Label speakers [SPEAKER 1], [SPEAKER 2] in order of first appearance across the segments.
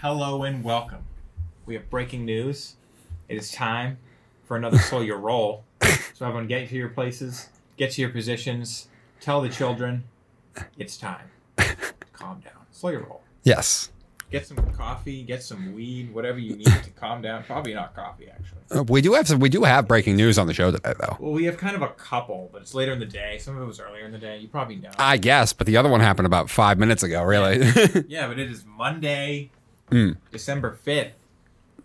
[SPEAKER 1] Hello and welcome. We have breaking news. It is time for another Slow Your Roll. So everyone get to your places, get to your positions, tell the children it's time. Calm down. Slow your roll.
[SPEAKER 2] Yes.
[SPEAKER 1] Get some coffee, get some weed, whatever you need to calm down. Probably not coffee actually.
[SPEAKER 2] Uh, We do have some, we do have breaking news on the show today, though.
[SPEAKER 1] Well, we have kind of a couple, but it's later in the day. Some of it was earlier in the day. You probably know.
[SPEAKER 2] I guess, but the other one happened about five minutes ago. Really?
[SPEAKER 1] Yeah, but it is Monday,
[SPEAKER 2] Mm.
[SPEAKER 1] December 5th.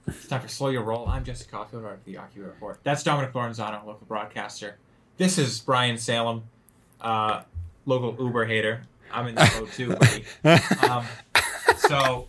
[SPEAKER 1] It's time for Slow Your Roll. I'm Jesse Caulfield, writer of the Ocu Report. That's Dominic Lorenzano, local broadcaster. This is Brian Salem, uh, local Uber hater. I'm in the boat too, buddy. Um, so,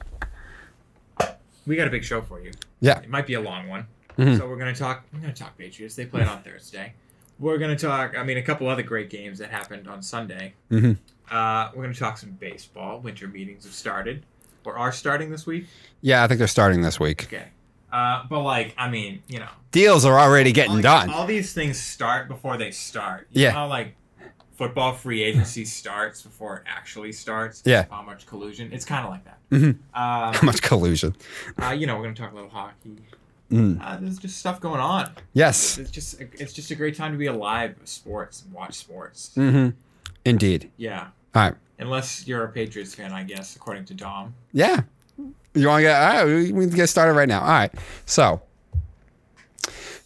[SPEAKER 1] we got a big show for you.
[SPEAKER 2] yeah.
[SPEAKER 1] It might be a long one.
[SPEAKER 2] Mhm.
[SPEAKER 1] So we're gonna talk. We're gonna talk Patriots. They played on Thursday. We're gonna talk. I mean, a couple other great games that happened on Sunday.
[SPEAKER 2] Mhm.
[SPEAKER 1] Uh, we're gonna talk some baseball. Winter meetings have started, or are starting this week.
[SPEAKER 2] Yeah, I think they're starting this week.
[SPEAKER 1] Okay. Uh, but like, I mean, you know,
[SPEAKER 2] Deals are already getting done.
[SPEAKER 1] All these things start before they start. You
[SPEAKER 2] Yeah.
[SPEAKER 1] Know like football free agency starts before it actually starts.
[SPEAKER 2] Yeah.
[SPEAKER 1] How much collusion? It's kind of like that.
[SPEAKER 2] Mhm.
[SPEAKER 1] Um,
[SPEAKER 2] How much collusion?
[SPEAKER 1] uh, you know, we're gonna talk a little hockey.
[SPEAKER 2] Mm.
[SPEAKER 1] Uh, there's just stuff going on.
[SPEAKER 2] Yes.
[SPEAKER 1] It's just it's just a great time to be alive with sports and watch sports.
[SPEAKER 2] hmm Indeed.
[SPEAKER 1] Yeah.
[SPEAKER 2] All right.
[SPEAKER 1] Unless you're a Patriots fan, I guess, according to Dom.
[SPEAKER 2] Yeah. You want to get? All right, we can get started right now. All right. So,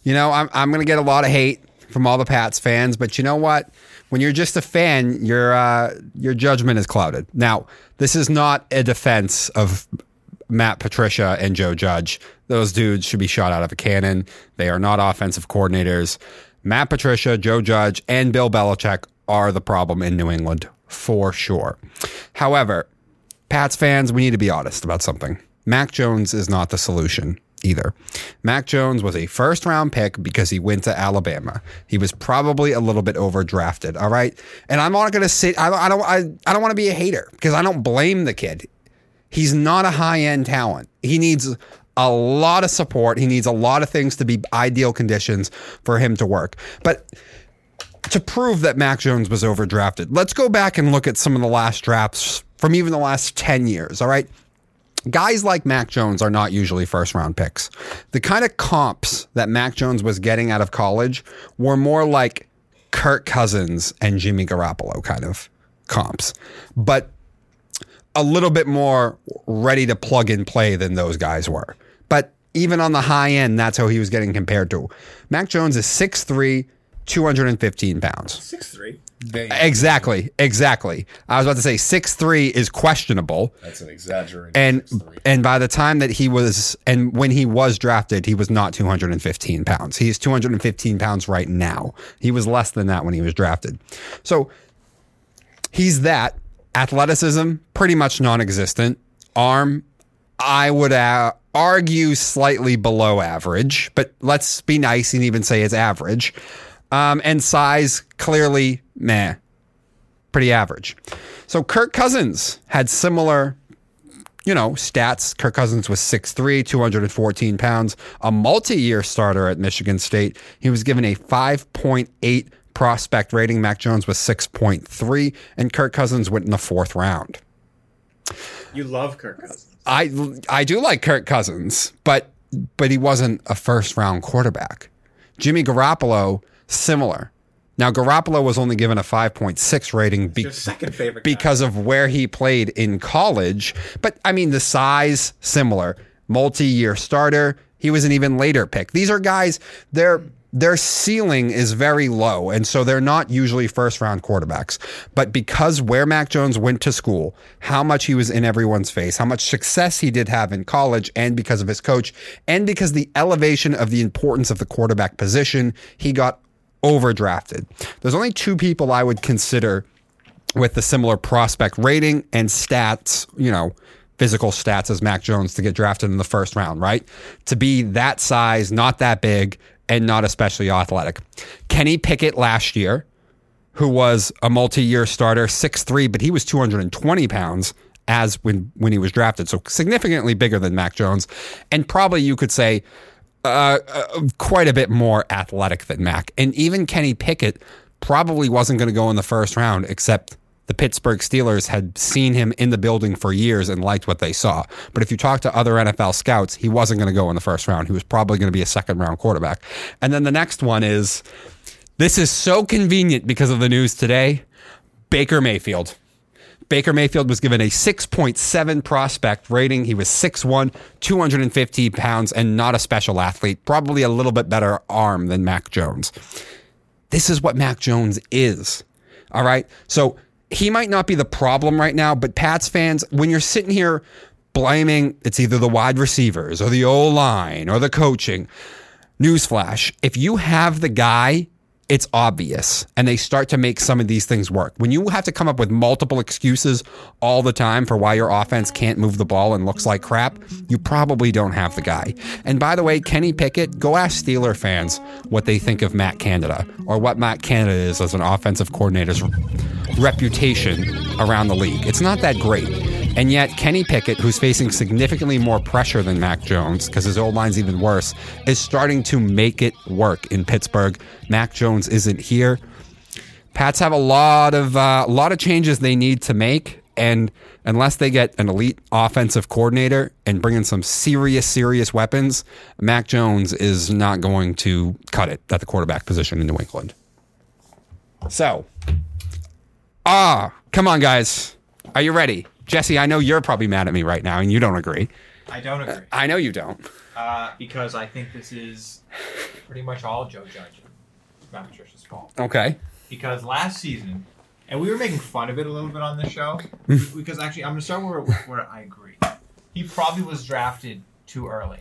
[SPEAKER 2] you know, I'm I'm gonna get a lot of hate from all the Pats fans, but you know what? When you're just a fan, your uh, your judgment is clouded. Now, this is not a defense of Matt Patricia and Joe Judge. Those dudes should be shot out of a cannon. They are not offensive coordinators. Matt Patricia, Joe Judge, and Bill Belichick are the problem in New England for sure. However, Pats fans, we need to be honest about something. Mac Jones is not the solution either. Mac Jones was a first round pick because he went to Alabama. He was probably a little bit overdrafted. All right. And I'm not going to sit, I, I don't, I, I don't want to be a hater because I don't blame the kid. He's not a high end talent. He needs a lot of support. He needs a lot of things to be ideal conditions for him to work. But to prove that Mac Jones was overdrafted, let's go back and look at some of the last drafts from even the last 10 years. All right. Guys like Mac Jones are not usually first round picks. The kind of comps that Mac Jones was getting out of college were more like Kirk Cousins and Jimmy Garoppolo kind of comps, but a little bit more ready to plug and play than those guys were. But even on the high end, that's how he was getting compared to. Mac Jones is 6'3, 215 pounds.
[SPEAKER 1] Six three.
[SPEAKER 2] Exactly, exactly. I was about to say 6'3 is questionable.
[SPEAKER 3] That's an exaggeration.
[SPEAKER 2] And and by the time that he was and when he was drafted, he was not 215 pounds. He's 215 pounds right now. He was less than that when he was drafted. So he's that. Athleticism, pretty much non-existent. Arm, I would uh, argue slightly below average, but let's be nice and even say it's average. Um, and size, clearly, meh, pretty average. So Kirk Cousins had similar you know, stats. Kirk Cousins was 6'3, 214 pounds, a multi year starter at Michigan State. He was given a 5.8 prospect rating. Mac Jones was 6.3, and Kirk Cousins went in the fourth round.
[SPEAKER 1] You love Kirk Cousins.
[SPEAKER 2] I, I do like Kirk Cousins, but but he wasn't a first round quarterback. Jimmy Garoppolo, similar. Now, Garoppolo was only given a 5.6 rating be-
[SPEAKER 1] second favorite.
[SPEAKER 2] because of where he played in college. But I mean, the size similar, multi-year starter. He was an even later pick. These are guys. Their their ceiling is very low, and so they're not usually first round quarterbacks. But because where Mac Jones went to school, how much he was in everyone's face, how much success he did have in college, and because of his coach, and because the elevation of the importance of the quarterback position, he got overdrafted. There's only two people I would consider with the similar prospect rating and stats, you know, physical stats as Mac Jones to get drafted in the first round, right? To be that size, not that big, and not especially athletic. Kenny Pickett last year, who was a multi-year starter, 6'3", but he was 220 pounds as when when he was drafted, so significantly bigger than Mac Jones, and probably you could say uh, uh, quite a bit more athletic than Mac. And even Kenny Pickett probably wasn't going to go in the first round, except the Pittsburgh Steelers had seen him in the building for years and liked what they saw. But if you talk to other NFL scouts, he wasn't going to go in the first round. He was probably going to be a second round quarterback. And then the next one is this is so convenient because of the news today Baker Mayfield. Baker Mayfield was given a 6.7 prospect rating. He was 6'1, 250 pounds, and not a special athlete. Probably a little bit better arm than Mac Jones. This is what Mac Jones is. All right. So he might not be the problem right now, but Pats fans, when you're sitting here blaming it's either the wide receivers or the O line or the coaching, newsflash, if you have the guy it's obvious and they start to make some of these things work. When you have to come up with multiple excuses all the time for why your offense can't move the ball and looks like crap, you probably don't have the guy. And by the way, Kenny Pickett, go ask Steeler fans what they think of Matt Canada or what Matt Canada is as an offensive coordinator's reputation around the league. It's not that great. And yet, Kenny Pickett, who's facing significantly more pressure than Mac Jones, because his old line's even worse, is starting to make it work in Pittsburgh. Mac Jones isn't here. Pats have a lot of uh, a lot of changes they need to make, and unless they get an elite offensive coordinator and bring in some serious, serious weapons, Mac Jones is not going to cut it at the quarterback position in New England. So, ah, come on, guys, are you ready? Jesse, I know you're probably mad at me right now and you don't agree.
[SPEAKER 1] I don't agree.
[SPEAKER 2] I know you don't.
[SPEAKER 1] Uh, because I think this is pretty much all Joe Judge and Matt Patricia's fault.
[SPEAKER 2] Okay.
[SPEAKER 1] Because last season, and we were making fun of it a little bit on this show, because actually, I'm going to start where, where I agree. He probably was drafted too early.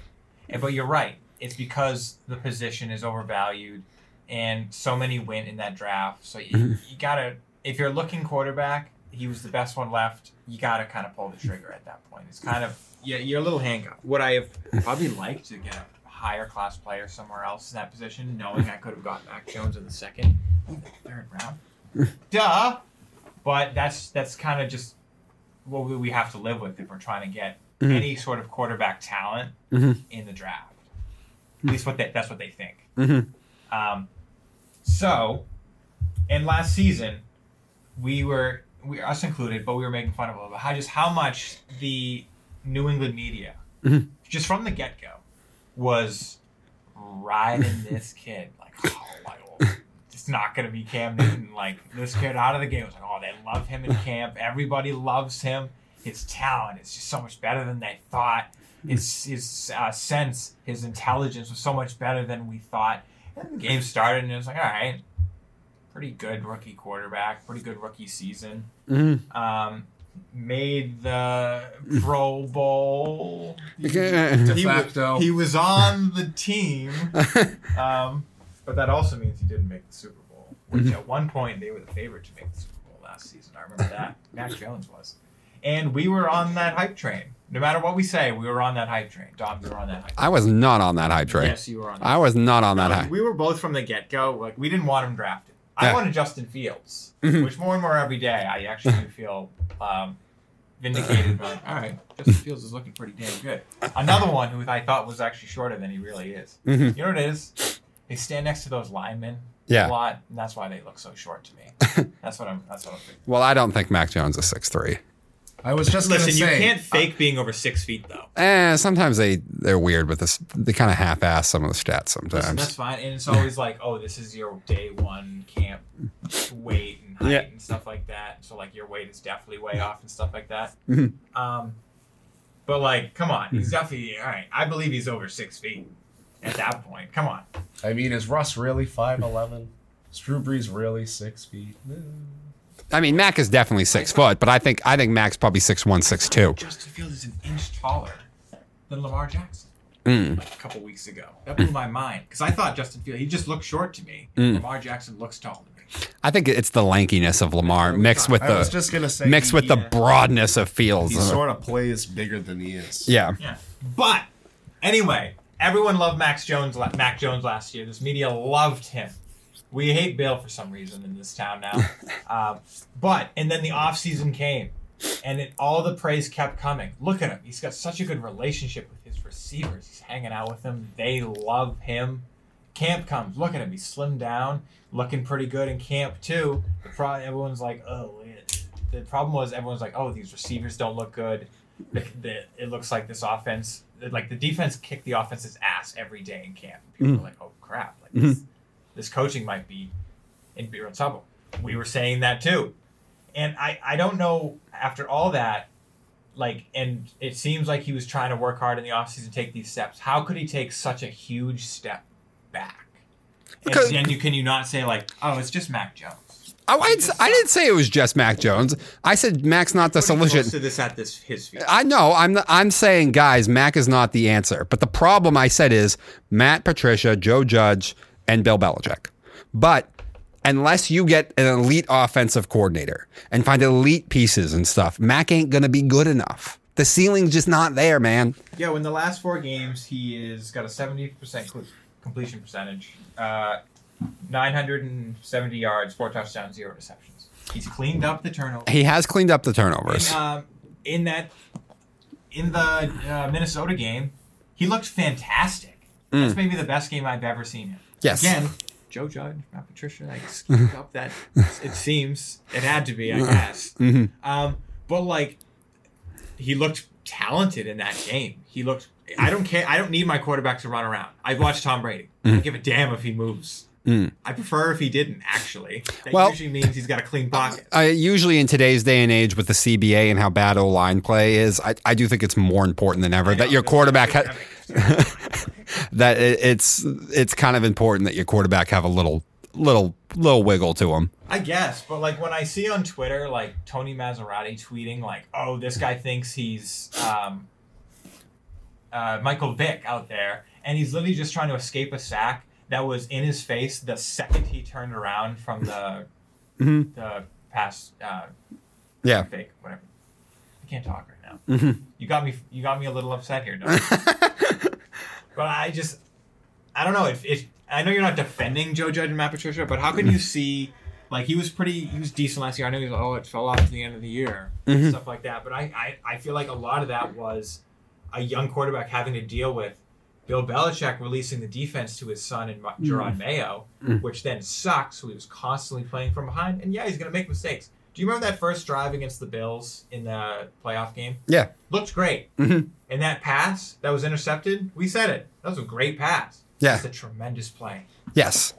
[SPEAKER 1] And, but you're right. It's because the position is overvalued and so many went in that draft. So you, you got to, if you're looking quarterback, he was the best one left. You got to kind of pull the trigger at that point. It's kind of yeah, you're a little handcuffed. Would I have probably liked to get a higher class player somewhere else in that position, knowing I could have got Mac Jones in the second, third round? Duh. But that's that's kind of just what we have to live with if we're trying to get
[SPEAKER 2] Mhm.
[SPEAKER 1] any sort of quarterback talent
[SPEAKER 2] Mhm.
[SPEAKER 1] in the draft. At least what they, that's what they think.
[SPEAKER 2] Mhm.
[SPEAKER 1] Um, so, in last season, we were, we us included, but we were making fun of a little bit. How just how much the New England media,
[SPEAKER 2] Mhm.
[SPEAKER 1] just from the get go, was riding this kid like, oh, oh, it's not gonna be Cam Newton. Like this kid out of the game was like, oh, they love him in camp. Everybody loves him. His talent is just so much better than they thought. His his uh, sense, his intelligence was so much better than we thought. And the game started, and it was like, all right, pretty good rookie quarterback, pretty good rookie season.
[SPEAKER 2] Mhm.
[SPEAKER 1] Um, made the Pro Bowl. He,
[SPEAKER 3] De facto.
[SPEAKER 1] he was on the team, um, but that also means he didn't make the Super Bowl. Which
[SPEAKER 2] Mhm.
[SPEAKER 1] at one point they were the favorite to make the Super Bowl last season. I remember that. Mac Jones was, and we were on that hype train. No matter what we say, we were on that hype train. Dom, you were on that hype.
[SPEAKER 2] I was not on that hype train.
[SPEAKER 1] Yes, you were on. That.
[SPEAKER 2] I was not on that
[SPEAKER 1] No,
[SPEAKER 2] hype.
[SPEAKER 1] We were both from the get go. Like we didn't want him drafted. I
[SPEAKER 2] Yeah.
[SPEAKER 1] wanted Justin Fields,
[SPEAKER 2] Mhm.
[SPEAKER 1] which more and more every day I actually do feel um, vindicated. Like, all right, Justin Fields is looking pretty damn good. Another one who I thought was actually shorter than he really is.
[SPEAKER 2] Mhm.
[SPEAKER 1] You know what it is? They stand next to those linemen
[SPEAKER 2] Yeah.
[SPEAKER 1] a lot, and that's why they look so short to me. That's what I'm. That's what I'm thinking.
[SPEAKER 2] Well, I don't think Mac Jones is six three.
[SPEAKER 3] I was just
[SPEAKER 1] Listen,
[SPEAKER 3] gonna
[SPEAKER 1] you can't fake being over six feet though.
[SPEAKER 2] Eh, sometimes they they're weird with this. They kind of half ass some of the stats
[SPEAKER 1] Listen,
[SPEAKER 2] sometimes.
[SPEAKER 1] that's fine, and it's always like, oh, this is your day one camp weight and height
[SPEAKER 2] Yeah.
[SPEAKER 1] and stuff like that. So like your weight is definitely way off and stuff like that.
[SPEAKER 2] Mhm.
[SPEAKER 1] Um, but like, come on, he's definitely all right. I believe he's over six feet at that point. Come on,
[SPEAKER 3] I mean, is Russ really five eleven? Is Drew Brees really six feet?
[SPEAKER 2] I mean, Mac is definitely six foot, but I think I think Mac's probably six one, six two.
[SPEAKER 1] Justin Fields is an inch taller than Lamar Jackson.
[SPEAKER 2] Mm.
[SPEAKER 1] Like a couple weeks ago, that blew my mind because I thought Justin Fields he just looked short to me.
[SPEAKER 2] Mm.
[SPEAKER 1] Lamar Jackson looks tall to me.
[SPEAKER 2] I think it's the lankiness of Lamar mixed with
[SPEAKER 3] I was
[SPEAKER 2] the
[SPEAKER 3] just gonna say
[SPEAKER 2] mixed
[SPEAKER 3] he,
[SPEAKER 2] with the
[SPEAKER 1] yeah.
[SPEAKER 2] broadness of Fields.
[SPEAKER 3] he sort of plays bigger than he is.
[SPEAKER 2] yeah.
[SPEAKER 1] Yeah. But anyway, everyone loved Max Jones. Mac Jones last year. This media loved him. We hate Bill for some reason in this town now. um, but and then the off season came, and it, all the praise kept coming. Look at him. He's got such a good relationship with his receivers. He's hanging out with them. They love him. Camp comes. Look at him. He's slimmed down, looking pretty good in camp too. The pro- everyone's like, oh, at the problem was everyone's like, oh, these receivers don't look good. The, the, it looks like this offense, like the defense kicked the offense's ass every day in camp. People
[SPEAKER 2] Mhm.
[SPEAKER 1] were like, oh crap, like this, this coaching might be in real trouble. We were saying that too, and I I don't know after all that, like, and it seems like he was trying to work hard in the offseason to take these steps. How could he take such a huge step back?
[SPEAKER 2] Because-
[SPEAKER 1] and then you can you not say like, oh, it's just Mac Jones.
[SPEAKER 2] Oh, I, didn't, I didn't say it was just Mac Jones. I said Mac's not the solution.
[SPEAKER 1] close to this at this his feet.
[SPEAKER 2] I know. I'm I'm saying, guys, Mac is not the answer. But the problem I said is Matt Patricia, Joe Judge, and Bill Belichick. But unless you get an elite offensive coordinator and find elite pieces and stuff, Mac ain't gonna be good enough. The ceiling's just not there, man.
[SPEAKER 1] Yeah, in the last four games, he is got a seventy percent completion percentage, uh, nine hundred and seventy yards, four touchdowns, zero receptions. He's cleaned up the turnovers.
[SPEAKER 2] He has cleaned up the turnovers.
[SPEAKER 1] In, um, in that, in the uh, Minnesota game, he looked fantastic. That's maybe the best game I've ever seen him.
[SPEAKER 2] Yes.
[SPEAKER 1] Again, Joe Judge, Matt Patricia, like schemed up that. It seems it had to be, I uh-huh. guess. Mm-hmm. Um, but like, he looked talented in that game. He looked. I don't care. I don't need my quarterback to run around. I've watched Tom Brady. I don't mm-hmm. give a damn if he moves. Mm. I prefer if he didn't. Actually, that
[SPEAKER 2] Well-
[SPEAKER 1] usually means he's got a clean pocket.
[SPEAKER 2] I, usually in today's day and age with the CBA and how bad O line play is, I, I do think it's more important than ever that your quarterback ha- that it's it's kind of important that your quarterback have a little little little wiggle to him.
[SPEAKER 1] I guess, but like when I see on Twitter like Tony Massarotti tweeting like, "Oh, this guy thinks he's um, uh, Michael Vick out there, and he's literally just trying to escape a sack that was in his face the second he turned around from the the pass uh,
[SPEAKER 2] Yeah.
[SPEAKER 1] fake whatever." I can't talk right now. You got me. You got me a little upset here, Doug. but I just, I don't know. If it, I know you're not defending Joe Judge and Matt Patricia, but how can you mm-hmm. see, like he was pretty, he was decent last year. I know he was, oh, it fell off at the end of the year, mm-hmm. stuff like that. But I, I, I feel like a lot of that was a young quarterback having to deal with Bill Belichick releasing the defense to his son and Jerod mm. Mayo, mm. which then sucks. So he was constantly playing from behind, and yeah, he's going to make mistakes. Do you remember that first drive against the Bills in the playoff game?
[SPEAKER 2] Yeah.
[SPEAKER 1] looked great.
[SPEAKER 2] Mhm.
[SPEAKER 1] And that pass that was intercepted, we said it. That was a great pass.
[SPEAKER 2] Yeah.
[SPEAKER 1] It's a tremendous play.
[SPEAKER 2] Yes.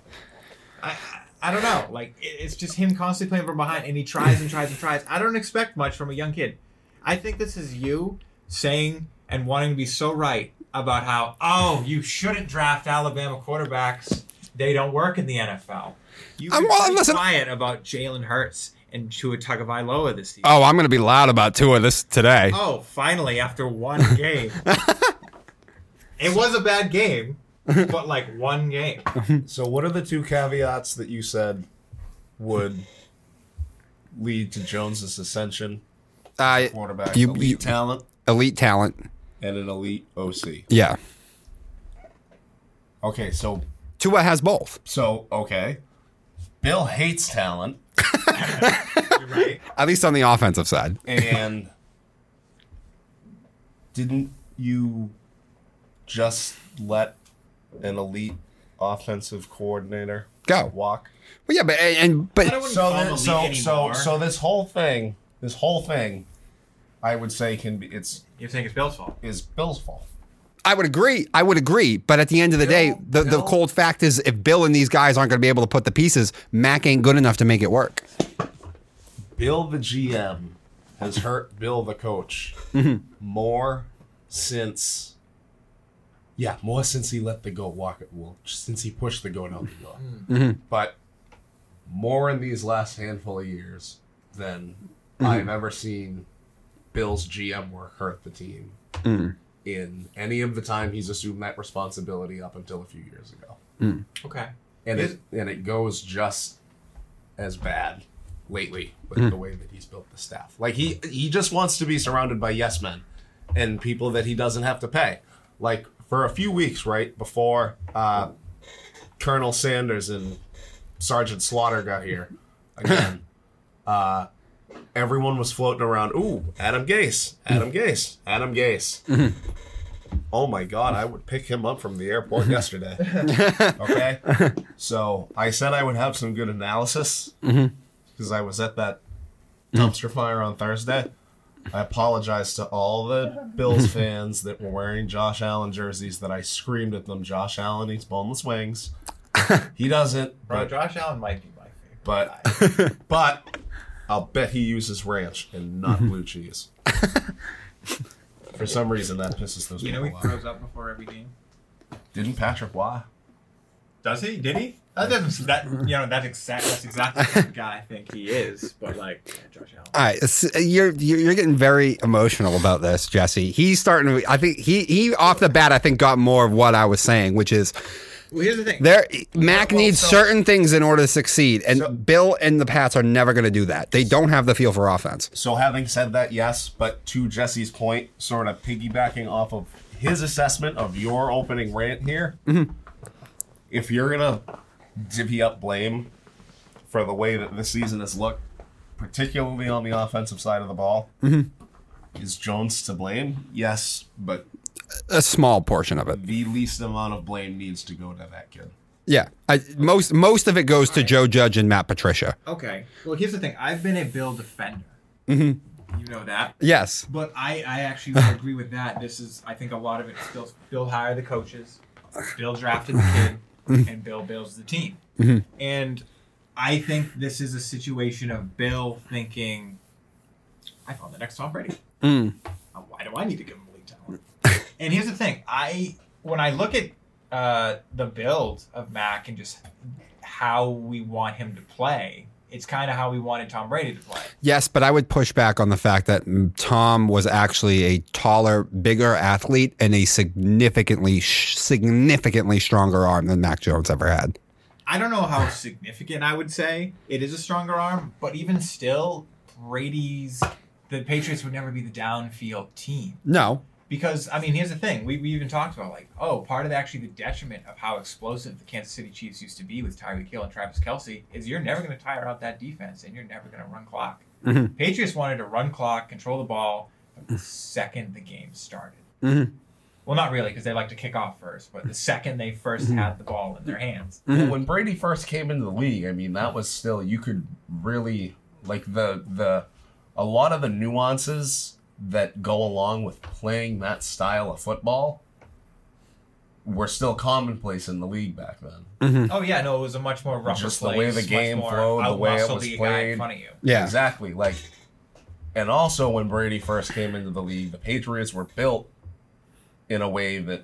[SPEAKER 1] I, I, don't know. Like, it, it's just him constantly playing from behind, and he tries and tries and tries. I don't expect much from a young kid. I think this is you saying and wanting to be so right about how, oh, you shouldn't draft Alabama quarterbacks. They don't work in the NFL. You've
[SPEAKER 2] Um,
[SPEAKER 1] been
[SPEAKER 2] well,
[SPEAKER 1] quiet about Jalen Hurts and Tua Tagovailoa this season.
[SPEAKER 2] Oh, I'm going to be loud about two of this today.
[SPEAKER 1] Oh, finally, after one game. it was a bad game, but like one game.
[SPEAKER 3] So, what are the two caveats that you said would lead to Jones's ascension?
[SPEAKER 2] Uh,
[SPEAKER 3] Quarterback,
[SPEAKER 2] You-
[SPEAKER 3] elite
[SPEAKER 2] you-
[SPEAKER 3] talent,
[SPEAKER 2] elite talent.
[SPEAKER 3] and an elite OC.
[SPEAKER 2] Yeah.
[SPEAKER 3] Okay, so
[SPEAKER 2] Tua has both.
[SPEAKER 3] so okay, Bill hates talent,
[SPEAKER 1] You're right.
[SPEAKER 2] At least on the offensive side.
[SPEAKER 3] and didn't you just let an elite offensive coordinator
[SPEAKER 2] Go.
[SPEAKER 3] walk?
[SPEAKER 2] Well, yeah, but and but
[SPEAKER 1] I
[SPEAKER 3] so
[SPEAKER 1] call him
[SPEAKER 3] then,
[SPEAKER 1] elite
[SPEAKER 3] so so so this whole thing, this whole thing, I would say can be it's
[SPEAKER 1] You're saying it's Bill's fault.
[SPEAKER 3] is Bill's fault.
[SPEAKER 2] I would agree. I would agree. But at the end of the day,
[SPEAKER 3] Bill-
[SPEAKER 2] the, the cold fact is if Bill and these guys aren't going to be able to put the pieces, Mac ain't good enough to make it work.
[SPEAKER 3] Bill the GM has hurt Bill the coach mm-hmm. more since yeah, more since he let the goat walk it well, since he pushed the goat out the door. Mm-hmm. Mm-hmm. But more in these last handful of years than I've ever seen Bill's GM work hurt the team in any of the time he's assumed that responsibility up until a few years ago.
[SPEAKER 1] Okay.
[SPEAKER 3] And
[SPEAKER 1] Is-
[SPEAKER 3] it and it goes just as bad lately with the way that he's built the staff. Like he he just wants to be surrounded by yes men and people that he doesn't have to pay. Like for a few weeks, right before uh, Colonel Sanders and Sergeant Slaughter got here again, uh, everyone was floating around. Ooh, Adam Gase, Adam Gase, Adam Gase. Oh my God, I would pick him up from the airport yesterday. Okay, so I said I would have some good analysis mm-hmm. because I was at that mm-hmm. dumpster fire on Thursday. I apologize to all the Bills fans that were wearing Josh Allen jerseys that I screamed at them. Josh Allen eats boneless wings. He doesn't,
[SPEAKER 1] Bro,
[SPEAKER 3] but
[SPEAKER 1] Josh Allen might be my favorite.
[SPEAKER 3] but but I'll bet he uses ranch and not mm-hmm. blue cheese. For some reason, that pisses those
[SPEAKER 1] you know he
[SPEAKER 3] people off.
[SPEAKER 1] throws up before every game.
[SPEAKER 3] Didn't Patrick Waugh?
[SPEAKER 1] Does he? Did he? That doesn't. That you know that's exact. That's exactly the guy I think he is. But like yeah, Josh Allen.
[SPEAKER 2] All right, it's- uh, you're you're you're getting very emotional about this, Jesse. He's starting to. I think he he off the bat, I think got more of what I was saying, which is
[SPEAKER 1] Well, here's the thing.
[SPEAKER 2] there. Mac
[SPEAKER 3] Well,
[SPEAKER 2] needs
[SPEAKER 3] so-
[SPEAKER 2] certain things in order to succeed, and
[SPEAKER 3] So-
[SPEAKER 2] Bill and the Pats are never going to do that. They don't have the feel for offense.
[SPEAKER 3] So, having said that, yes, but to Jesse's point, sort of piggybacking off of his assessment of your opening rant here, mm-hmm. if you're gonna divvy up blame for the way that this season has looked, particularly on the offensive side of the ball, mm-hmm. is Jones to blame? Yes, but
[SPEAKER 2] A small portion of it.
[SPEAKER 3] the least amount of blame needs to go to that kid.
[SPEAKER 2] Yeah, I, most most of it goes to Joe Judge and Matt Patricia.
[SPEAKER 1] Okay. Well, here's the thing. I've been a Bill defender. Mm-hmm. You know that.
[SPEAKER 2] Yes,
[SPEAKER 1] But I, I actually agree with that. This is, I think, a lot of it is Bill. Bill hired the coaches. Bill drafted the kid, and Bill builds the team. And I think this is a situation of Bill thinking, "I found the next Tom Brady.
[SPEAKER 2] Mm.
[SPEAKER 1] Why do I need to give him elite talent?" and here's the thing: I when I look at uh, the build of Mac and just how we want him to play, it's kind of how we wanted Tom Brady to play.
[SPEAKER 2] yes, but I would push back on the fact that Tom was actually a taller, bigger athlete and a significantly sh- significantly stronger arm than Mac Jones ever had.
[SPEAKER 1] I don't know how significant I would say it is a stronger arm, but even still, Brady's the Patriots would never be the downfield team
[SPEAKER 2] No,
[SPEAKER 1] because I mean, here's the thing: we, we even talked about like, oh, part of actually the detriment of how explosive the Kansas City Chiefs used to be with Tyreek Hill and Travis Kelce is you're never going to tire out that defense, and you're never going to run clock.
[SPEAKER 2] Mhm.
[SPEAKER 1] Patriots wanted to run clock, control the ball the second the game started.
[SPEAKER 2] Mhm.
[SPEAKER 1] Well, not really, because they like to kick off first, but the second they 1st had the ball in their hands.
[SPEAKER 3] Well, when Brady first came into the league, I mean, that was still you could really like the the a lot of the nuances that go along with playing that style of football were still commonplace in the league back then. Mm-hmm.
[SPEAKER 1] Oh yeah, no, it was a much more rougher
[SPEAKER 3] Just the way the game flowed, the way it was
[SPEAKER 1] the guy in
[SPEAKER 3] played.
[SPEAKER 1] front of you.
[SPEAKER 2] yeah,
[SPEAKER 3] Exactly. Like and also when Brady first came into the league, the Patriots were built in a way that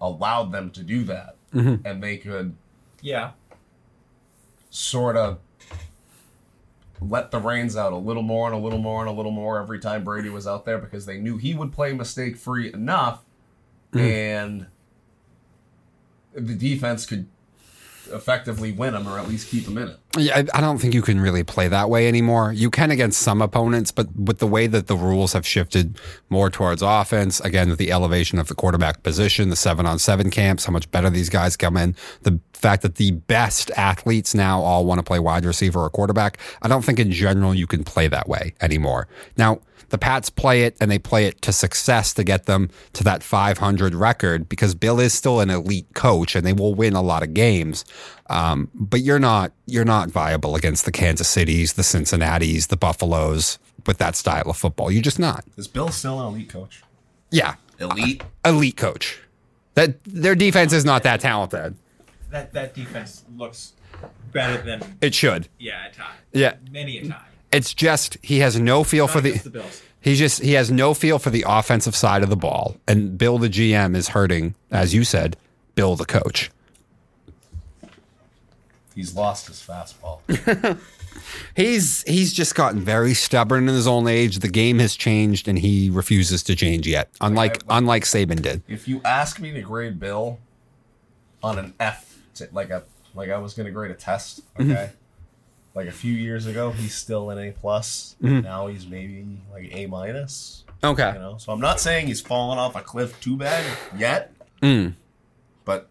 [SPEAKER 3] allowed them to do that. Mm-hmm. And they could
[SPEAKER 1] Yeah,
[SPEAKER 3] sort of let the reins out a little more and a little more and a little more every time Brady was out there because they knew he would play mistake free enough hmm. and the defense could effectively win him or at least keep him in it.
[SPEAKER 2] Yeah, I, I don't think you can really play that way anymore. You can against some opponents, but with the way that the rules have shifted more towards offense, again, with the elevation of the quarterback position, the seven on seven camps, how much better these guys come in, the fact that the best athletes now all want to play wide receiver or quarterback, I don't think in general you can play that way anymore. Now, the Pats play it and they play it to success to get them to that 500 record because Bill is still an elite coach and they will win a lot of games. Um, but you're not you're not viable against the Kansas Cities, the Cincinnatis, the Buffaloes with that style of football. You're just not.
[SPEAKER 3] Is Bill still an elite coach?
[SPEAKER 2] Yeah,
[SPEAKER 3] Elite?
[SPEAKER 2] elite coach. That their defense is not that talented.
[SPEAKER 1] That that defense looks better than
[SPEAKER 2] It should.
[SPEAKER 1] yeah at time.
[SPEAKER 2] Yeah.
[SPEAKER 1] many a time.
[SPEAKER 2] It's just he has no feel for the
[SPEAKER 1] just the Bills.
[SPEAKER 2] He just he has no feel for the offensive side of the ball, and Bill the GM is hurting, as you said, Bill the coach.
[SPEAKER 3] He's lost his fastball.
[SPEAKER 2] He's he's just gotten very stubborn in his old age. The game has changed, and he refuses to change yet. Unlike unlike Saban did.
[SPEAKER 3] if you ask me to grade Bill on an F, t- like a like I was gonna grade a test, okay. Like a few years ago, he's still an A plus. Now he's maybe like A minus.
[SPEAKER 2] Okay.
[SPEAKER 3] You know, so I'm not saying he's fallen off a cliff too bad yet,
[SPEAKER 2] Mm.
[SPEAKER 3] but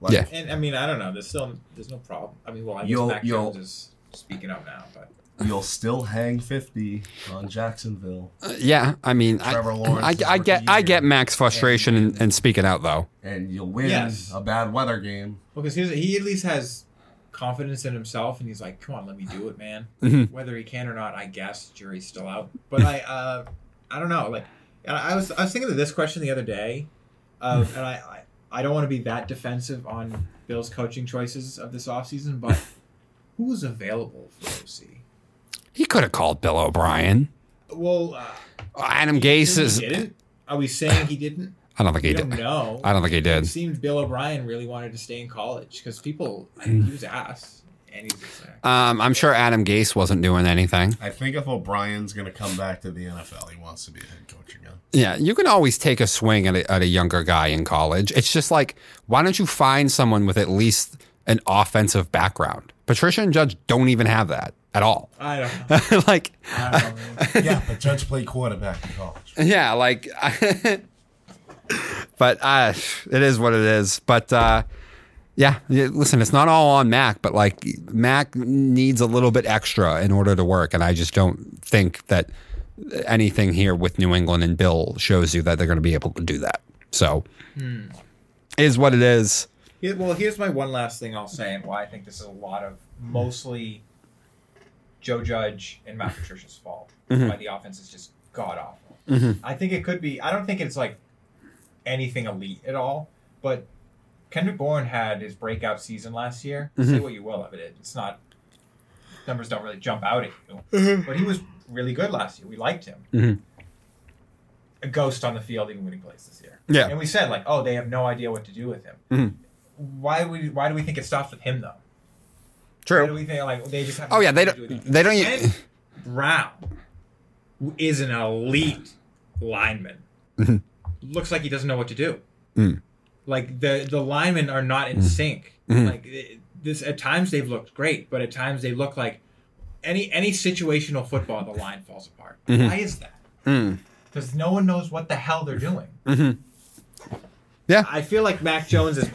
[SPEAKER 3] like,
[SPEAKER 2] Yeah.
[SPEAKER 1] And I mean, I don't know. There's still there's no problem. I mean, well, I guess
[SPEAKER 3] You'll-
[SPEAKER 1] Mac
[SPEAKER 3] you'll-
[SPEAKER 1] Jones is speaking up now, but
[SPEAKER 3] you'll still hang 50 on Jacksonville,
[SPEAKER 2] Yeah, I mean, I,
[SPEAKER 3] Trevor Lawrence
[SPEAKER 2] I,
[SPEAKER 3] is
[SPEAKER 2] I get
[SPEAKER 3] rookie
[SPEAKER 2] I get Mac's frustration and, and speaking out though.
[SPEAKER 3] and you'll win
[SPEAKER 1] Yes.
[SPEAKER 3] a bad weather game.
[SPEAKER 1] because here's he at least has confidence in himself, and he's like, "Come on, let me do it, man."
[SPEAKER 2] Mhm.
[SPEAKER 1] Whether he can or not, I guess jury's still out. But I, uh, I don't know. Like, and I was I was thinking of this question the other day, of, and I, I I don't want to be that defensive on Bill's coaching choices of this offseason, but who was available for OC?
[SPEAKER 2] He could have called Bill O'Brien.
[SPEAKER 1] Well, uh,
[SPEAKER 2] Adam Gase
[SPEAKER 1] he
[SPEAKER 2] is.
[SPEAKER 1] didn't. Are we saying he didn't?
[SPEAKER 2] I don't think he
[SPEAKER 1] don't
[SPEAKER 2] did.
[SPEAKER 1] No,
[SPEAKER 2] I don't think he
[SPEAKER 1] It
[SPEAKER 2] did.
[SPEAKER 1] seemed Bill O'Brien really wanted to stay in college because people he was asked and he was just.
[SPEAKER 2] Um, I'm sure Adam Gase wasn't doing anything.
[SPEAKER 3] I think if O'Brien's going to come back to the NFL, he wants to be a head coach again.
[SPEAKER 2] Yeah, you can always take a swing at a, at a younger guy in college. It's just like, why don't you find someone with at least an offensive background? Patricia and Judge don't even have that at all.
[SPEAKER 1] I don't know.
[SPEAKER 2] like,
[SPEAKER 1] I don't know.
[SPEAKER 3] yeah, but Judge played quarterback in college.
[SPEAKER 2] yeah, like, but uh, it is what it is. But uh, yeah, yeah, listen, it's not all on Mac, but like Mac needs a little bit extra in order to work, and I just don't think that anything here with New England and Bill shows you that they're going to be able to do that. So, is what it is.
[SPEAKER 1] Here- well, here's my one last thing I'll say and why I think this is a lot of mostly Joe Judge and Matt mm-hmm. Patricia's fault. Mm-hmm. Why the offense is just god awful. Mm-hmm. I think it could be. I don't think it's like anything elite at all, but Kendrick Bourne had his breakout season last year. Say what you will of it, it's not numbers don't really jump out at you, but he was really good last year. We liked him.
[SPEAKER 2] Mhm.
[SPEAKER 1] A ghost on the field, even when he plays this year.
[SPEAKER 2] Yeah.
[SPEAKER 1] and we said like, oh, they have no idea what to do with him. Why we why do we think it stops with him though? Why do
[SPEAKER 2] True.
[SPEAKER 1] we think like they just have?
[SPEAKER 2] Oh yeah, they
[SPEAKER 1] do
[SPEAKER 2] don't. They don't.
[SPEAKER 1] it? Trent Brown who is an elite lineman.
[SPEAKER 2] Mhm.
[SPEAKER 1] Looks like he doesn't know what to do.
[SPEAKER 2] Mm.
[SPEAKER 1] Like the the linemen are not in sync.
[SPEAKER 2] Mhm.
[SPEAKER 1] Like it- this at times they've looked great, but at times they look like any any situational football the line falls apart.
[SPEAKER 2] Mhm.
[SPEAKER 1] Why is that?
[SPEAKER 2] Mm.
[SPEAKER 1] Because no one knows what the hell they're doing.
[SPEAKER 2] Mhm. Yeah.
[SPEAKER 1] I feel like Mac Jones is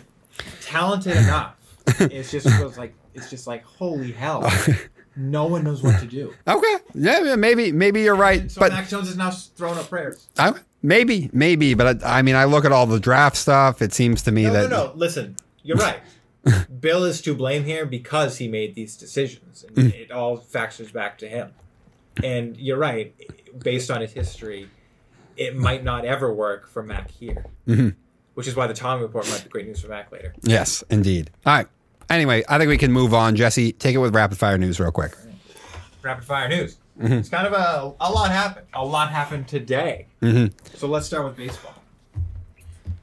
[SPEAKER 1] talented enough. It's just was like it's just like holy hell. No one knows what to do.
[SPEAKER 2] Okay. Yeah, maybe maybe you're right,
[SPEAKER 1] So
[SPEAKER 2] but
[SPEAKER 1] Mac Jones is now throwing up prayers.
[SPEAKER 2] I, maybe maybe, but I, I mean, I look at all the draft stuff. It seems to me
[SPEAKER 1] No,
[SPEAKER 2] that
[SPEAKER 1] no, no. Listen, you're right. Bill is to blame here because he made these decisions, and
[SPEAKER 2] Mm.
[SPEAKER 1] it all factors back to him. And you're right. Based on his history, it might not ever work for Mac here,
[SPEAKER 2] Mhm.
[SPEAKER 1] which is why the Tommy report might be great news for Mac later.
[SPEAKER 2] Yes, indeed. All right. Anyway, I think we can move on. Jesse, take it with rapid fire news real quick.
[SPEAKER 1] Rapid fire news.
[SPEAKER 2] Mm-hmm.
[SPEAKER 1] It's kind of a a lot happened. A lot happened today.
[SPEAKER 2] Mhm.
[SPEAKER 1] So let's start with baseball.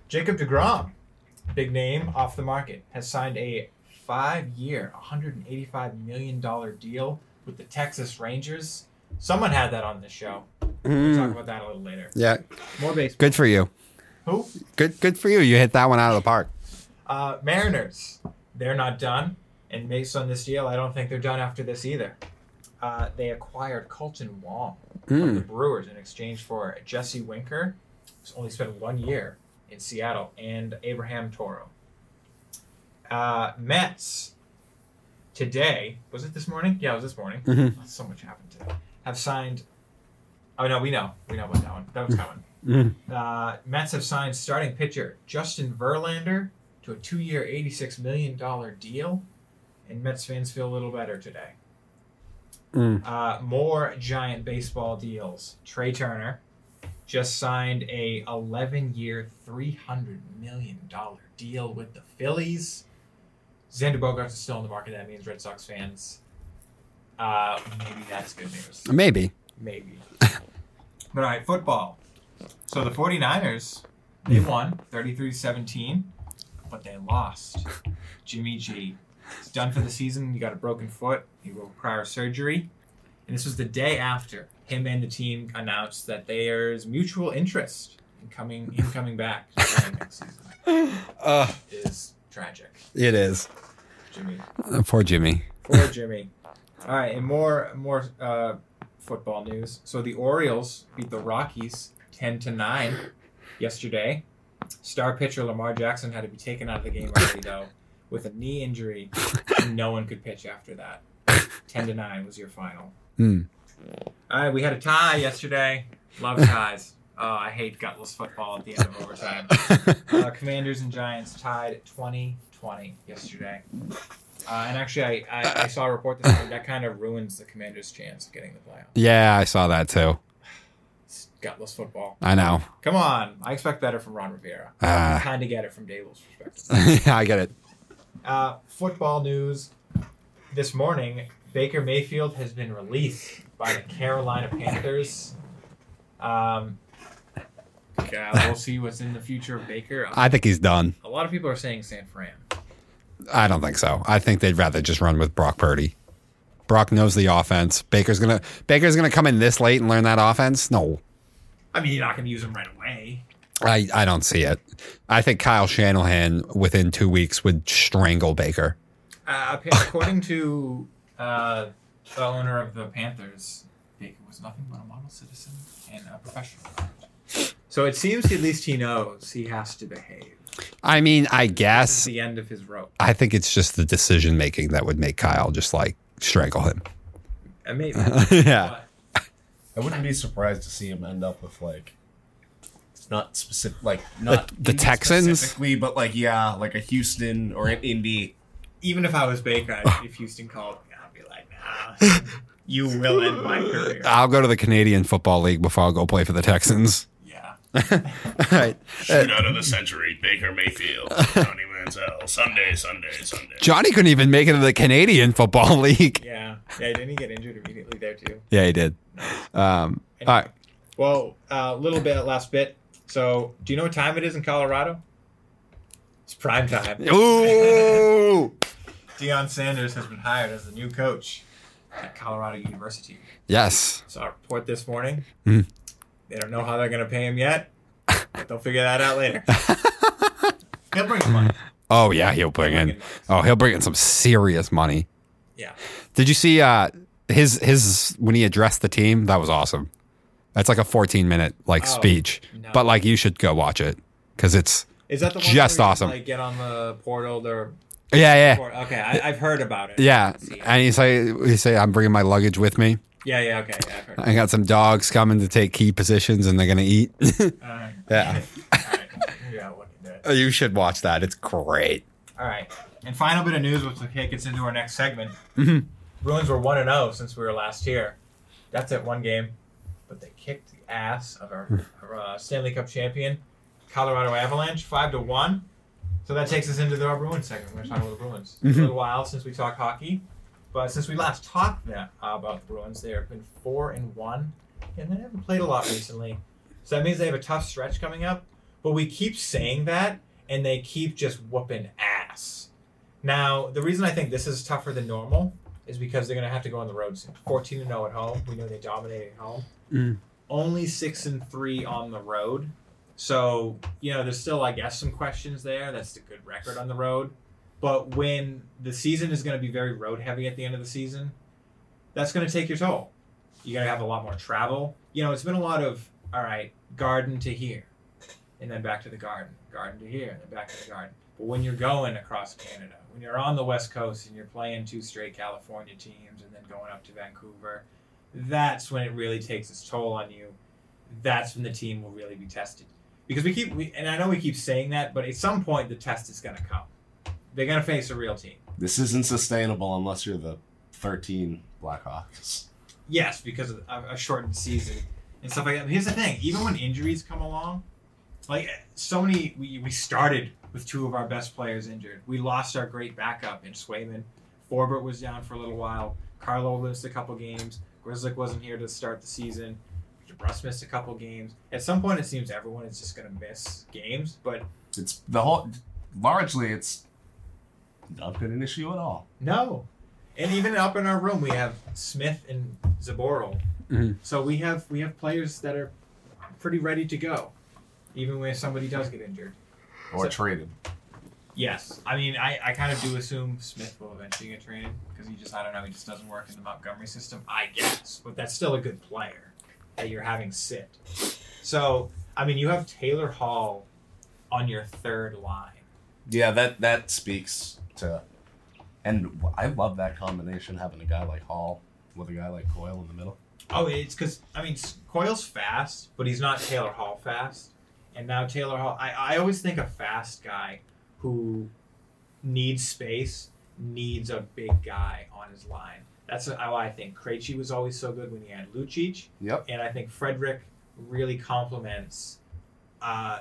[SPEAKER 1] Jacob DeGrom, big name off the market, has signed a five-year, 185 million dollar deal with the Texas Rangers. Someone had that on this show. We'll talk about that a little later.
[SPEAKER 2] Yeah,
[SPEAKER 1] More baseball.
[SPEAKER 2] good for you.
[SPEAKER 1] Who?
[SPEAKER 2] Good good for you. You hit that one out of the park.
[SPEAKER 1] Uh, Mariners. They're not done, and based on this deal, I don't think they're done after this either. Uh, they acquired Kolten Wong from the Brewers in exchange for Jesse Winker, who's only spent one year in Seattle, and Abraham Toro. Uh, Mets today was it this morning? Yeah, it was this morning.
[SPEAKER 2] Mhm.
[SPEAKER 1] So much happened today. Have signed. Oh no, we know. We know about that one. That was coming.
[SPEAKER 2] Mhm.
[SPEAKER 1] Uh, Mets have signed starting pitcher Justin Verlander to a two-year, eighty-six million dollar deal, and Mets fans feel a little better today.
[SPEAKER 2] Mm.
[SPEAKER 1] Uh, more giant baseball deals. Trea Turner just signed a 11-year, three hundred million dollar deal with the Phillies. Xander Bogaerts is still in the market. That means Red Sox fans. Uh, maybe that's good news.
[SPEAKER 2] Maybe.
[SPEAKER 1] Maybe. but all right, football. So the 49ers, they won 33-17, but they lost. Jimmy G. He's done for the season. He got a broken foot. He will require surgery. And this was the day after him and the team announced that there's mutual interest in coming in coming back next season.
[SPEAKER 2] Uh,
[SPEAKER 1] It is tragic.
[SPEAKER 2] it is.
[SPEAKER 1] Jimmy.
[SPEAKER 2] Poor Jimmy.
[SPEAKER 1] Poor Jimmy. All right, and more more uh, football news. So the Orioles beat the Rockies ten to nine yesterday. Star pitcher Lamar Jackson had to be taken out of the game early though with a knee injury. and no one could pitch after that. Ten to nine was your final.
[SPEAKER 2] Mm.
[SPEAKER 1] All right, we had a tie yesterday. Love ties. Oh, I hate gutless football at the end of overtime. Uh, Commanders and Giants tied 20-20 yesterday. Uh, and actually, I, I, I saw a report this morning that kind of ruins the Commanders' chance of getting the playoff.
[SPEAKER 2] Yeah, I saw that too.
[SPEAKER 1] Gutless football.
[SPEAKER 2] I know.
[SPEAKER 1] Come on, I expect better from Ron Rivera.
[SPEAKER 2] Ah.
[SPEAKER 1] I kind of get it from Daboll's perspective.
[SPEAKER 2] yeah, I get it.
[SPEAKER 1] Uh, football news this morning Baker Mayfield has been released by the Carolina Panthers. Um, yeah, we'll see what's in the future of Baker.
[SPEAKER 2] I think he's done.
[SPEAKER 1] A lot of people are saying San Fran.
[SPEAKER 2] I don't think so. I think they'd rather just run with Brock Purdy. Brock knows the offense. Baker's gonna Baker's gonna come in this late and learn that offense. No,
[SPEAKER 1] I mean, you're not going to use him right away.
[SPEAKER 2] I, I don't see it. I think Kyle Shanahan within two weeks would strangle Baker.
[SPEAKER 1] Uh, according to uh, the owner of the Panthers, Baker was nothing but a model citizen and a professional. So it seems at least he knows he has to behave.
[SPEAKER 2] I mean, I guess
[SPEAKER 1] the end of his rope.
[SPEAKER 2] I think it's just the decision making that would make Kyle just like strangle him.
[SPEAKER 1] And maybe.
[SPEAKER 2] yeah.
[SPEAKER 1] but
[SPEAKER 3] I wouldn't be surprised to see him end up with like not specific like not
[SPEAKER 2] the
[SPEAKER 3] Indy
[SPEAKER 2] Texans?
[SPEAKER 3] specifically, but like yeah, like a Houston or an Indy.
[SPEAKER 1] even if I was Baker, I'd- if Houston called me, I'd be like, nah, you will end my career.
[SPEAKER 2] I'll go to the Canadian Football League before I'll go play for the Texans.
[SPEAKER 1] Yeah.
[SPEAKER 2] All right.
[SPEAKER 4] Shootout of the century, Baker Mayfield, Johnny Manziel, Sunday, Sunday, Sunday.
[SPEAKER 2] Johnny couldn't even make it to the Canadian Football League.
[SPEAKER 1] Yeah. Yeah, didn't he get injured immediately there, too?
[SPEAKER 2] Yeah, he did. Um, all right.
[SPEAKER 1] Well, a little bit, last bit. So, do you know what time it is in Colorado? It's prime time.
[SPEAKER 2] Ooh.
[SPEAKER 1] Deion Sanders has been hired as the new coach at Colorado University.
[SPEAKER 2] yes.
[SPEAKER 1] Saw a report this morning.
[SPEAKER 2] Mhm.
[SPEAKER 1] They don't know how they're going to pay him yet, but they'll figure that out later. He'll bring the money.
[SPEAKER 2] Oh yeah, he'll bring in. Oh, he'll bring in some serious money.
[SPEAKER 1] Yeah.
[SPEAKER 2] Did you see uh, his his when he addressed the team? That was awesome. That's like a 14 minute like
[SPEAKER 1] Oh,
[SPEAKER 2] speech,
[SPEAKER 1] no.
[SPEAKER 2] but like you should go watch it because it's
[SPEAKER 1] Is that the one
[SPEAKER 2] Just awesome.
[SPEAKER 1] Like get on the portal or
[SPEAKER 2] yeah yeah
[SPEAKER 1] okay, I, I've heard about it.
[SPEAKER 2] yeah.
[SPEAKER 1] It.
[SPEAKER 2] And he say he say I'm bringing my luggage with me.
[SPEAKER 1] yeah, yeah, okay, yeah, I've heard.
[SPEAKER 2] I got some dogs coming to take key positions and they're gonna eat.
[SPEAKER 1] Right.
[SPEAKER 2] Yeah.
[SPEAKER 1] All right. Yeah, look at that.
[SPEAKER 2] you should watch that. It's great.
[SPEAKER 1] All right. And final bit of news, which will take us into our next segment.
[SPEAKER 2] Mhm.
[SPEAKER 1] Bruins were one and zero since we were last here. That's it, one game, but they kicked the ass of our, our uh, Stanley Cup champion, Colorado Avalanche, five to one. So that takes us into the, Bruins segment. We're talking about the Bruins. It's a little while since we talked hockey, but since we last talked that, uh, about the Bruins, they have been four and one, and they haven't played a lot recently. So that means they have a tough stretch coming up. But we keep saying that, and they keep just whooping ass. Now, the reason I think this is tougher than normal is because they're going to have to go on the road soon. 14 and 0 at home. We know they dominate at home.
[SPEAKER 2] Mm.
[SPEAKER 1] Only 6 and 3 on the road. So, you know, there's still, I guess, some questions there. That's a good record on the road. But when the season is going to be very road heavy at the end of the season, that's going to take your toll. You're going to have a lot more travel. You know, it's been a lot of, all right, garden to here, and then back to the garden, garden to here, and then back to the garden. But when you're going across Canada, when you're on the West Coast and you're playing two straight California teams and then going up to Vancouver, that's when it really takes its toll on you. That's when the team will really be tested. Because we keep, we, and I know we keep saying that, but at some point the test is going to come. They're going to face a real team.
[SPEAKER 3] This isn't sustainable unless you're the 13 Blackhawks.
[SPEAKER 1] Yes, because of a, shortened season and stuff like that. But here's the thing: even when injuries come along, like so many, we, we started with two of our best players injured. We lost our great backup in Swayman. Forbort was down for a little while. Carlo missed a couple games. Grzelcyk wasn't here to start the season. Russ missed a couple games. At some point, it seems everyone is just going to miss games. But
[SPEAKER 3] It's the whole largely it's not been an issue at all.
[SPEAKER 1] no, and even up in our room, we have Smith and Zboril.
[SPEAKER 2] Mhm.
[SPEAKER 1] So we have we have players that are pretty ready to go, even when somebody does get injured.
[SPEAKER 3] Or
[SPEAKER 1] So-
[SPEAKER 3] traded.
[SPEAKER 1] Yes, I mean I, I kind of do assume Smith will eventually get traded because he just I don't know he just doesn't work in the Montgomery system. I guess, but that's still a good player that you're having sit. So I mean you have Taylor Hall on your third line.
[SPEAKER 3] Yeah, that that speaks to and I love that combination having a guy like Hall with a guy like Coyle in the middle.
[SPEAKER 1] Oh, it's because I mean Coyle's fast, but he's not Taylor Hall fast. And now Taylor Hall, I, I always think a fast guy who needs space needs a big guy on his line. That's how I think. Krejci was always so good when he had Lucic,
[SPEAKER 3] Yep.
[SPEAKER 1] and I think Frederic really complements uh,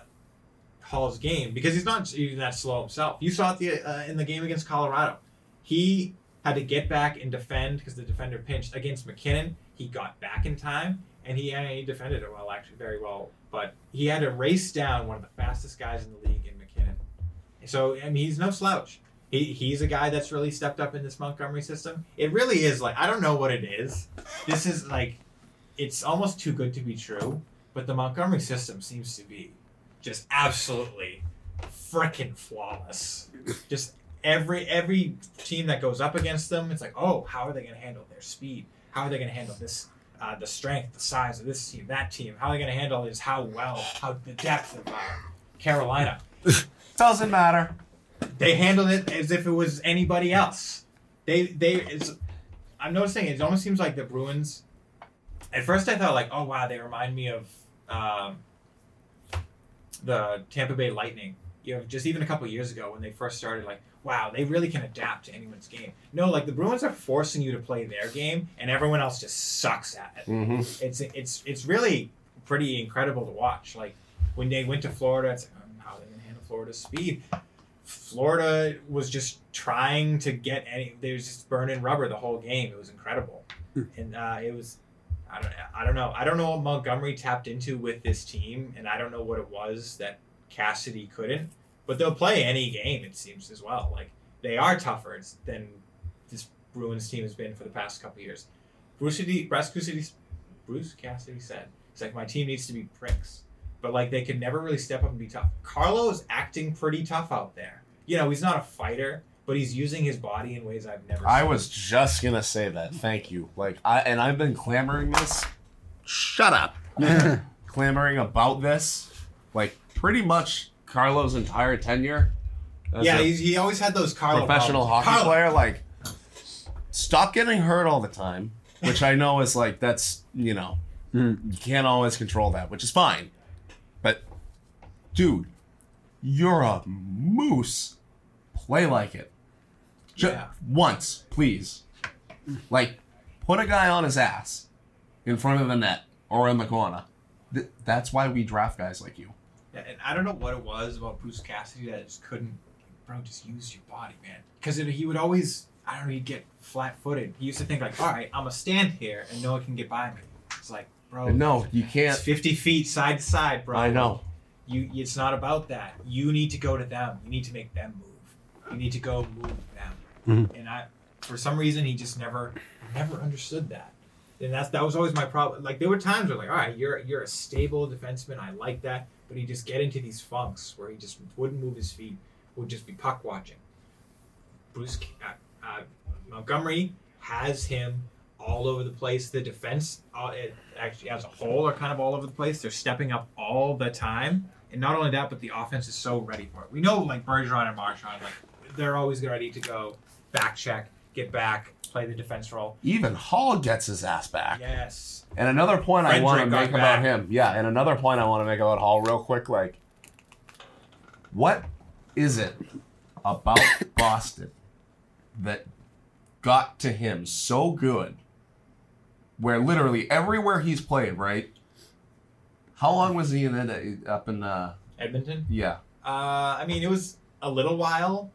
[SPEAKER 1] Hall's game because he's not even that slow himself. You saw it the, uh, in the game against Colorado. He had to get back and defend because the defender pinched against MacKinnon. He got back in time and he, and he defended it well, actually very well. But he had to race down one of the fastest guys in the league in MacKinnon. So I mean, he's no slouch. He, he's a guy that's really stepped up in this Montgomery system. It really is like I don't know what it is. This is like it's almost too good to be true. But the Montgomery system seems to be just absolutely freaking flawless. Just every every team that goes up against them, it's like, oh, how are they going to handle their speed? How are they going to handle this? Uh, the strength, the size of this team, that team. How are they going to handle this? How well? How the depth of uh, Carolina?
[SPEAKER 3] Doesn't matter.
[SPEAKER 1] They handled it as if it was anybody else. They they it's I'm noticing it almost seems like the Bruins. At first, I thought like, oh wow, they remind me of um, the Tampa Bay Lightning. You know, just even a couple years ago when they first started, like, wow, they really can adapt to anyone's game. No, like the Bruins are forcing you to play their game, and everyone else just sucks at it
[SPEAKER 3] Mm-hmm.
[SPEAKER 1] it's it's it's really pretty incredible to watch. Like when they went to Florida, it's like, how are they gonna handle Florida's speed? Florida was just trying to get any. They was just burning rubber the whole game. It was incredible, and uh, it was. I don't. I don't know. I don't know what Montgomery tapped into with this team, and I don't know what it was that Cassidy couldn't. But they'll play any game. It seems as well. Like they are tougher than this Bruins team has been for the past couple of years. Bruce Cassidy, Bruce Cassidy, Bruce Cassidy said, "He's like my team needs to be pricks, but like they can never really step up and be tough." Carlo is acting pretty tough out there. You know, he's not a fighter, but he's using his body in ways I've never.
[SPEAKER 3] I
[SPEAKER 1] seen.
[SPEAKER 3] was just gonna say that. Thank you. Like I and I've been clamoring this. Shut up. clamoring about this, like pretty much Carlo's entire tenure. as
[SPEAKER 1] Yeah,
[SPEAKER 3] a
[SPEAKER 1] he's, he always had those Carlo
[SPEAKER 3] professional
[SPEAKER 1] problems.
[SPEAKER 3] hockey
[SPEAKER 1] Carlo-
[SPEAKER 3] player. Like, stop getting hurt all the time. Which I know is like that's you know hmm. you can't always control that, which is fine. But dude, you're a moose. Play like it. Ju-
[SPEAKER 1] Yeah.
[SPEAKER 3] Once, please. Like, put a guy on his ass in front of the net or in the corner. Th- that's why we draft guys like you.
[SPEAKER 1] Yeah, and I don't know what it was about Bruce Cassidy that just couldn't, bro, just use your body, man. Because he would always, I don't know, he'd get flat-footed. He used to think like, all right, I'm gonna stand here and no one can get by me. It's like, bro,
[SPEAKER 3] no, you can't.
[SPEAKER 1] It's 50 feet side to side, bro.
[SPEAKER 3] I know.
[SPEAKER 1] You, it's not about that. You need to go to them. You need to make them move. You need to go move them.
[SPEAKER 2] Mhm.
[SPEAKER 1] And I, for some reason, he just never, never understood that. And that's that was always my problem. Like there were times where like, all right, you're you're a stable defenseman. I like that, but he'd just get into these funks where he just wouldn't move his feet. Would just be puck watching. Bruce uh, uh, Montgomery has him all over the place. The defense, uh, actually as a whole, are kind of all over the place. They're stepping up all the time, and not only that, but the offense is so ready for it. We know like Bergeron and Marchand, like they're always ready to go back check, get back, play the defense role.
[SPEAKER 3] Even Hall gets his ass back.
[SPEAKER 1] Yes.
[SPEAKER 3] And another point I want to
[SPEAKER 1] got
[SPEAKER 3] make
[SPEAKER 1] back.
[SPEAKER 3] about him, yeah, and another point I want to make about Hall real quick, like, what is it about Boston that got to him so good, where literally everywhere he's played, right? How long was he in it up in? Uh,
[SPEAKER 1] Edmonton.
[SPEAKER 3] yeah,
[SPEAKER 1] Uh, I mean, it was a little while,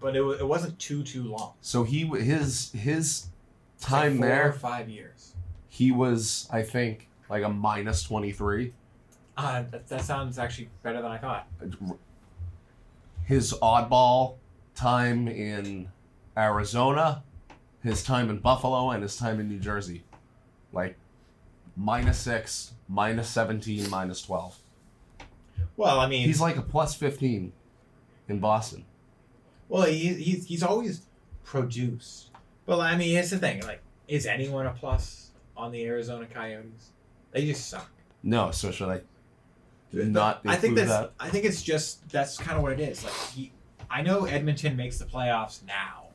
[SPEAKER 1] but it, wa- it wasn't too too long.
[SPEAKER 3] so he his his
[SPEAKER 1] like
[SPEAKER 3] time
[SPEAKER 1] or
[SPEAKER 3] there,
[SPEAKER 1] five years.
[SPEAKER 3] he was I think like a minus twenty three.
[SPEAKER 1] Uh, that, that sounds actually better than I thought.
[SPEAKER 3] his oddball time in Arizona, his time in Buffalo, and his time in New Jersey. Like minus six, minus 17, minus 12.
[SPEAKER 1] Well, I mean,
[SPEAKER 3] He's like a plus 15 in Boston.
[SPEAKER 1] Well, he, he's he's always produced. But I mean, here's the thing: like, is anyone a plus on the Arizona Coyotes? They just suck.
[SPEAKER 3] No, so should I not
[SPEAKER 1] I think that's.
[SPEAKER 3] that?
[SPEAKER 1] I think it's just that's kind of what it is. Like he, I know Edmonton makes the playoffs now,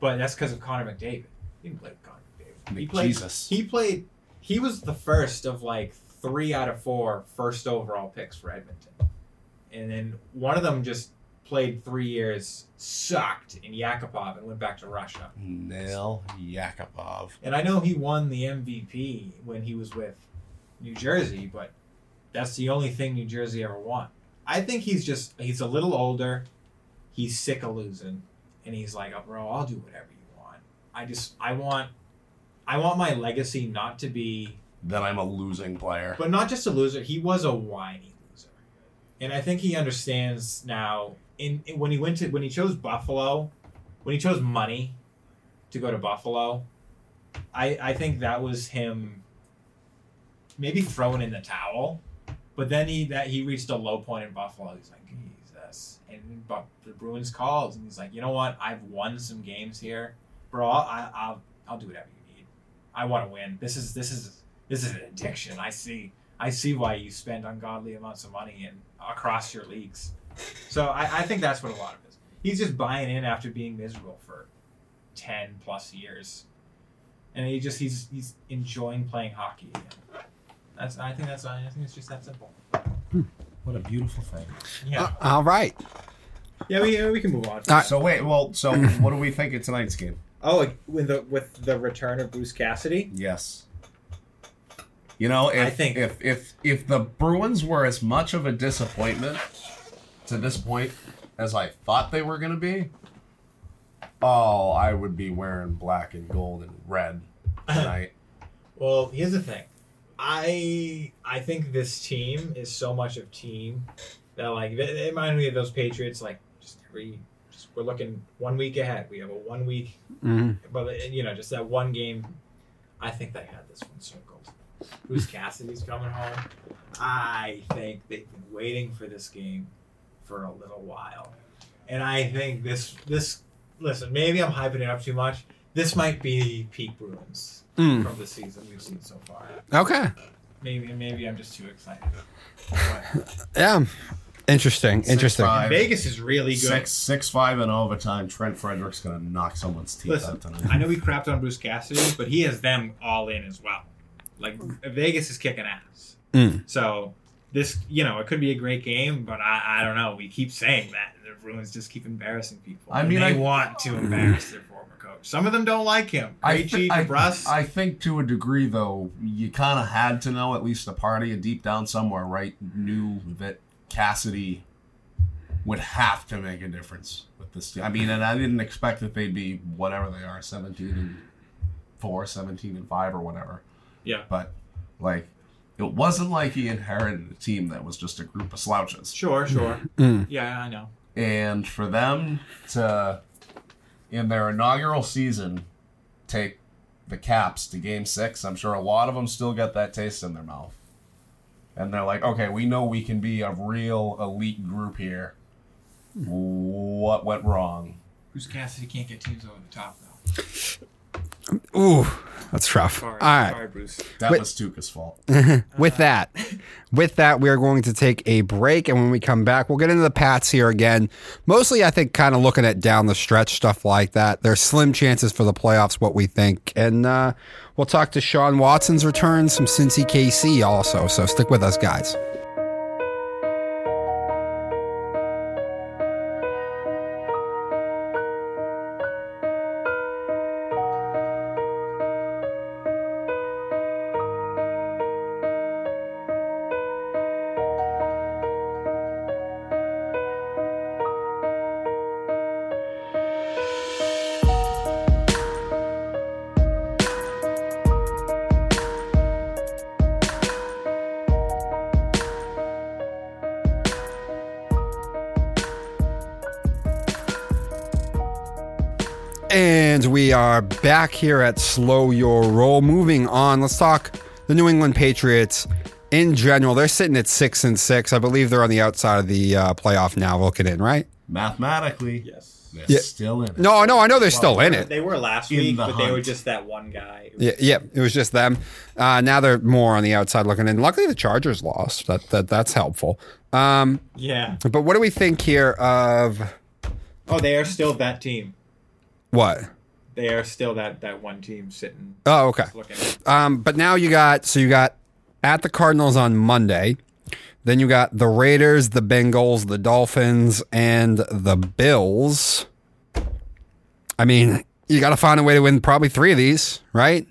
[SPEAKER 1] but that's because of Connor McDavid. He didn't play with Connor McDavid. He played.
[SPEAKER 3] McJesus.
[SPEAKER 1] He played. He was the first of like three out of four first overall picks for Edmonton, and then one of them just played three years, sucked in Yakupov, and went back to Russia.
[SPEAKER 3] Nail Yakupov.
[SPEAKER 1] And I know he won the MVP when he was with New Jersey, but that's the only thing New Jersey ever won. I think he's just he's a little older. He's sick of losing, and he's like, "Oh, bro, I'll do whatever you want. I just I want I want my legacy not to be
[SPEAKER 3] that I'm a losing player.
[SPEAKER 1] but not just a loser. He was a whiny loser, and I think he understands now. In, in when he went to when he chose Buffalo, when he chose money to go to Buffalo, I I think that was him maybe throwing in the towel, but then he that he reached a low point in Buffalo. He's like Jesus, and but the Bruins called, and he's like, you know what? I've won some games here, bro. I'll I, I'll, I'll do whatever you need. I want to win. This is this is this is an addiction. I see. I see why you spend ungodly amounts of money and across your leagues. So I, I think that's what a lot of it is. He's just buying in after being miserable for ten plus years, and he just he's he's enjoying playing hockey. again. That's I think that's I think it's just that simple.
[SPEAKER 3] What a beautiful thing.
[SPEAKER 1] Yeah,
[SPEAKER 2] Uh, all right.
[SPEAKER 1] yeah. We we can move on.
[SPEAKER 2] Uh,
[SPEAKER 3] So wait, well, so what do we think of tonight's game?
[SPEAKER 1] oh, like, with the with the return of Bruce Cassidy.
[SPEAKER 3] Yes. You know, if
[SPEAKER 1] I think-
[SPEAKER 3] if if if the Bruins were as much of a disappointment to this point as I thought they were going to be, oh, I would be wearing black and gold and red tonight.
[SPEAKER 1] Well, here's the thing. I I think this team is so much of team that like it, it reminded me of those Patriots. Like just every just we're looking one week ahead. We have a one week,
[SPEAKER 2] Mhm.
[SPEAKER 1] but you know just that one game. I think they had this one circled. Who's Cassidy's coming home. I think they've been waiting for this game for a little while, and I think this this listen. Maybe I'm hyping it up too much. This might be peak Bruins
[SPEAKER 2] Mm.
[SPEAKER 1] from the season we've seen so far.
[SPEAKER 2] Okay.
[SPEAKER 1] Maybe maybe I'm just too excited. But
[SPEAKER 2] Yeah. Interesting.
[SPEAKER 3] Six,
[SPEAKER 2] Interesting.
[SPEAKER 3] five.
[SPEAKER 1] Vegas is really good.
[SPEAKER 3] Six six five in overtime. Trent Frederic's going to knock someone's teeth
[SPEAKER 1] Listen,
[SPEAKER 3] out tonight.
[SPEAKER 1] I know we crapped on Bruce Cassidy, but he has them all in as well. Like Vegas is kicking ass.
[SPEAKER 2] Mm.
[SPEAKER 1] So this, you know, it could be a great game, but I, I don't know. We keep saying that the Bruins just keep embarrassing people.
[SPEAKER 3] I mean,
[SPEAKER 1] they
[SPEAKER 3] I-
[SPEAKER 1] want to embarrass their former coach. Some of them don't like him.
[SPEAKER 3] I, thi- I. I think to a degree, though, you kind of had to know, at least a party deep down somewhere, right, knew that Cassidy would have to make a difference with this team. I mean, and I didn't expect that they'd be whatever they are 17 and 4, 17 and 5, or whatever.
[SPEAKER 1] Yeah.
[SPEAKER 3] But, like, it wasn't like he inherited a team that was just a group of slouches.
[SPEAKER 1] sure, sure.
[SPEAKER 2] Mm.
[SPEAKER 1] Yeah, I know.
[SPEAKER 3] And for them to, in their inaugural season, take the Caps to game six, I'm sure a lot of them still get that taste in their mouth. And they're like, okay, we know we can be a real elite group here. What went wrong?
[SPEAKER 1] Bruce Cassidy can't get teams over the top though.
[SPEAKER 2] Ooh, that's rough.
[SPEAKER 1] Sorry,
[SPEAKER 2] All right.
[SPEAKER 1] sorry, Bruce.
[SPEAKER 3] That
[SPEAKER 2] Wait.
[SPEAKER 3] was Tuukka's fault.
[SPEAKER 2] With that, with that, we are going to take a break, and when we come back, we'll get into the Pats here again. Mostly, I think, kind of looking at down the stretch stuff like that. There's slim chances for the playoffs, what we think, and uh, we'll talk to Deshaun Watson's return, some Cincy KC also. So stick with us, guys. We are back here at Slow Your Roll. Moving on, let's talk the New England Patriots in general. They're sitting at six and six. I believe they're on the outside of the uh, playoff now, looking in, right?
[SPEAKER 3] Mathematically,
[SPEAKER 1] Yes.
[SPEAKER 3] they're
[SPEAKER 2] Yeah.
[SPEAKER 3] still in it.
[SPEAKER 2] No, no, I know they're still in it.
[SPEAKER 1] They were last
[SPEAKER 3] In
[SPEAKER 1] week,
[SPEAKER 3] the
[SPEAKER 1] but they were just that one guy.
[SPEAKER 2] Yeah, yeah, it was just them. Uh, now they're more on the outside looking in. Luckily, the Chargers lost. That that that's helpful. Um,
[SPEAKER 1] Yeah.
[SPEAKER 2] but what do we think here of
[SPEAKER 1] Oh, they are still that team.
[SPEAKER 2] what?
[SPEAKER 1] They are still that that one team sitting
[SPEAKER 2] Oh, okay. Um, but now you got so you got at the Cardinals on Monday, Then you got the Raiders, the Bengals, the Dolphins, and the Bills. I mean, you got to find a way to win probably three of these, right?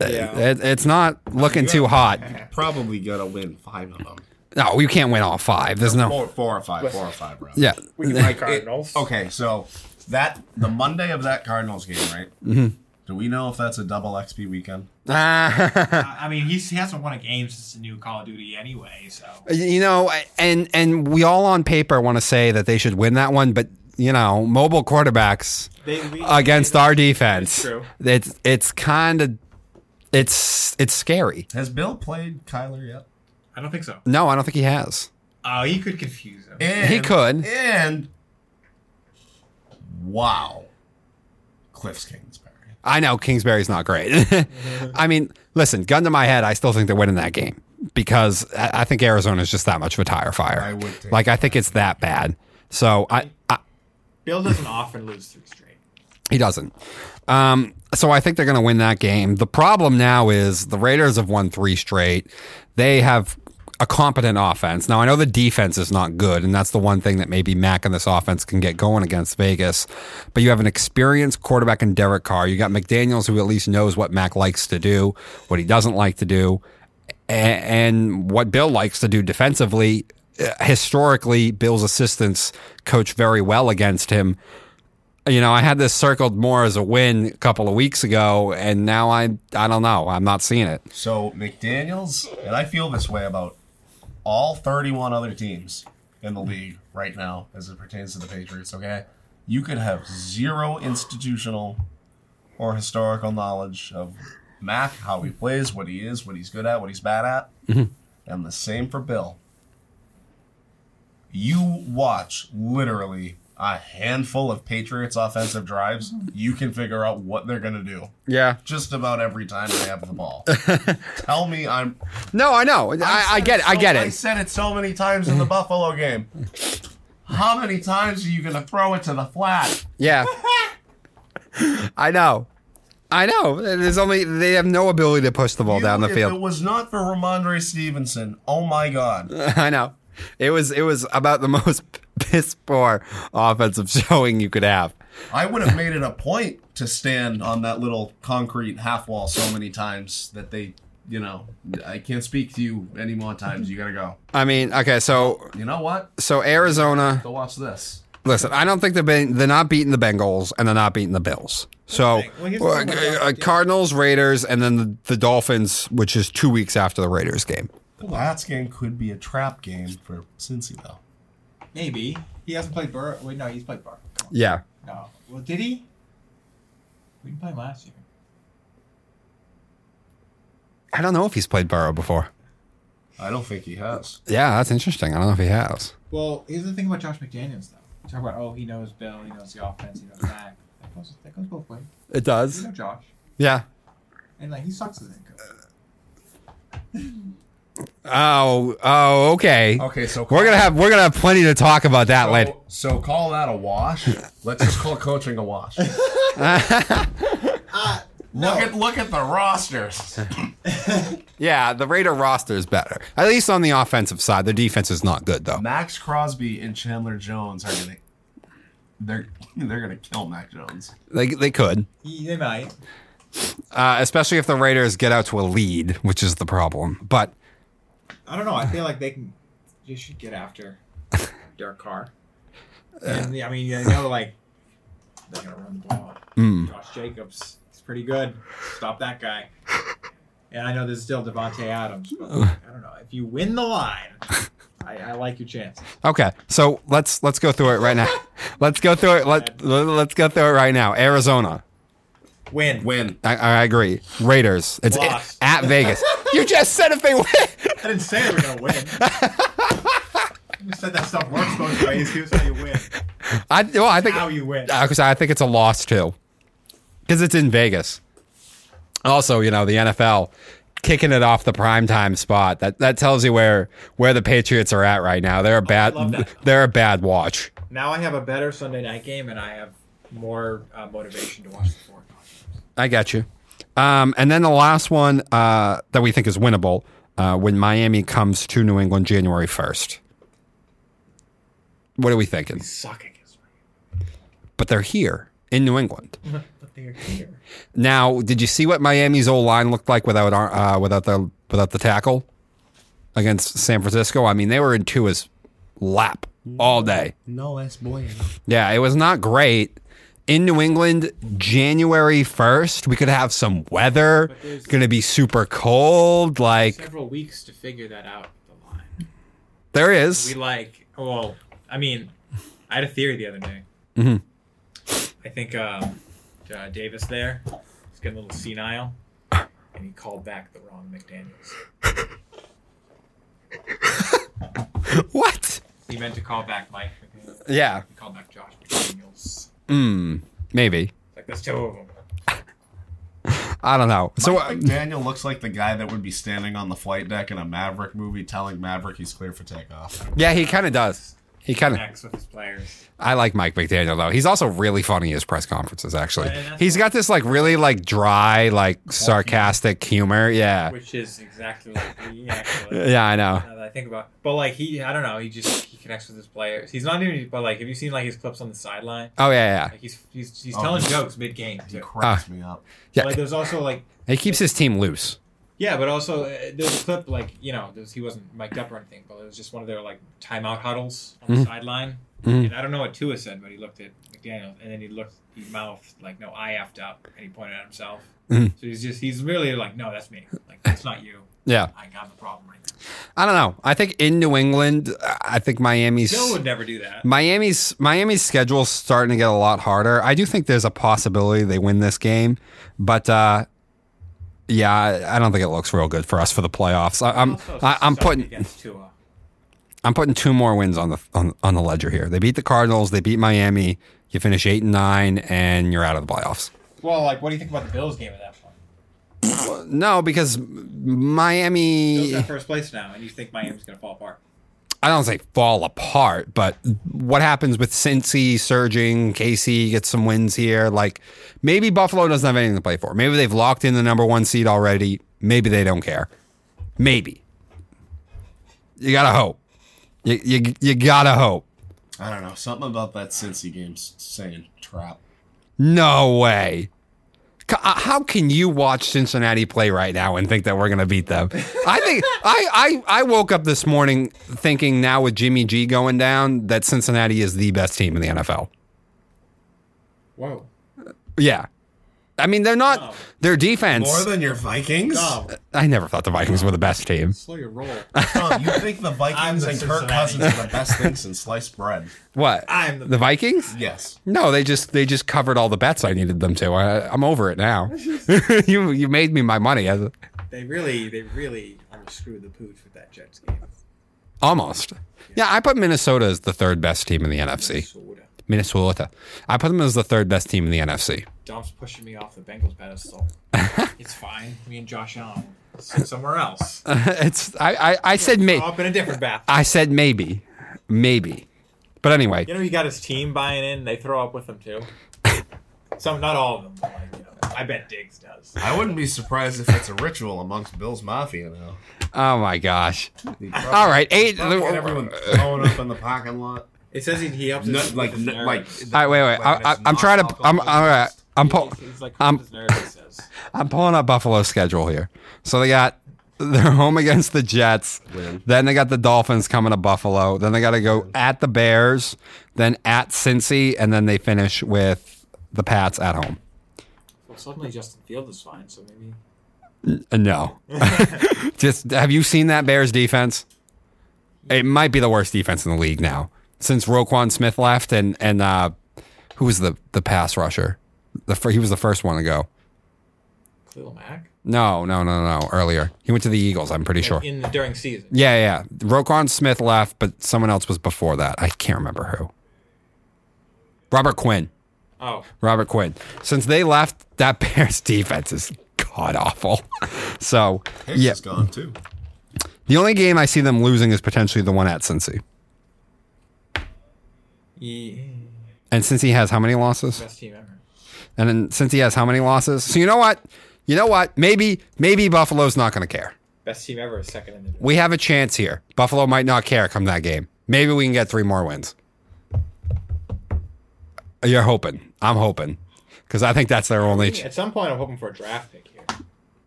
[SPEAKER 1] Yeah.
[SPEAKER 2] It, it's not looking too hot.
[SPEAKER 3] Probably gonna win five of them.
[SPEAKER 2] No, you can't win all five. There's no.
[SPEAKER 3] Four, four or five, four or five rounds.
[SPEAKER 2] Yeah.
[SPEAKER 1] We can play Cardinals.
[SPEAKER 3] Okay, so that the Monday of that Cardinals game, right? Mm-hmm. Do we know if that's a double XP weekend?
[SPEAKER 1] I I mean, he's, he hasn't won a game since the new Call of Duty anyway, so.
[SPEAKER 2] You know, and and we all on paper want to say that they should win that one, but you know, mobile quarterbacks
[SPEAKER 1] They, we,
[SPEAKER 2] against our defense,
[SPEAKER 1] It's true.
[SPEAKER 2] it's it's kind of it's it's scary.
[SPEAKER 3] Has Bill played Kyler yet?
[SPEAKER 1] I don't think so.
[SPEAKER 2] No, I don't think he has.
[SPEAKER 1] Oh, he could confuse him.
[SPEAKER 3] And,
[SPEAKER 2] He could.
[SPEAKER 3] And wow, Kliff's Kingsbury.
[SPEAKER 2] I know Kingsbury's not great. I mean, listen, gun to my head, I still think they're winning that game because I I think Arizona's just that much of a tire fire.
[SPEAKER 3] I would take
[SPEAKER 2] like I think it's that bad. So I, I
[SPEAKER 1] Bill doesn't often lose three straight.
[SPEAKER 2] He doesn't. Um, so I think they're going to win that game. The problem now is the Raiders have won three straight. They have a competent offense. Now I know the defense is not good, and that's the one thing that maybe Mac and this offense can get going against Vegas. But you have an experienced quarterback in Derek Carr. You got McDaniels who at least knows what Mac likes to do, what he doesn't like to do, and what Bill likes to do defensively. Historically, Bill's assistants coach very well against him you know, I had this circled more as a win a couple of weeks ago, and now I I don't know. I'm not seeing it.
[SPEAKER 3] So McDaniels, and I feel this way about all 31 other teams in the league right now as it pertains to the Patriots, okay? You could have zero institutional or historical knowledge of Mac, how he plays, what he is, what he's good at, what he's bad at. Mm-hmm. And the same for Bill. You watch literally a handful of Patriots offensive drives, you can figure out what they're going to do
[SPEAKER 2] Yeah.
[SPEAKER 3] just about every time they have the ball. Tell me I'm.
[SPEAKER 2] No, I know. I, I get it. I
[SPEAKER 3] so-
[SPEAKER 2] get
[SPEAKER 3] I
[SPEAKER 2] it.
[SPEAKER 3] said it so many times in the Buffalo game. How many times are you going to throw it to the flat?
[SPEAKER 2] Yeah. I know. I know. There's only they have no ability to push the ball
[SPEAKER 3] You-
[SPEAKER 2] down the
[SPEAKER 3] if
[SPEAKER 2] field.
[SPEAKER 3] it was not for Rhamondre Stevenson, oh my God.
[SPEAKER 2] I know. It was it was about the most piss poor offensive showing you could have.
[SPEAKER 3] I would have made it a point to stand on that little concrete half wall so many times that they, you know, I can't speak to you any more times. You got to go.
[SPEAKER 2] I mean, okay, so
[SPEAKER 3] You know what?
[SPEAKER 2] so Arizona.
[SPEAKER 3] Go watch this.
[SPEAKER 2] Listen, I don't think they're being, they're not beating the Bengals and they're not beating the Bills. So
[SPEAKER 1] Well,
[SPEAKER 2] uh, uh. Cardinals, Raiders, and then the, the Dolphins, which is two weeks after the Raiders game.
[SPEAKER 3] The Pats game could be a trap game for Cincy, though.
[SPEAKER 1] Maybe. He hasn't played Burrow. Wait, no, he's played Burrow.
[SPEAKER 2] Yeah.
[SPEAKER 1] No. Well, did he? We didn't play him last year.
[SPEAKER 2] I don't know if he's played Burrow before.
[SPEAKER 3] I don't think he has.
[SPEAKER 2] Yeah, that's interesting. I don't know if he has.
[SPEAKER 1] Well, here's the thing about Josh McDaniels, though. You talk about, oh, he knows Bill, he knows the offense, he knows Mac. That goes, that goes both ways.
[SPEAKER 2] It
[SPEAKER 1] You
[SPEAKER 2] does.
[SPEAKER 1] know Josh.
[SPEAKER 2] Yeah.
[SPEAKER 1] And, like, he sucks as a coach.
[SPEAKER 2] Oh, oh, okay.
[SPEAKER 3] Okay, so
[SPEAKER 2] We're gonna have we're gonna have plenty to talk about that
[SPEAKER 3] so,
[SPEAKER 2] later.
[SPEAKER 3] so call that a wash. Let's just call coaching a wash. Look at look at the rosters.
[SPEAKER 2] Yeah, the Raider roster is better. At least on the offensive side. The defense is not good though.
[SPEAKER 3] Maxx Crosby and Chandler Jones are gonna they're they're gonna kill Mac Jones.
[SPEAKER 2] They they could,
[SPEAKER 1] He, they might.
[SPEAKER 2] uh, especially if the Raiders get out to a lead, which is the problem. But
[SPEAKER 1] I don't know. I feel like they can. You should get after Derek Carr. And I mean, you know, like they're gonna run the ball.
[SPEAKER 2] mm,
[SPEAKER 1] Josh Jacobs, he's pretty good. Stop that guy. And I know there's still Davante Adams, but I don't know. If you win the line, I, I like your chance.
[SPEAKER 2] okay, so let's let's go through it right now. Let's go through it. Let let's go through it right now. Arizona.
[SPEAKER 1] Win.
[SPEAKER 3] Win.
[SPEAKER 2] I, I agree. Raiders. It's
[SPEAKER 1] Lost.
[SPEAKER 2] at Vegas. you just said if they win.
[SPEAKER 1] I didn't say they were gonna win. you said that stuff works both ways. Here's how you win.
[SPEAKER 2] I well, I think
[SPEAKER 1] How you win.
[SPEAKER 2] because I think it's a loss too, because it's in Vegas. Also, you know the NFL kicking it off the primetime spot. That that tells you where where the Patriots are at right now. They're a bad
[SPEAKER 1] love that.
[SPEAKER 2] they're a bad watch.
[SPEAKER 1] Now I have a better Sunday night game, and I have more uh, motivation to watch the.
[SPEAKER 2] I got you. Um, and then the last one uh, that we think is winnable, uh, when Miami comes to New England January 1st. What are we thinking?
[SPEAKER 1] Suck against
[SPEAKER 2] But they're here in New England.
[SPEAKER 1] But they're here.
[SPEAKER 2] Now, did you see what Miami's old line looked like without uh, without the without the tackle against San Francisco? I mean, they were in Tua's lap all day.
[SPEAKER 3] No, es bueno.
[SPEAKER 2] Yeah, it was not great. In New England, January 1st, we could have some weather.
[SPEAKER 1] there's-
[SPEAKER 2] Going to be super cold. Like,
[SPEAKER 1] Several weeks to figure that out. The line.
[SPEAKER 2] there
[SPEAKER 1] We like. Well, I mean, I had a theory the other day.
[SPEAKER 2] Mm-hmm.
[SPEAKER 1] I think um, uh, Davis there is getting a little senile, and he called back the wrong McDaniels.
[SPEAKER 2] What?
[SPEAKER 1] He meant to call back Mike.
[SPEAKER 2] Yeah.
[SPEAKER 1] He called back Josh McDaniels.
[SPEAKER 2] Mm, maybe.
[SPEAKER 1] Like there's two of them.
[SPEAKER 2] I don't know. So,
[SPEAKER 3] So
[SPEAKER 2] uh,
[SPEAKER 3] Daniel looks like the guy that would be standing on the flight deck in a Maverick movie, telling Maverick he's clear for takeoff.
[SPEAKER 2] yeah, he kind of does. He kind of.
[SPEAKER 1] Next with his players.
[SPEAKER 2] I like Mike McDaniel though. He's also really funny at his press conferences. Actually,
[SPEAKER 1] And that's
[SPEAKER 2] he's got this like really like dry, like sarcastic humor. Yeah,
[SPEAKER 1] which is exactly like me actually.
[SPEAKER 2] yeah, I know.
[SPEAKER 1] Now that I think about, but like he, I don't know, he just he connects with his players. He's not even, but like, have you seen like his clips on the sideline?
[SPEAKER 2] Oh yeah,
[SPEAKER 1] Like he's he's he's
[SPEAKER 3] Oh.
[SPEAKER 1] telling jokes mid game
[SPEAKER 3] He
[SPEAKER 1] too.
[SPEAKER 3] cracks me up.
[SPEAKER 2] yeah,
[SPEAKER 1] Like
[SPEAKER 2] yeah.
[SPEAKER 1] there's also like
[SPEAKER 2] He keeps his team loose.
[SPEAKER 1] Yeah, but also uh, there's a clip like you know there's, he wasn't mic'd up or anything, but it was just one of their like timeout huddles on the sideline.
[SPEAKER 2] Mhm.
[SPEAKER 1] And I don't know what Tua said, but he looked at McDaniel and then he looked, he mouthed like no, I effed up, and he pointed at himself.
[SPEAKER 2] Mhm.
[SPEAKER 1] So he's just he's really like no, that's me. Like that's not you.
[SPEAKER 2] Yeah,
[SPEAKER 1] I got the problem right. There.
[SPEAKER 2] I don't know. I think in New England, I think Miami's
[SPEAKER 1] Joe would never do that.
[SPEAKER 2] Miami's Miami's schedule's starting to get a lot harder. I do think there's a possibility they win this game, but uh, yeah, I, I don't think it looks real good for us for the playoffs. I, I'm
[SPEAKER 1] Also
[SPEAKER 2] I, I'm putting. I'm putting two more wins on the on, on the ledger here. They beat the Cardinals, they beat Miami. You finish eight and nine, and you're out of the playoffs.
[SPEAKER 1] Well, like, what do you think about the Bills game at that point?
[SPEAKER 2] No, because
[SPEAKER 1] Bills
[SPEAKER 2] Miami.
[SPEAKER 1] at first place now, and you think Miami's going to fall apart.
[SPEAKER 2] I don't say fall apart, but what happens with Cincy surging, KC gets some wins here. Like maybe Buffalo doesn't have anything to play for. Maybe they've locked in the number one seed already. Maybe they don't care. Maybe. You gotta hope. You you, you gotta hope.
[SPEAKER 3] I don't know. Something about that Cincy game's saying trap.
[SPEAKER 2] No way. Uh, How can you watch Cincinnati play right now and think that we're going to beat them? I think I, I I woke up this morning thinking now with Jimmy G going down that Cincinnati is the best team in the NFL.
[SPEAKER 1] Whoa.
[SPEAKER 2] Yeah. I mean, they're not
[SPEAKER 1] Oh.
[SPEAKER 2] their defense.
[SPEAKER 3] More than your Vikings?
[SPEAKER 1] Dom,
[SPEAKER 2] I never thought the Vikings were the best team.
[SPEAKER 1] slow your roll.
[SPEAKER 3] Tom, you think the Vikings
[SPEAKER 1] the
[SPEAKER 3] and Kirk Cousins are the best thing since sliced bread?
[SPEAKER 2] What?
[SPEAKER 1] I'm the-
[SPEAKER 2] the Vikings?
[SPEAKER 3] Yes.
[SPEAKER 2] No, they just they just covered all the bets I needed them to. I, I'm over it now. you you made me my money. I-
[SPEAKER 1] They really, they really unscrewed the pooch with that Jets game.
[SPEAKER 2] Almost. Yeah, I put Minnesota as the third best team in the NFC.
[SPEAKER 1] Soda.
[SPEAKER 2] Minnesota. I put them as the third best team in the NFC.
[SPEAKER 1] Dom's pushing me off the Bengals pedestal. it's fine. Me and Josh Allen will sit somewhere else.
[SPEAKER 2] it's I, I, I said maybe
[SPEAKER 1] up in a different bath.
[SPEAKER 2] I said maybe. Maybe. But anyway,
[SPEAKER 1] You know, he got his team buying in. They throw up with him too. Some, not all of them. But like, you know, I bet Diggs does.
[SPEAKER 3] I wouldn't be surprised if it's a ritual amongst Bill's Mafia now.
[SPEAKER 2] oh my gosh.
[SPEAKER 3] He
[SPEAKER 2] All right, eight
[SPEAKER 3] everyone throwing up in the parking lot.
[SPEAKER 1] It says he, he helps
[SPEAKER 3] No,
[SPEAKER 1] his,
[SPEAKER 3] like,
[SPEAKER 1] his
[SPEAKER 3] no, like,
[SPEAKER 1] nerves.
[SPEAKER 2] All right, wait, wait. I, I, I'm trying to. I'm all right. I'm pull,
[SPEAKER 1] He's, he's like
[SPEAKER 2] I'm-
[SPEAKER 1] his nerves. He says.
[SPEAKER 2] I'm pulling up Buffalo's schedule here. So they got they're home against the Jets.
[SPEAKER 3] Win.
[SPEAKER 2] Then they got the Dolphins coming to Buffalo. Then they got to go at the Bears. Then at Cincy, and then they finish with the Pats at home.
[SPEAKER 1] Well, suddenly Justin Field is fine, so maybe.
[SPEAKER 2] No. Just have you seen that Bears defense? It might be the worst defense in the league now since Roquan Smith left and and uh, who was the the pass rusher? The fir- he was the first one to go.
[SPEAKER 1] Khalil Mack
[SPEAKER 2] No, no, no, no. Earlier, he went to the Eagles. I'm pretty sure.
[SPEAKER 1] in the, during season.
[SPEAKER 2] Yeah, yeah. Roquan Smith left, but someone else was before that. I can't remember who. Robert Quinn.
[SPEAKER 1] Oh,
[SPEAKER 2] Robert Quinn. Since they left, that Bears defense is god awful. So
[SPEAKER 3] Hicks
[SPEAKER 2] yeah,
[SPEAKER 3] is gone too.
[SPEAKER 2] the only game I see them losing is potentially the one at Cincy.
[SPEAKER 1] Yeah,
[SPEAKER 2] And Cincy has how many losses?
[SPEAKER 1] best team ever.
[SPEAKER 2] And then Cincy has how many losses? So you know what? You know what? Maybe maybe Buffalo's not going to care.
[SPEAKER 1] Best team ever is second in the division.
[SPEAKER 2] We have a chance here. Buffalo might not care come that game. Maybe we can get three more wins. You're hoping. I'm hoping. Because I think that's their only. Ch-
[SPEAKER 1] At some point, I'm hoping for a draft pick here.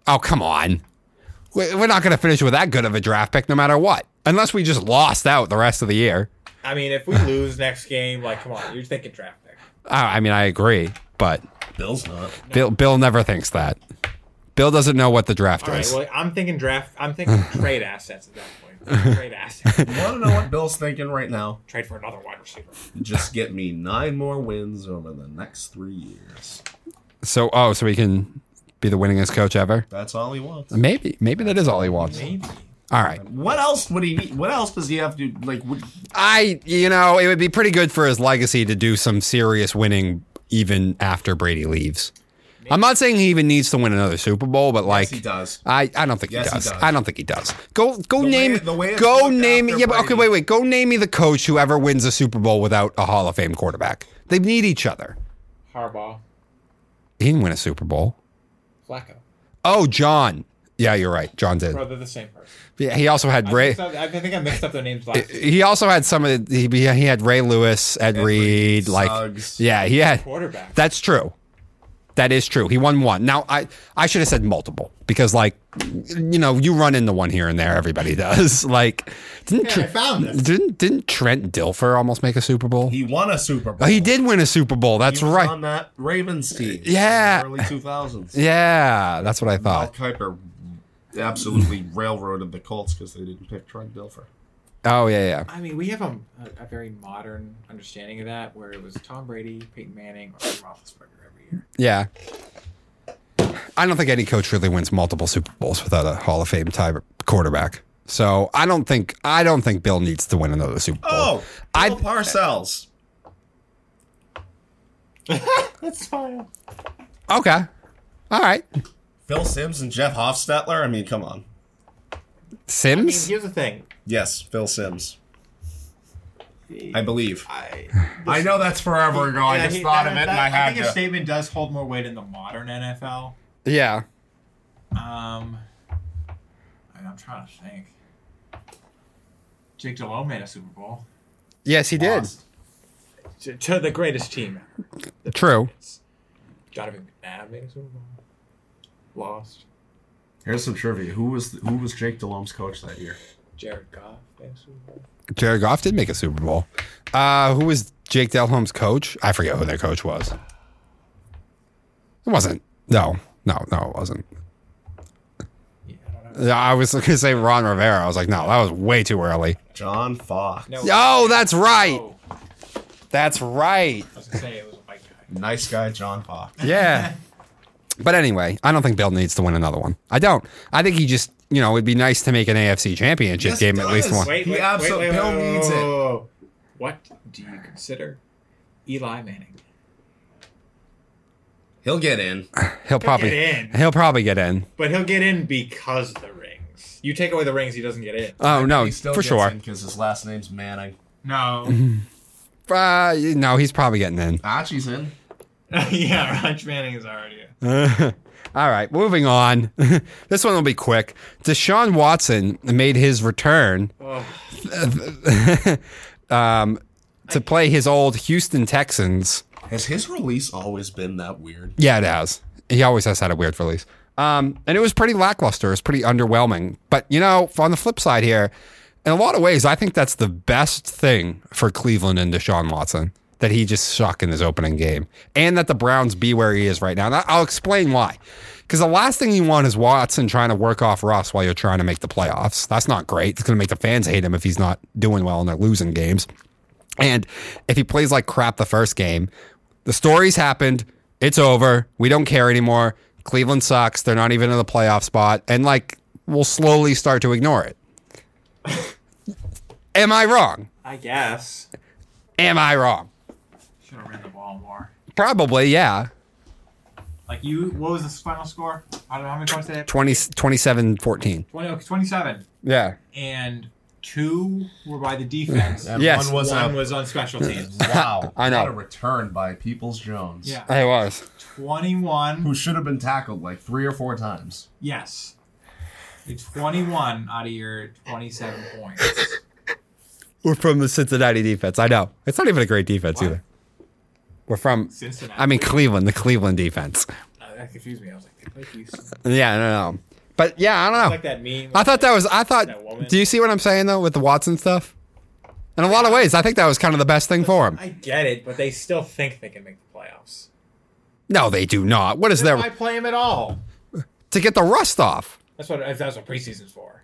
[SPEAKER 2] oh, come on. We're not going to finish with that good of a draft pick no matter what. Unless we just lost out the rest of the year.
[SPEAKER 1] I mean, if we lose next game, like, come on, you're thinking draft pick.
[SPEAKER 2] I I mean, I agree. But
[SPEAKER 3] Bill's not.
[SPEAKER 2] Bill, Bill never thinks that. Bill doesn't know what the draft
[SPEAKER 1] All right,
[SPEAKER 2] is.
[SPEAKER 1] well, I'm thinking draft. I'm thinking trade assets at that point. Trade assets.
[SPEAKER 3] You want to know what Bill's thinking right now?
[SPEAKER 1] Trade for another wide receiver.
[SPEAKER 3] Just get me nine more wins over the next three years.
[SPEAKER 2] So, oh, so he can be the winningest coach ever?
[SPEAKER 3] That's all he wants.
[SPEAKER 2] Maybe. Maybe that is all he wants.
[SPEAKER 1] Maybe.
[SPEAKER 2] All right.
[SPEAKER 3] What else would he need? What else does he have to like? Would,
[SPEAKER 2] I, you know, it would be pretty good for his legacy to do some serious winning even after Brady leaves. I'm not saying he even needs to win another Super Bowl, but like
[SPEAKER 3] he does.
[SPEAKER 2] I, I don't think
[SPEAKER 3] Yes,
[SPEAKER 2] he,
[SPEAKER 3] he
[SPEAKER 2] does.
[SPEAKER 3] does.
[SPEAKER 2] I don't think he does. Go go
[SPEAKER 3] The
[SPEAKER 2] name
[SPEAKER 3] way- the way
[SPEAKER 2] go name yeah, but okay, wait, wait. Go name me the coach who ever wins a Super Bowl without a Hall of Fame quarterback. They need each other.
[SPEAKER 1] Harbaugh,
[SPEAKER 2] He didn't win a Super Bowl.
[SPEAKER 1] Flacco.
[SPEAKER 2] Oh, John. Yeah, you're right. John did.
[SPEAKER 1] Bro, they're the same person.
[SPEAKER 2] Yeah, he also had
[SPEAKER 1] I,
[SPEAKER 2] Ray.
[SPEAKER 1] up- I think I mixed up their names.
[SPEAKER 2] He also had some of the, he, he had Ray Lewis, Ed, Reed, like
[SPEAKER 3] Suggs.
[SPEAKER 2] yeah, he had
[SPEAKER 1] Quarterback.
[SPEAKER 2] That's true. That is true. He won one. Now I I should have said multiple because like you know you run into one here and there. Everybody does. Like didn't
[SPEAKER 1] Yeah, I found this.
[SPEAKER 2] didn't didn't Trent Dilfer almost make a Super Bowl?
[SPEAKER 3] He won a Super Bowl.
[SPEAKER 2] oh, he did win a Super Bowl. That's right.
[SPEAKER 3] on that Ravens team.
[SPEAKER 2] Yeah.
[SPEAKER 3] early two thousands.
[SPEAKER 2] yeah, that's what I thought.
[SPEAKER 3] Kiper absolutely railroaded the Colts because they didn't pick Trent Dilfer.
[SPEAKER 2] Oh yeah, yeah.
[SPEAKER 1] I mean, we have a, a, a very modern understanding of that, where it was Tom Brady, Peyton Manning, or Ben Roethlisberger every year.
[SPEAKER 2] Yeah. I don't think any coach really wins multiple Super Bowls without a Hall of Fame type quarterback. So I don't think I don't think Bill needs to win another Super Bowl.
[SPEAKER 3] Oh,
[SPEAKER 2] I-
[SPEAKER 3] Bill Parcells.
[SPEAKER 1] That's fine.
[SPEAKER 2] Okay. All right.
[SPEAKER 3] Phil Simms and Jeff Hostetler. I mean, come on.
[SPEAKER 1] I mean,
[SPEAKER 2] Simms?
[SPEAKER 1] here's the thing.
[SPEAKER 3] Yes, Phil Simms. I believe.
[SPEAKER 1] I,
[SPEAKER 3] I know that's forever ago. I just
[SPEAKER 1] he-
[SPEAKER 3] thought
[SPEAKER 1] that-
[SPEAKER 3] of it and
[SPEAKER 1] that-
[SPEAKER 3] I had
[SPEAKER 1] think
[SPEAKER 3] to.
[SPEAKER 1] his statement does hold more weight in the modern NFL.
[SPEAKER 2] yeah.
[SPEAKER 1] Um, I- I'm trying to think. Jake Delhomme made a Super Bowl
[SPEAKER 2] Yes, he did.
[SPEAKER 1] To, to the greatest team ever. The
[SPEAKER 2] True.
[SPEAKER 1] Patriots. Jonathan McNabb made a Super Bowl. Lost.
[SPEAKER 3] Here's some trivia. Who was who was Jake Delhomme's coach that year?
[SPEAKER 1] Jared Goff made a Super Bowl.
[SPEAKER 2] Jared Goff did make a Super Bowl. Uh, who was Jake Delhomme's coach? I forget who their coach was. It wasn't. No, no, no, it wasn't.
[SPEAKER 1] Yeah, I don't know.
[SPEAKER 2] Yeah, I was going to say Ron Rivera. I was like, no, that was way too early.
[SPEAKER 3] John Fox.
[SPEAKER 1] No.
[SPEAKER 2] Oh, that's right.
[SPEAKER 1] Oh,
[SPEAKER 2] That's right.
[SPEAKER 1] I was gonna say it was a white guy.
[SPEAKER 3] Nice guy, John Fox.
[SPEAKER 2] Yeah. But anyway, I don't think Bill needs to win another one. I don't. I think he just, you know, it'd be nice to make an AFC championship
[SPEAKER 3] Yes,
[SPEAKER 2] game
[SPEAKER 3] it
[SPEAKER 2] at least
[SPEAKER 3] does.
[SPEAKER 2] one.
[SPEAKER 1] Wait,
[SPEAKER 3] He
[SPEAKER 1] wait,
[SPEAKER 3] absol-
[SPEAKER 1] wait, wait,
[SPEAKER 3] Bill
[SPEAKER 1] wait,
[SPEAKER 3] needs
[SPEAKER 1] whoa,
[SPEAKER 3] it.
[SPEAKER 1] whoa, whoa. What do you consider Eli Manning?
[SPEAKER 3] He'll get in.
[SPEAKER 2] He'll probably
[SPEAKER 1] get in.
[SPEAKER 2] he'll probably get in.
[SPEAKER 1] But he'll get in because of the rings. You take away the rings, he doesn't get in.
[SPEAKER 2] Oh no,
[SPEAKER 3] He still
[SPEAKER 2] for
[SPEAKER 3] gets
[SPEAKER 2] sure.
[SPEAKER 3] because his last name's Manning.
[SPEAKER 1] No.
[SPEAKER 2] Uh, no, he's probably getting in.
[SPEAKER 3] Archie's in.
[SPEAKER 1] yeah, Raj Manning is already in.
[SPEAKER 2] All right, moving on. this one will be quick. Deshaun Watson made his return
[SPEAKER 1] Oh,
[SPEAKER 2] um, to play his old Houston Texans.
[SPEAKER 3] Has his release always been that weird?
[SPEAKER 2] Yeah, it has. He always has had a weird release. Um, and it was pretty lackluster. It was pretty underwhelming. But, you know, on the flip side here, in a lot of ways, I think that's the best thing for Cleveland and Deshaun Watson that he just suck in his opening game and that the Browns be where he is right now. And I'll explain why. Because the last thing you want is Watson trying to work off Russ while you're trying to make the playoffs. That's not great. It's going to make the fans hate him if he's not doing well and they're losing games. And if he plays like crap the first game, the story's happened. It's over. We don't care anymore. Cleveland sucks. They're not even in the playoff spot. And like, we'll slowly start to ignore it. Am I wrong?
[SPEAKER 1] I guess.
[SPEAKER 2] Am I wrong?
[SPEAKER 1] Should have ran the ball more.
[SPEAKER 2] Probably, yeah.
[SPEAKER 1] Like you, what was the final score? I don't know how many points did they had.
[SPEAKER 2] 20, 27 14.
[SPEAKER 1] 20, okay, 27.
[SPEAKER 2] Yeah.
[SPEAKER 1] And two were by the defense.
[SPEAKER 3] And
[SPEAKER 2] Yes.
[SPEAKER 3] one was
[SPEAKER 1] One
[SPEAKER 3] a
[SPEAKER 1] was on special teams.
[SPEAKER 3] wow.
[SPEAKER 2] I know.
[SPEAKER 3] What a return by Peoples Jones.
[SPEAKER 1] Yeah.
[SPEAKER 2] I was.
[SPEAKER 1] 21.
[SPEAKER 3] Who should have been tackled like three or four times.
[SPEAKER 1] Yes. It's 21 out of your 27 points.
[SPEAKER 2] We're from the Cincinnati defense. I know. It's not even a great defense
[SPEAKER 1] What?
[SPEAKER 2] either. We're from
[SPEAKER 1] Cincinnati.
[SPEAKER 2] I mean Cleveland, the Cleveland defense.
[SPEAKER 1] Uh, that confused me. I was like, they play Houston.
[SPEAKER 2] Yeah, no, no. But yeah, I don't know.
[SPEAKER 1] Like that meme.
[SPEAKER 2] I thought that was. I thought. Do you see what I'm saying though with the Watson stuff? In a lot of ways, I think that was kind of the best thing for him.
[SPEAKER 1] I get it, but they still think they can make the playoffs.
[SPEAKER 2] No, they do not. What is there
[SPEAKER 1] Why play him at all?
[SPEAKER 2] to get the rust off?
[SPEAKER 1] That's what that's what preseason's for.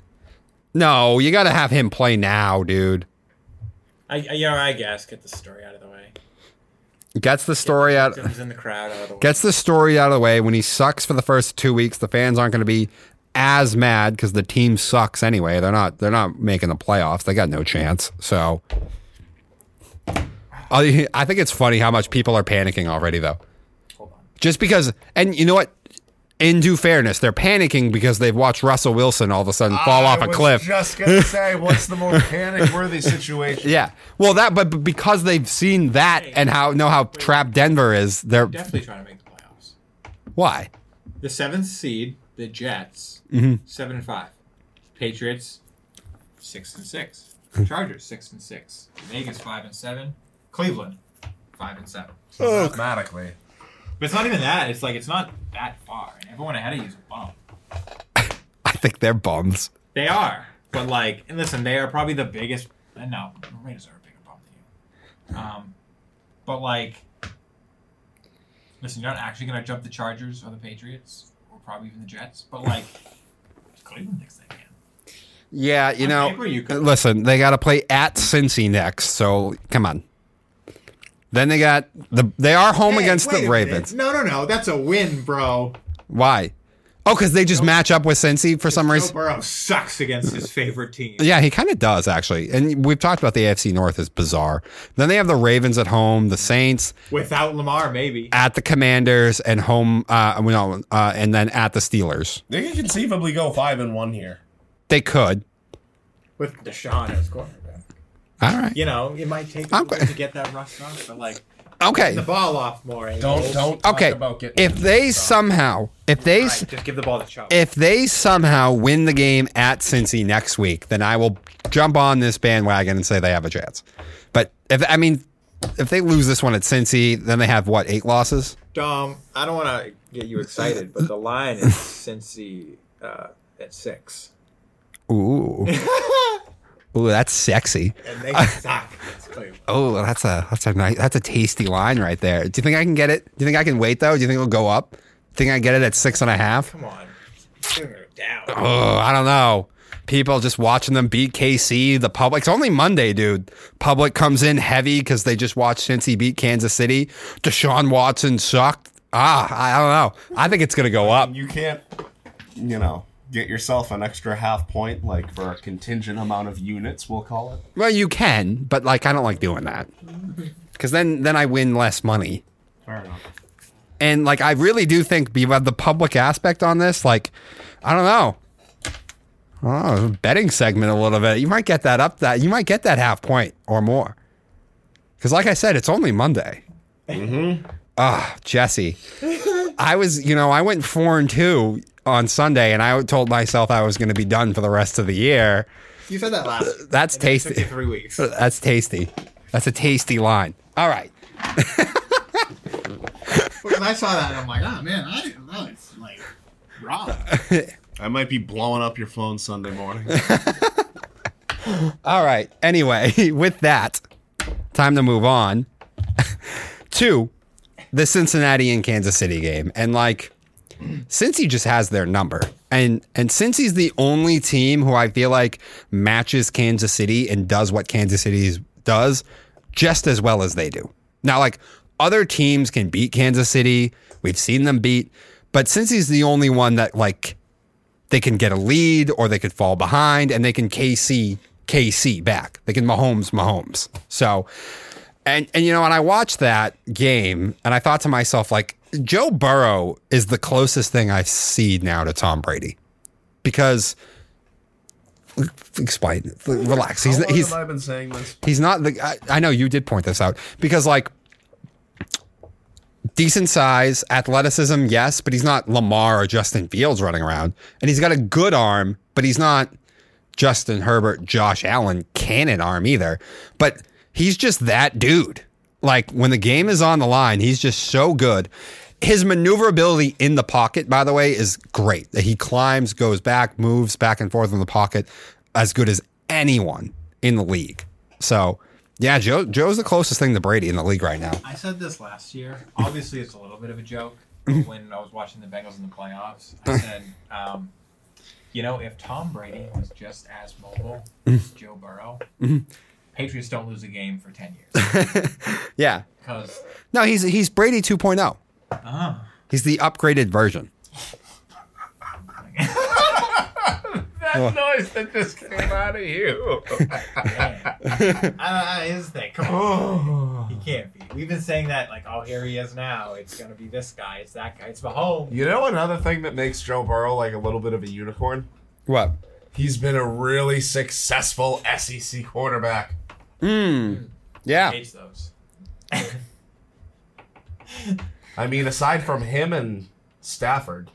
[SPEAKER 2] No, you got to have him play now, dude.
[SPEAKER 1] I, I you I guess get the story out of the way.
[SPEAKER 2] Gets the story out.
[SPEAKER 1] In the crowd out of the way.
[SPEAKER 2] Gets the story out of the way. When he sucks for the first two weeks, the fans aren't going to be as mad because the team sucks anyway. They're not. They're not making the playoffs. They got no chance. So, I I think it's funny how much people are panicking already, though.
[SPEAKER 1] Hold on.
[SPEAKER 2] Just because, and you know what? In due fairness, they're panicking because they've watched Russell Wilson all of a sudden fall
[SPEAKER 3] I
[SPEAKER 2] off a
[SPEAKER 3] was
[SPEAKER 2] cliff.
[SPEAKER 3] Just gonna say, what's the most panic-worthy situation?
[SPEAKER 2] yeah, well, that, but, but because they've seen that and how know how trapped Denver is, they're
[SPEAKER 1] Definitely trying to make the playoffs.
[SPEAKER 2] why?
[SPEAKER 1] The seventh seed, the Jets, mm-hmm. seven and five. Patriots, six and six. Hmm. Chargers, six and six. Vegas, five and seven. Cleveland, five and seven.
[SPEAKER 3] So mathematically,
[SPEAKER 1] But it's not even that. It's like it's not that far. And everyone ahead of you is a bum.
[SPEAKER 2] I think they're bums.
[SPEAKER 1] They are, but like, and listen, they are probably the biggest. And no, the Raiders are a bigger bum than you. Um, but like, listen, you're not actually gonna jump the Chargers or the Patriots or probably even the Jets. But like, Cleveland thinks they can.
[SPEAKER 2] Yeah, you
[SPEAKER 1] On
[SPEAKER 2] know.
[SPEAKER 1] you
[SPEAKER 2] listen, they got to play at Cincy next, so come on. Then they got the. They are home against the Ravens.
[SPEAKER 1] No, no, no. That's a win, bro.
[SPEAKER 2] Why? Oh, because they just match up with Cincy for some
[SPEAKER 1] Joe
[SPEAKER 2] reason.
[SPEAKER 1] Burrow sucks against his favorite team.
[SPEAKER 2] Yeah, he kind of does actually, and we've talked about the AFC North is bizarre. Then they have the Ravens at home, the Saints
[SPEAKER 1] Without Lamar, maybe.
[SPEAKER 2] at the Commanders, and home. Uh, no, uh, and then at the Steelers.
[SPEAKER 3] they could conceivably go five and one here.
[SPEAKER 2] They could.
[SPEAKER 1] With Deshaun as quarterback.
[SPEAKER 2] All right.
[SPEAKER 1] You know, it might take a
[SPEAKER 2] I'm
[SPEAKER 1] little
[SPEAKER 2] good.
[SPEAKER 1] to get that rust off, but like
[SPEAKER 2] Okay.
[SPEAKER 1] the ball off more. eh?
[SPEAKER 3] Don't don't talk
[SPEAKER 2] Okay.
[SPEAKER 3] about getting
[SPEAKER 2] If they somehow, if they,
[SPEAKER 1] Right, just give the ball to Chubb.
[SPEAKER 2] if they somehow win the game at Cincy next week, then I will jump on this bandwagon and say they have a chance. But if I mean, if they lose this one at Cincy, then they have what eight losses?
[SPEAKER 1] Dom, I don't want to get you excited, but the line is Cincy uh, at six,
[SPEAKER 2] Ooh, ooh, that's sexy.
[SPEAKER 1] and they suck.
[SPEAKER 2] Oh, that's a that's a nice that's a tasty line right there. Do you think I can get it? Do you think I can wait though? Do you think it'll go up? Think I get it at six and a half?
[SPEAKER 1] Come on, down.
[SPEAKER 2] Oh, I don't know. People just watching them beat KC. The public. It's only Monday, dude. Public comes in heavy because they just watched Cincy beat Kansas City. Deshaun Watson sucked. Ah, I don't know. I think it's gonna go up.
[SPEAKER 3] you can't, you know, get yourself an extra half point, like for a contingent amount of units, we'll call it.
[SPEAKER 2] Well, you can, but like I don't like doing that because then then I win less money.
[SPEAKER 3] Fair enough.
[SPEAKER 2] And like I really do think you have the public aspect on this. Like I don't know. Oh, betting segment a little bit. You might get that up. That you might get that half point or more. Because like I said, it's only Monday. Mm-hmm. Ah, Jesse. I was, you know, I went four and two on Sunday, and I told myself I was going to be done for the rest of the year.
[SPEAKER 1] You said that last.
[SPEAKER 2] Uh, that's
[SPEAKER 1] and then it took
[SPEAKER 2] tasty.
[SPEAKER 1] Three weeks.
[SPEAKER 2] That's tasty. That's a tasty line. All right.
[SPEAKER 1] Because I saw that, and I'm like, oh man, I didn't know it's like wrong.
[SPEAKER 3] I might be blowing up your phone Sunday morning.
[SPEAKER 2] All right. Anyway, with that, time to move on to the Cincinnati and Kansas City game. And like, Cincy just has their number. And and Cincy's the only team who I feel like matches Kansas City and does what Kansas City does just as well as they do. Now, like other teams can beat Kansas City. We've seen them beat, but Cincy's the only one that like they can get a lead or they could fall behind and they can KC KC back. They can Mahomes Mahomes. So and and you know, and I watched that game and I thought to myself like Joe Burrow is the closest thing I see now to Tom Brady. Because explain relax. He's he's
[SPEAKER 3] I been saying this?
[SPEAKER 2] he's not the I, I know you did point this out because like decent size, athleticism, yes, but he's not Lamar or Justin Fields running around. And he's got a good arm, but he's not Justin Herbert, Josh Allen cannon arm either. But he's just that dude. Like when the game is on the line, he's just so good. His maneuverability in the pocket, by the way, is great. He climbs, goes back, moves back and forth in the pocket as good as anyone in the league. So, yeah, Joe Joe's the closest thing to Brady in the league right now.
[SPEAKER 1] I said this last year. Obviously, it's a little bit of a joke. But when I was watching the Bengals in the playoffs, I said, um, you know, if Tom Brady was just as mobile as Joe Burrow, Patriots don't lose a game for 10 years.
[SPEAKER 2] Yeah.
[SPEAKER 1] Because,
[SPEAKER 2] No, he's he's Brady 2.0.
[SPEAKER 1] uh,
[SPEAKER 2] He's the upgraded version.
[SPEAKER 3] That noise that just came out of you.
[SPEAKER 1] man. uh, his thing. Come on. He can't be. We've been saying that, like, oh, here he is now. It's going to be this guy. It's that guy. It's Mahomes.
[SPEAKER 3] you know another thing that makes Joe Burrow like a little bit of a unicorn?
[SPEAKER 2] What?
[SPEAKER 3] He's been a really successful SEC quarterback.
[SPEAKER 2] Yeah.
[SPEAKER 1] Hates those.
[SPEAKER 3] I mean, aside from him and Stafford,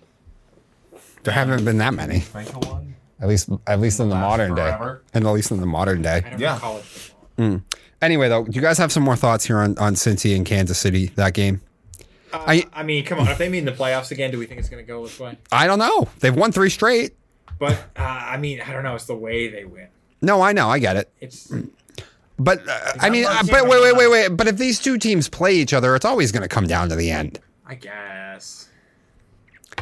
[SPEAKER 2] There haven't been that many.
[SPEAKER 3] think.
[SPEAKER 2] At least at least in the
[SPEAKER 3] Last
[SPEAKER 2] modern
[SPEAKER 3] forever.
[SPEAKER 2] day. And at least in the modern day.
[SPEAKER 3] Yeah.
[SPEAKER 1] know college football.
[SPEAKER 2] Anyway, though, do you guys have some more thoughts here on, on Cincy and Kansas City, that game?
[SPEAKER 1] Uh,
[SPEAKER 2] I-
[SPEAKER 1] I, mean, come on. If they meet in the playoffs again, do we think it's going to go this way?
[SPEAKER 2] I don't know. They've won three straight.
[SPEAKER 1] But uh, I mean, I don't know. It's the way they win.
[SPEAKER 2] No, I know. I get it.
[SPEAKER 1] It's
[SPEAKER 2] But, uh, I mean, uh, but wait, wait, wait, wait. But if these two teams play each other, it's always going to come down to the end.
[SPEAKER 1] I guess.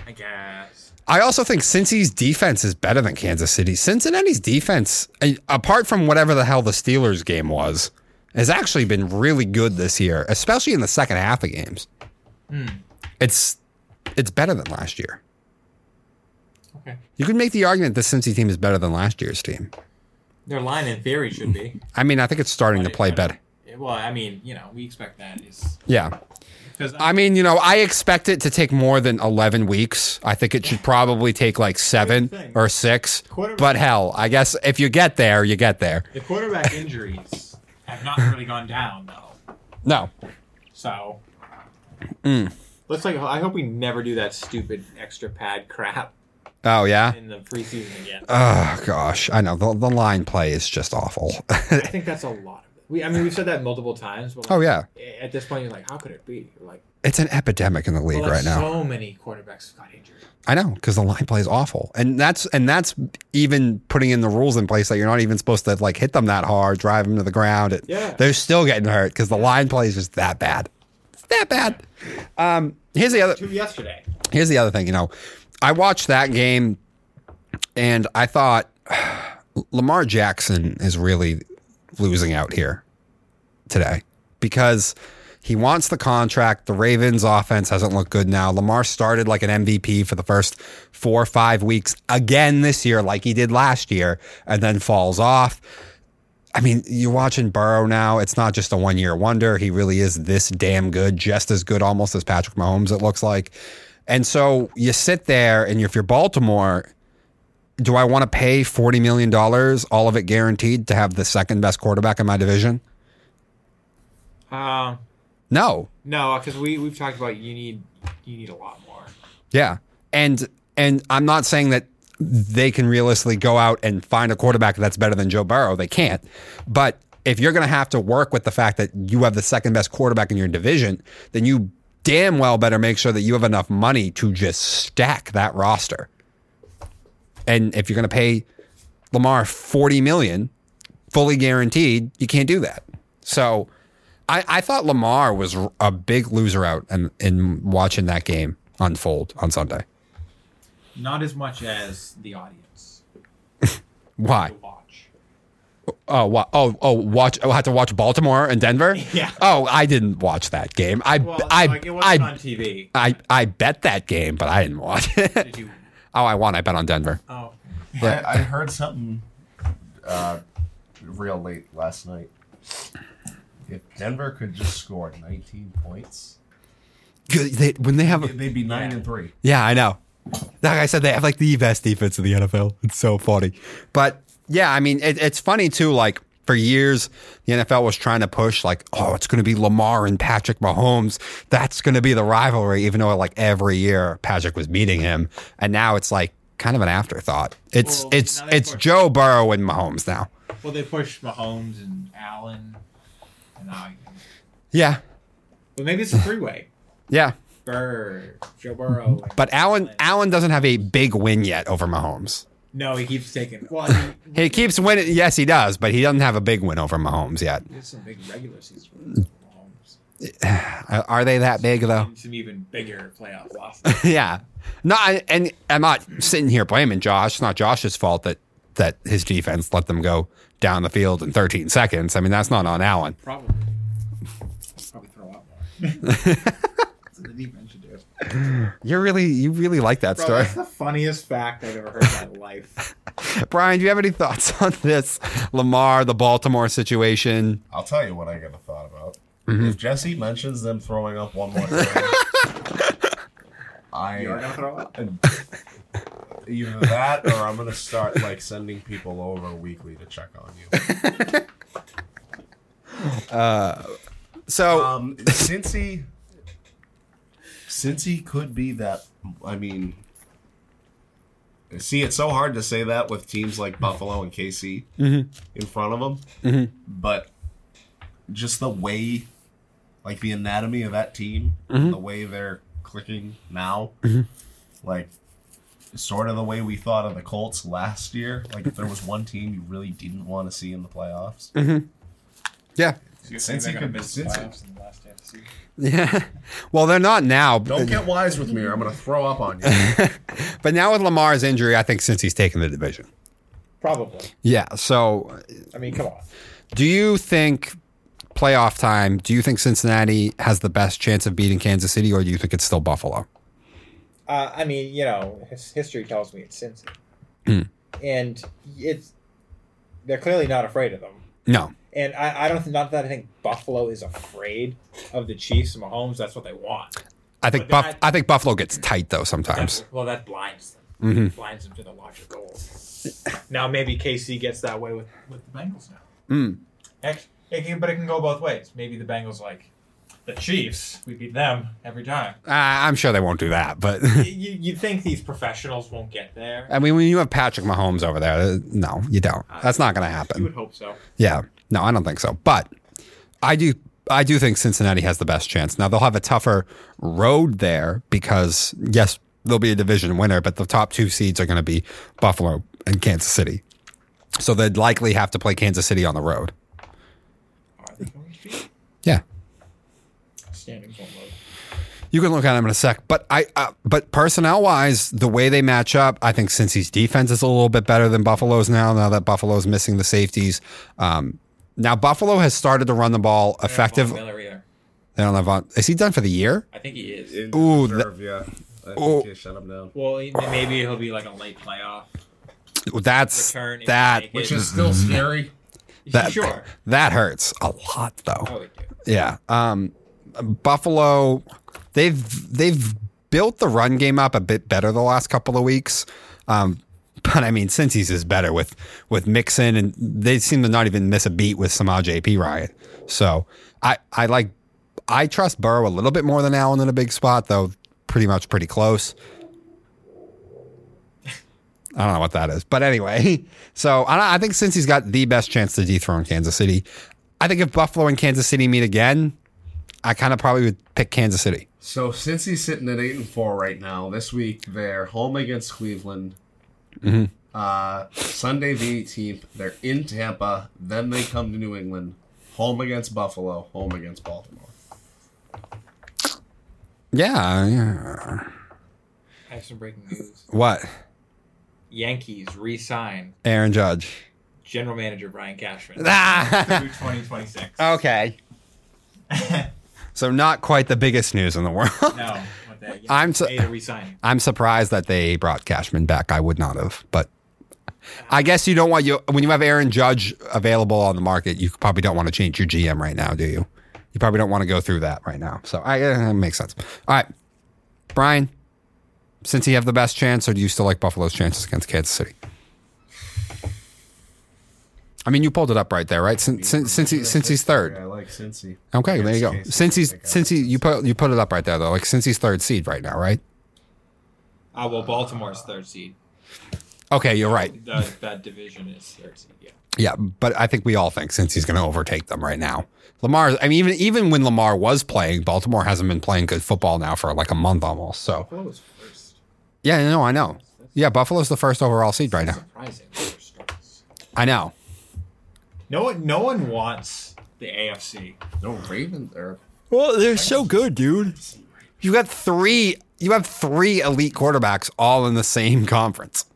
[SPEAKER 1] I guess.
[SPEAKER 2] I also think Cincy's defense is better than Kansas City. Cincinnati's defense, apart from whatever the hell the Steelers game was, has actually been really good this year, especially in the second half of games. It's it's better than last year.
[SPEAKER 1] Okay.
[SPEAKER 2] You could make the argument the Cincy team is better than last year's team.
[SPEAKER 1] Their line, in theory, should be.
[SPEAKER 2] I mean, I think it's starting to play better.
[SPEAKER 1] Well, I mean, you know, we expect that is
[SPEAKER 2] Yeah.
[SPEAKER 1] because
[SPEAKER 2] I mean, you know, I expect it to take more than 11 weeks. I think it should probably take like seven
[SPEAKER 1] Here's the thing.
[SPEAKER 2] or six. But hell, I guess if you get there, you get there.
[SPEAKER 1] the quarterback injuries have not really gone down though.
[SPEAKER 2] No.
[SPEAKER 1] So
[SPEAKER 2] Mm.
[SPEAKER 1] looks like I hope we never do that stupid extra pad crap
[SPEAKER 2] Oh, yeah?
[SPEAKER 1] in the preseason again.
[SPEAKER 2] Oh, gosh. I know. The, the line play is just awful.
[SPEAKER 1] I think that's a lot of it. We, I mean, we've said that multiple times. But like,
[SPEAKER 2] oh, yeah.
[SPEAKER 1] At this point, you're like, how could it be? You're like,
[SPEAKER 2] It's an epidemic in the league
[SPEAKER 1] well,
[SPEAKER 2] right now.
[SPEAKER 1] So many quarterbacks have got injured.
[SPEAKER 2] I know because the line play is awful, and that's and that's even putting in the rules in place that you're not even supposed to like hit them that hard, drive them to the ground. It-
[SPEAKER 1] Yeah.
[SPEAKER 2] they're still getting hurt because the line play is just that bad. It's that bad. Um, here's the other.
[SPEAKER 1] Two yesterday.
[SPEAKER 2] Here's the other thing. You know, I watched that game, and I thought Lamar Jackson is really losing out here today because he wants the contract. The Ravens' offense hasn't looked good now. Lamar started like an MVP for the first four or five weeks again this year, like he did last year, and then falls off. I mean, you're watching Burrow now. It's not just a one year wonder. He really is this damn good, just as good almost as Patrick Mahomes, it looks like. And so you sit there, and if you're Baltimore, do I want to pay $40 million, all of it guaranteed, to have the second best quarterback in my division?
[SPEAKER 1] Um,
[SPEAKER 2] No.
[SPEAKER 1] no, because we we've talked about you need you need a lot more.
[SPEAKER 2] Yeah. And and I'm not saying that they can realistically go out and find a quarterback that's better than Joe Burrow. They can't. But if you're going to have to work with the fact that you have the second best quarterback in your division, then you damn well better make sure that you have enough money to just stack that roster. And if you're going to pay Lamar 40 million fully guaranteed, you can't do that. So I, I thought Lamar was a big loser out in, in watching that game unfold on Sunday.
[SPEAKER 1] Not as much as the audience
[SPEAKER 2] Why?
[SPEAKER 1] To watch.
[SPEAKER 2] Oh, wa- oh, oh, watch. Oh, I had to watch Baltimore and Denver.
[SPEAKER 1] Yeah.
[SPEAKER 2] Oh, I didn't watch that game. I,
[SPEAKER 1] Well,
[SPEAKER 2] I,
[SPEAKER 1] like it wasn't
[SPEAKER 2] I,
[SPEAKER 1] on TV.
[SPEAKER 2] I, I bet that game, but I didn't watch it.
[SPEAKER 1] Did you?
[SPEAKER 2] oh, I won. I bet on Denver.
[SPEAKER 1] Oh,
[SPEAKER 3] I, I heard something uh, real late last night. If Denver could just score 19 points,
[SPEAKER 2] Good. They, when they have,
[SPEAKER 3] they'd be nine
[SPEAKER 1] Yeah.
[SPEAKER 3] and three.
[SPEAKER 2] yeah, I know. Like I said, they have like the best defense in the NFL. It's so funny. But yeah, I mean, it, it's funny too. Like for years the NFL was trying to push like, oh, it's going to be Lamar and Patrick Mahomes. That's going to be the rivalry, even though like every year Patrick was beating him, and now it's like kind of an afterthought. It's
[SPEAKER 1] Well,
[SPEAKER 2] it's it's
[SPEAKER 1] push-
[SPEAKER 2] Joe Burrow and Mahomes now.
[SPEAKER 1] Well, they pushed Mahomes and Allen, and now,
[SPEAKER 2] Yeah,
[SPEAKER 1] but maybe it's a three-way.
[SPEAKER 2] yeah.
[SPEAKER 1] Burr, Joe Burrow.
[SPEAKER 2] But Allen.
[SPEAKER 1] Allen
[SPEAKER 2] doesn't have a big win yet over Mahomes.
[SPEAKER 1] No, he keeps taking. Well, I mean,
[SPEAKER 2] He keeps winning. Yes, he does, but he doesn't have a big win over Mahomes yet.
[SPEAKER 1] there's some big regular season wins Mahomes.
[SPEAKER 2] Are they that big though?
[SPEAKER 1] Some even bigger playoff losses.
[SPEAKER 2] yeah. No, I, and I'm not sitting here blaming Josh. It's not Josh's fault that that his defense let them go down the field in 13 seconds. I mean, that's not on Allen.
[SPEAKER 1] Probably. Probably throw out more. That's what the defense should do.
[SPEAKER 2] You really, you really like that
[SPEAKER 1] Bro,
[SPEAKER 2] story,
[SPEAKER 1] that's the funniest fact I've ever heard in my life.
[SPEAKER 2] Brian. Do you have any thoughts on this Lamar, the Baltimore situation?
[SPEAKER 3] I'll tell you what I got a thought about.
[SPEAKER 2] Mm-hmm.
[SPEAKER 3] If Jesse mentions them throwing up one more time, I
[SPEAKER 1] You are gonna throw up.
[SPEAKER 3] either that or I'm gonna start like sending people over weekly to check on you.
[SPEAKER 2] Uh, So,
[SPEAKER 3] Um, since he, since he could be that, I mean, see, it's so hard to say that with teams like Buffalo and KC mm-hmm. in front of them, mm-hmm. but just the way, like the anatomy of that team, mm-hmm. the way they're clicking now, like. Sort of the way we thought of the Colts last year. Like, if there was one team you really didn't want to see in the playoffs,
[SPEAKER 2] yeah,
[SPEAKER 3] Since he
[SPEAKER 1] They're gonna
[SPEAKER 3] could-
[SPEAKER 1] miss the
[SPEAKER 3] since-
[SPEAKER 1] playoffs in the last day of the season.
[SPEAKER 2] yeah. Well, they're not now.
[SPEAKER 3] don't get wise with me or I'm going to throw up on you.
[SPEAKER 2] But now with Lamar's injury, I think Cincy's taken the division.
[SPEAKER 1] Probably.
[SPEAKER 2] Yeah. So,
[SPEAKER 1] I mean, come on.
[SPEAKER 2] do you think playoff time? Do you think Cincinnati has the best chance of beating Kansas City, or do you think it's still Buffalo?
[SPEAKER 1] Uh, I mean, you know, his history tells me it's Cincy,
[SPEAKER 2] Hmm.
[SPEAKER 1] and it's they're clearly not afraid of them.
[SPEAKER 2] No.
[SPEAKER 1] And I, I don't not that I think Buffalo is afraid of the Chiefs and Mahomes. That's what they want.
[SPEAKER 2] I think Buff-
[SPEAKER 1] that-
[SPEAKER 2] I think Buffalo gets tight though sometimes.
[SPEAKER 1] That, well, that blinds them.
[SPEAKER 2] Mm-hmm.
[SPEAKER 1] Blinds them to the logic goal. now maybe KC gets that way with, with the Bengals now.
[SPEAKER 2] Mm.
[SPEAKER 1] Heck, it can, but it can go both ways. Maybe the Bengals like the Chiefs. We beat them every time.
[SPEAKER 2] Uh, I'm sure they won't do that, but
[SPEAKER 1] you, you think these professionals won't get there?
[SPEAKER 2] I mean, when you have Patrick Mahomes over there, uh, no, you don't. That's not going to happen.
[SPEAKER 1] You would hope so.
[SPEAKER 2] Yeah, no, I don't think so. But I do, I do think Cincinnati has the best chance. Now they'll have a tougher road there because yes, they'll be a division winner, but the top two seeds are going to be Buffalo and Kansas City. So they'd likely have to play Kansas City on the road.
[SPEAKER 1] Are they going to?
[SPEAKER 2] Yeah.
[SPEAKER 1] Standings won't load.
[SPEAKER 2] You can look at them in a sec, but I, uh, but personnel wise, the way they match up, I think Cincy's defense is a little bit better than Buffalo's now. Now that Buffalo's missing the safeties, um, now Buffalo has started to run the ball effective.
[SPEAKER 1] Von Miller either.
[SPEAKER 2] They don't have on. Is he done for the year?
[SPEAKER 1] I think he is.
[SPEAKER 3] In
[SPEAKER 2] Ooh,
[SPEAKER 3] reserve, yeah. I think
[SPEAKER 2] Ooh.
[SPEAKER 3] you shut him down.
[SPEAKER 1] Well, maybe he'll be like a late playoff
[SPEAKER 2] That's
[SPEAKER 1] return.
[SPEAKER 2] that.
[SPEAKER 3] Which is still scary.
[SPEAKER 2] That
[SPEAKER 1] sure.
[SPEAKER 2] that hurts a lot though.
[SPEAKER 1] Oh.
[SPEAKER 2] Yeah. Um, Buffalo, they've they've built the run game up a bit better the last couple of weeks. Um, but I mean, Cincy's is better with with Mixon, and they seem to not even miss a beat with Samaj P. Ryan. So I I like I trust Burrow a little bit more than Allen in a big spot, though. Pretty much pretty close. I don't know what that is, but anyway. So I, I think Cincy's got the best chance to dethrone Kansas City, I think if Buffalo and Kansas City meet again, I kind of probably would pick Kansas City.
[SPEAKER 3] So Cincy's sitting at eight and four right now, this week they're home against Cleveland.
[SPEAKER 2] Mm-hmm.
[SPEAKER 3] Uh, Sunday the eighteenth, they're in Tampa. Then they come to New England, home against Buffalo, home against Baltimore.
[SPEAKER 2] Yeah. yeah.
[SPEAKER 1] I have some breaking news.
[SPEAKER 2] What?
[SPEAKER 1] Yankees re-sign
[SPEAKER 2] Aaron Judge.
[SPEAKER 1] general manager Brian Cashman
[SPEAKER 2] Ah,
[SPEAKER 1] through 2026.
[SPEAKER 2] okay. So not quite the biggest news in the world.
[SPEAKER 1] No, the Yankees
[SPEAKER 2] I'm
[SPEAKER 1] made.
[SPEAKER 2] I'm surprised that they brought Cashman back. I would not have, but I guess you don't want you when you have Aaron Judge available on the market. You probably don't want to change your GM right now, do you? You probably don't want to go through that right now. So I, uh, it makes sense. All right, Brian. Since you have the best chance, or do you still like Buffalo's chances against Kansas City? I mean, you pulled it up right there, right? Since since since, he, Cincy's third.
[SPEAKER 3] I like Cincy.
[SPEAKER 2] Okay, there you go. Since he's
[SPEAKER 3] I think I
[SPEAKER 2] since he you put you put it up right there though. Like Cincy's third seed right now, right?
[SPEAKER 1] Uh, well, Baltimore's third seed.
[SPEAKER 2] Okay, you're right.
[SPEAKER 1] The, that division is third seed. Yeah.
[SPEAKER 2] Yeah, but I think we all think Cincy's going to overtake them right now. Lamar, I mean, even even when Lamar was playing, Baltimore hasn't been playing good football now for like a month almost. So
[SPEAKER 1] Buffalo was first.
[SPEAKER 2] yeah, no, I know. Yeah, Buffalo's the first overall seed right now.
[SPEAKER 1] Surprising. First.
[SPEAKER 2] I know.
[SPEAKER 1] No one, no one wants the AFC.
[SPEAKER 3] No Ravens or
[SPEAKER 2] Well, they're so good, dude. You got three. You have three elite quarterbacks all in the same conference.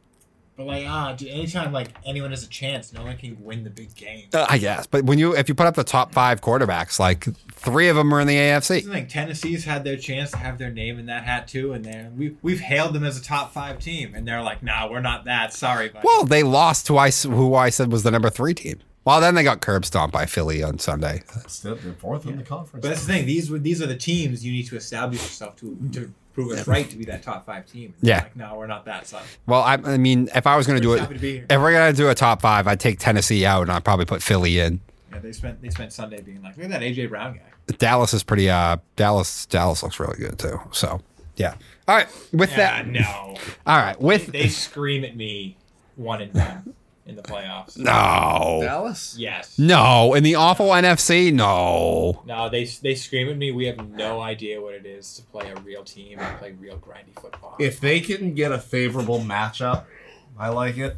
[SPEAKER 1] But like, ah, dude, anytime like anyone has a chance, no one can win the big game.
[SPEAKER 2] Uh, I guess, but when you if you put up the top five quarterbacks, like three of them are in the AFC.
[SPEAKER 1] Like Tennessee's had their chance to have their name in that hat too, and they we we've hailed them as a top five team, and they're like, nah, we're not that. Sorry, buddy.
[SPEAKER 2] Well, they lost to I s- who I said was the number three team. Well, then they got curb stomped by Philly on Sunday.
[SPEAKER 3] still they're fourth in the conference.
[SPEAKER 1] But that's the thing; these were these are the teams you need to establish yourself to to prove it's right to be that top five team. And
[SPEAKER 2] Yeah.
[SPEAKER 1] they're like no, we're not that. Son.
[SPEAKER 2] Well, I, I mean, if I was going to do it,
[SPEAKER 1] happy to be here.
[SPEAKER 2] if we're going to do a top five, I'd take Tennessee out and I'd probably put Philly in.
[SPEAKER 1] Yeah, they spent they spent Sunday being like, look at that AJ Brown guy.
[SPEAKER 2] Dallas is pretty. Uh, Dallas Dallas looks really good too. So yeah. All right. With
[SPEAKER 1] Yeah,
[SPEAKER 2] that.
[SPEAKER 1] no,
[SPEAKER 2] All right. With
[SPEAKER 1] they scream at me one and done in the playoffs.
[SPEAKER 2] no,
[SPEAKER 3] Dallas.
[SPEAKER 1] Yes.
[SPEAKER 2] no, in the awful NFC, no.
[SPEAKER 1] No, they they scream at me. We have no idea what it is to play a real team and play real grindy football.
[SPEAKER 3] If they can get a favorable matchup, I like it.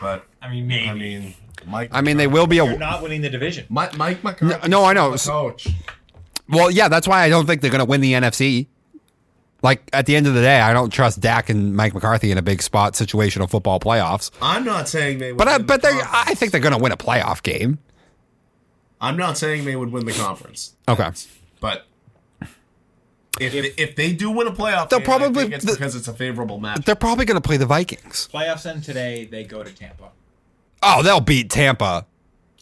[SPEAKER 3] But
[SPEAKER 1] I mean, maybe
[SPEAKER 3] I mean, Mike.
[SPEAKER 2] I mean, they will be a.
[SPEAKER 1] you're
[SPEAKER 2] a.
[SPEAKER 1] not winning the division.
[SPEAKER 3] Mike, Mike McCarthy.
[SPEAKER 2] No, I know.
[SPEAKER 3] coach.
[SPEAKER 2] Well, yeah, that's why I don't think they're going to win the NFC. Like at the end of the day, I don't trust Dak and Mike McCarthy in a big spot situational football playoffs.
[SPEAKER 3] I'm not saying they. Would
[SPEAKER 2] But I,
[SPEAKER 3] win
[SPEAKER 2] but
[SPEAKER 3] the
[SPEAKER 2] they,
[SPEAKER 3] conference.
[SPEAKER 2] I think they're going to win a playoff game.
[SPEAKER 3] I'm not saying they would win the conference.
[SPEAKER 2] Okay.
[SPEAKER 3] But if they, if they do win a playoff,
[SPEAKER 2] They'll
[SPEAKER 3] game, I
[SPEAKER 2] probably-
[SPEAKER 3] think it's
[SPEAKER 2] the-
[SPEAKER 3] because it's a favorable match.
[SPEAKER 2] They're probably going to play the Vikings.
[SPEAKER 1] Playoffs end today. They go to Tampa.
[SPEAKER 2] Oh, they'll beat Tampa.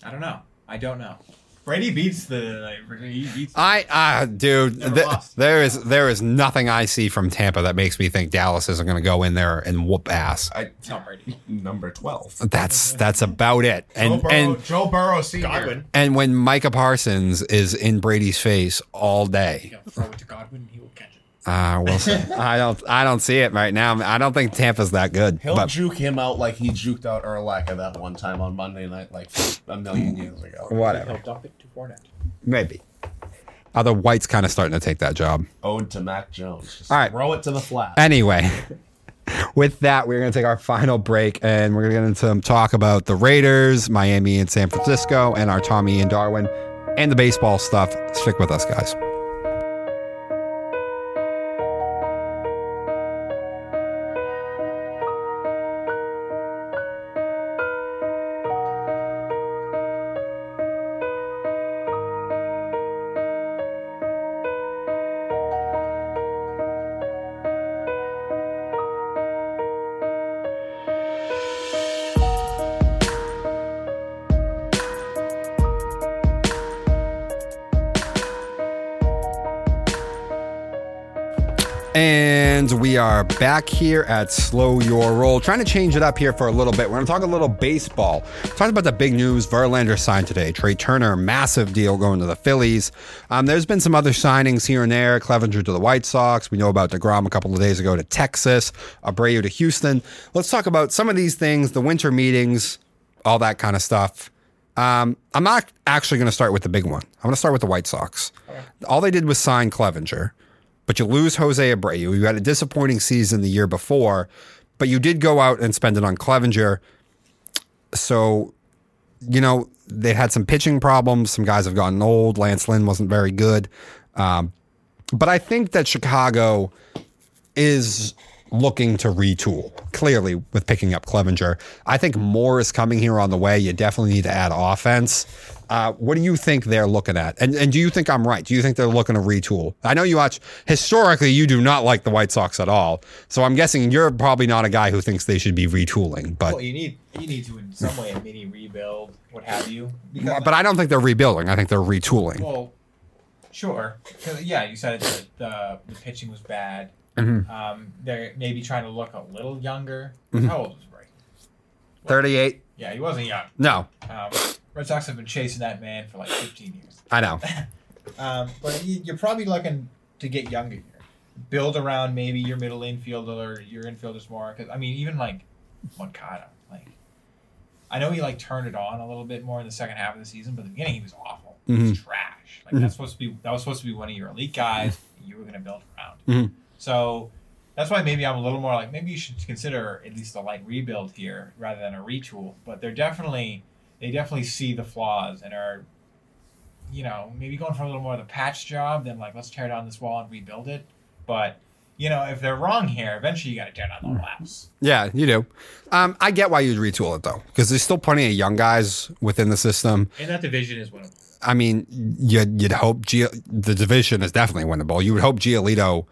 [SPEAKER 1] I don't know. I don't know. Brady beats the. Like, he beats.
[SPEAKER 2] I, uh, dude,
[SPEAKER 1] Never
[SPEAKER 2] th- there is there is nothing I see from Tampa that makes me think Dallas isn't going to go in there and whoop ass.
[SPEAKER 3] I,
[SPEAKER 1] Tom Brady.
[SPEAKER 3] number twelve.
[SPEAKER 2] That's that's about it.
[SPEAKER 3] Joe
[SPEAKER 2] And
[SPEAKER 3] Burrow,
[SPEAKER 2] and
[SPEAKER 3] Joe Burrow Senior.
[SPEAKER 1] Godwin.
[SPEAKER 2] and when Micah Parsons is in Brady's face all day,
[SPEAKER 1] throw it to Godwin. He will catch it.
[SPEAKER 2] Uh, we'll see. I don't. I don't see it right now. I don't think Tampa's that good.
[SPEAKER 3] He'll
[SPEAKER 2] but
[SPEAKER 3] juke him out like he juked out Urlacher that one time on Monday night, like a million years ago.
[SPEAKER 2] whatever,
[SPEAKER 1] He'll dump it to Fournette.
[SPEAKER 2] maybe. Other White's kind of starting to take that job.
[SPEAKER 3] Ode to Mac Jones. Just
[SPEAKER 2] All right.
[SPEAKER 3] throw it to the flat.
[SPEAKER 2] Anyway, with that, we're going to take our final break, and we're going to get into some talk about the Raiders, Miami, and San Francisco, and our Tommy and Darwin, and the baseball stuff. Stick with us, guys. Back here at Slow Your Roll, trying to change it up here for a little bit. We're going to talk a little baseball. Talking about the big news Verlander signed today. Trea Turner, massive deal going to the Phillies. Um, there's been some other signings here and there. Clevinger to the White Sox. We know about DeGrom a couple of days ago to Texas. Abreu to Houston. Let's talk about some of these things, the winter meetings, all that kind of stuff. Um, I'm not actually going to start with the big one. I'm going to start with the White Sox. All they did was sign Clevinger, but you lose Jose Abreu. You had a disappointing season the year before, but you did go out and spend it on Clevinger. So, you know, they had some pitching problems. Some guys have gotten old. Lance Lynn wasn't very good. Um, but I think that Chicago is looking to retool clearly with picking up Clevinger. I think more is coming here on the way. You definitely need to add offense. Uh, what do you think they're looking at? And, and do you think I'm right? Do you think they're looking to retool? I know you watch historically, you do not like the White Sox at all. So I'm guessing you're probably not a guy who thinks they should be retooling. But
[SPEAKER 1] Well, you need you need to in some way a mini rebuild, what have you? Because
[SPEAKER 2] but I don't think they're rebuilding. I think they're retooling.
[SPEAKER 1] Well, sure. 'Cause, yeah, you said that the, the pitching was bad.
[SPEAKER 2] Mm-hmm.
[SPEAKER 1] Um, they're maybe trying to look a little younger.
[SPEAKER 2] Mm-hmm.
[SPEAKER 1] How old is Bray?
[SPEAKER 2] 38.
[SPEAKER 1] Yeah, he wasn't young.
[SPEAKER 2] No,
[SPEAKER 1] Um, Red Sox have been chasing that man for like 15 years.
[SPEAKER 2] I know.
[SPEAKER 1] Um, but you- you're probably looking to get younger here. Build around maybe your middle infielder or your infielders more. Because I mean, even like Moncada, like I know he like turned it on a little bit more in the second half of the season, but at the beginning he was awful. He was trash. Like that's supposed to be that was supposed to be one of your elite guys. You were going to build around.
[SPEAKER 2] Mhm.
[SPEAKER 1] So that's why maybe I'm a little more like maybe you should consider at least a light rebuild here rather than a retool. But they're definitely they definitely see the flaws and are you know, maybe going for a little more of the patch job than like let's tear down this wall and rebuild it. But you know, if they're wrong here, eventually you got to tear down the whole house.
[SPEAKER 2] Yeah, you do. Um, I get why you'd retool it though, because there's still plenty of young guys within the system.
[SPEAKER 1] And that division is winnable.
[SPEAKER 2] I mean, you'd, you'd hope Gia, the division is definitely winnable. You would hope Giolito.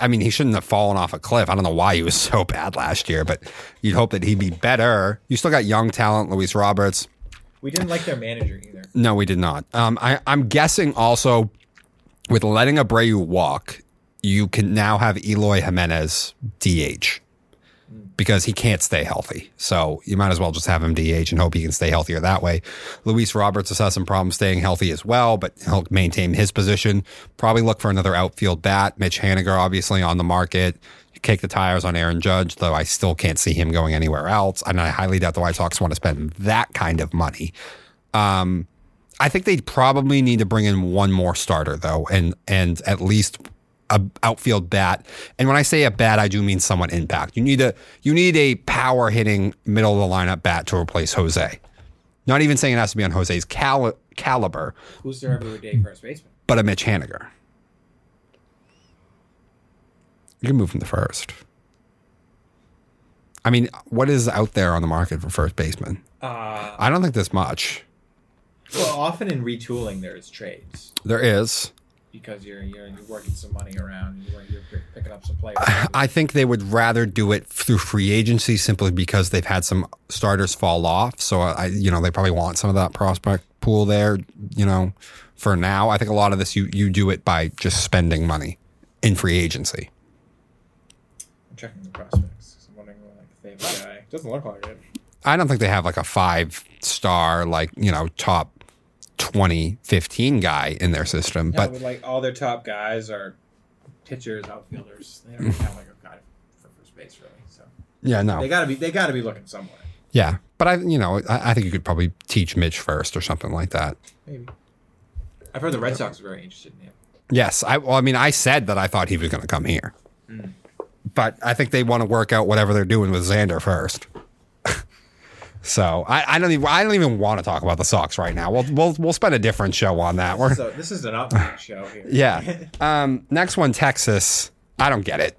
[SPEAKER 2] I mean, he shouldn't have fallen off a cliff. I don't know why he was so bad last year, but you'd hope that he'd be better. You still got young talent, Luis Roberts.
[SPEAKER 1] We didn't like their manager either.
[SPEAKER 2] No, we did not. Um, I, I'm guessing also with letting Abreu walk, you can now have Eloy Jimenez DH because he can't stay healthy. So you might as well just have him DH and hope he can stay healthier that way. Luis Roberts has had some problems staying healthy as well, but he'll maintain his position. Probably look for another outfield bat. Mitch Haniger, obviously on the market. Kick the tires on Aaron Judge, though I still can't see him going anywhere else. And I highly doubt the White Sox want to spend that kind of money. Um, I think they probably need to bring in one more starter though, and and at least a outfield bat. And when I say a bat, I do mean someone impact. You need a you need a power hitting middle of the lineup bat to replace Jose. Not even saying it has to be on Jose's cal- caliber,
[SPEAKER 1] Who's their everyday first baseman?
[SPEAKER 2] but a Mitch Haniger. You can move from the first. I mean, what is out there on the market for first baseman?
[SPEAKER 1] Uh,
[SPEAKER 2] I don't think there's much.
[SPEAKER 1] well, often in retooling there's trades
[SPEAKER 2] There is.
[SPEAKER 1] because you're you're, you're working some money around. You're, you're picking up some players.
[SPEAKER 2] I think they would rather do it through free agency simply because they've had some starters fall off. So I, you know, they probably want some of that prospect pool there. You know, for now, I think a lot of this you you do it by just spending money in free agency.
[SPEAKER 1] I'm checking the prospects. I'm wondering like if they have a guy. Doesn't look like it.
[SPEAKER 2] I don't think they have like a five star like you know top 20, 15 guy in their system,
[SPEAKER 1] But
[SPEAKER 2] but
[SPEAKER 1] like all their top guys are pitchers, outfielders. They don't have like a guy for first base really. So
[SPEAKER 2] yeah, no.
[SPEAKER 1] they gotta be they gotta be looking somewhere.
[SPEAKER 2] yeah, but I you know I, I think you could probably teach Mitch first or something like that.
[SPEAKER 1] Maybe. I've heard the Red Sox are very interested in him.
[SPEAKER 2] Yes, I well, I mean, I said that I thought he was going to come here, hmm. But I think they want to work out whatever they're doing with Xander first. so I, I don't even I don't even want to talk about the Sox right now. We'll we'll we'll spend a different show on that. We're,
[SPEAKER 1] So this is an upbeat show here.
[SPEAKER 2] yeah. Um, next one, Texas. I don't get it.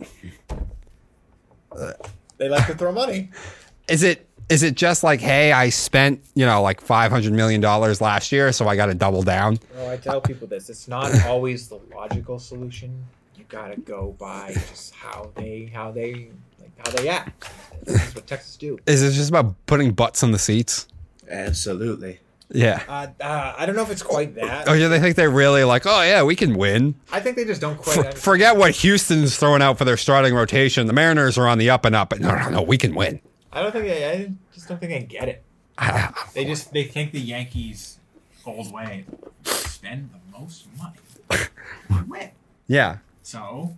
[SPEAKER 1] They like to throw money.
[SPEAKER 2] Is it is it just like, hey, I spent you know like five hundred million dollars last year, so I got to double down?
[SPEAKER 1] Well, I tell people this: it's not always the logical solution. You gotta go by just how they how they like how they act. That's what Texas do.
[SPEAKER 2] Is it just about putting butts on the seats?
[SPEAKER 3] Absolutely.
[SPEAKER 2] Yeah.
[SPEAKER 1] Uh, uh, I don't know if it's quite that.
[SPEAKER 2] Oh yeah, they think they're really like, oh yeah, we can win?
[SPEAKER 1] I think they just don't quite.
[SPEAKER 2] For, forget what Houston's throwing out for their starting rotation. The Mariners are on the up and up, but no, no, no, we can win.
[SPEAKER 1] I don't think they. I just don't think they get it. They just they think the Yankees old way spend the most money, win.
[SPEAKER 2] Yeah.
[SPEAKER 1] So,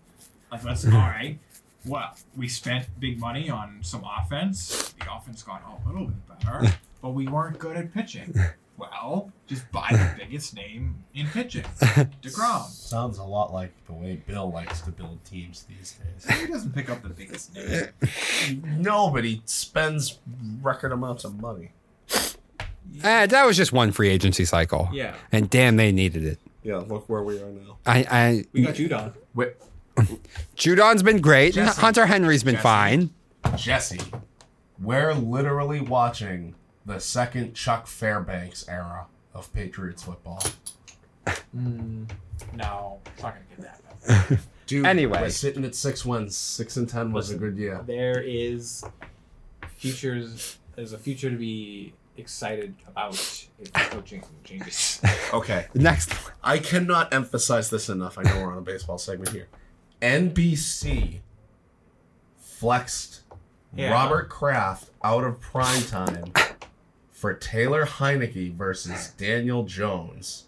[SPEAKER 1] like, let's all right. Well, we spent big money on some offense. The offense got a little bit better, but we weren't good at pitching. Well, just buy the biggest name in pitching, Degrom.
[SPEAKER 3] Sounds a lot like the way Bill likes to build teams these days.
[SPEAKER 1] He doesn't pick up the biggest name.
[SPEAKER 3] no, but he spends record amounts of money.
[SPEAKER 2] Uh, that was just one free agency cycle.
[SPEAKER 1] Yeah,
[SPEAKER 2] And damn, they needed it.
[SPEAKER 3] Yeah, look where we are now.
[SPEAKER 2] I, I
[SPEAKER 1] we got you, Don.
[SPEAKER 3] Wait,
[SPEAKER 2] Judon's been great.
[SPEAKER 3] Jesse.
[SPEAKER 2] Hunter Henry's been
[SPEAKER 3] Jesse.
[SPEAKER 2] fine.
[SPEAKER 3] Jesse, we're literally watching the second Chuck Fairbanks era of Patriots football.
[SPEAKER 1] Mm, No, it's not gonna get that. Bad.
[SPEAKER 3] Dude,
[SPEAKER 2] Anyway.
[SPEAKER 3] we're sitting at six wins. Six and ten was a good year.
[SPEAKER 1] There is futures. There's a future to be excited about if the coaching changes.
[SPEAKER 3] Okay,
[SPEAKER 2] Next.
[SPEAKER 3] I cannot emphasize this enough. I know we're on a baseball segment here. NBC flexed
[SPEAKER 1] Yeah.
[SPEAKER 3] Robert Kraft out of prime time for Taylor Heinicke versus Daniel Jones.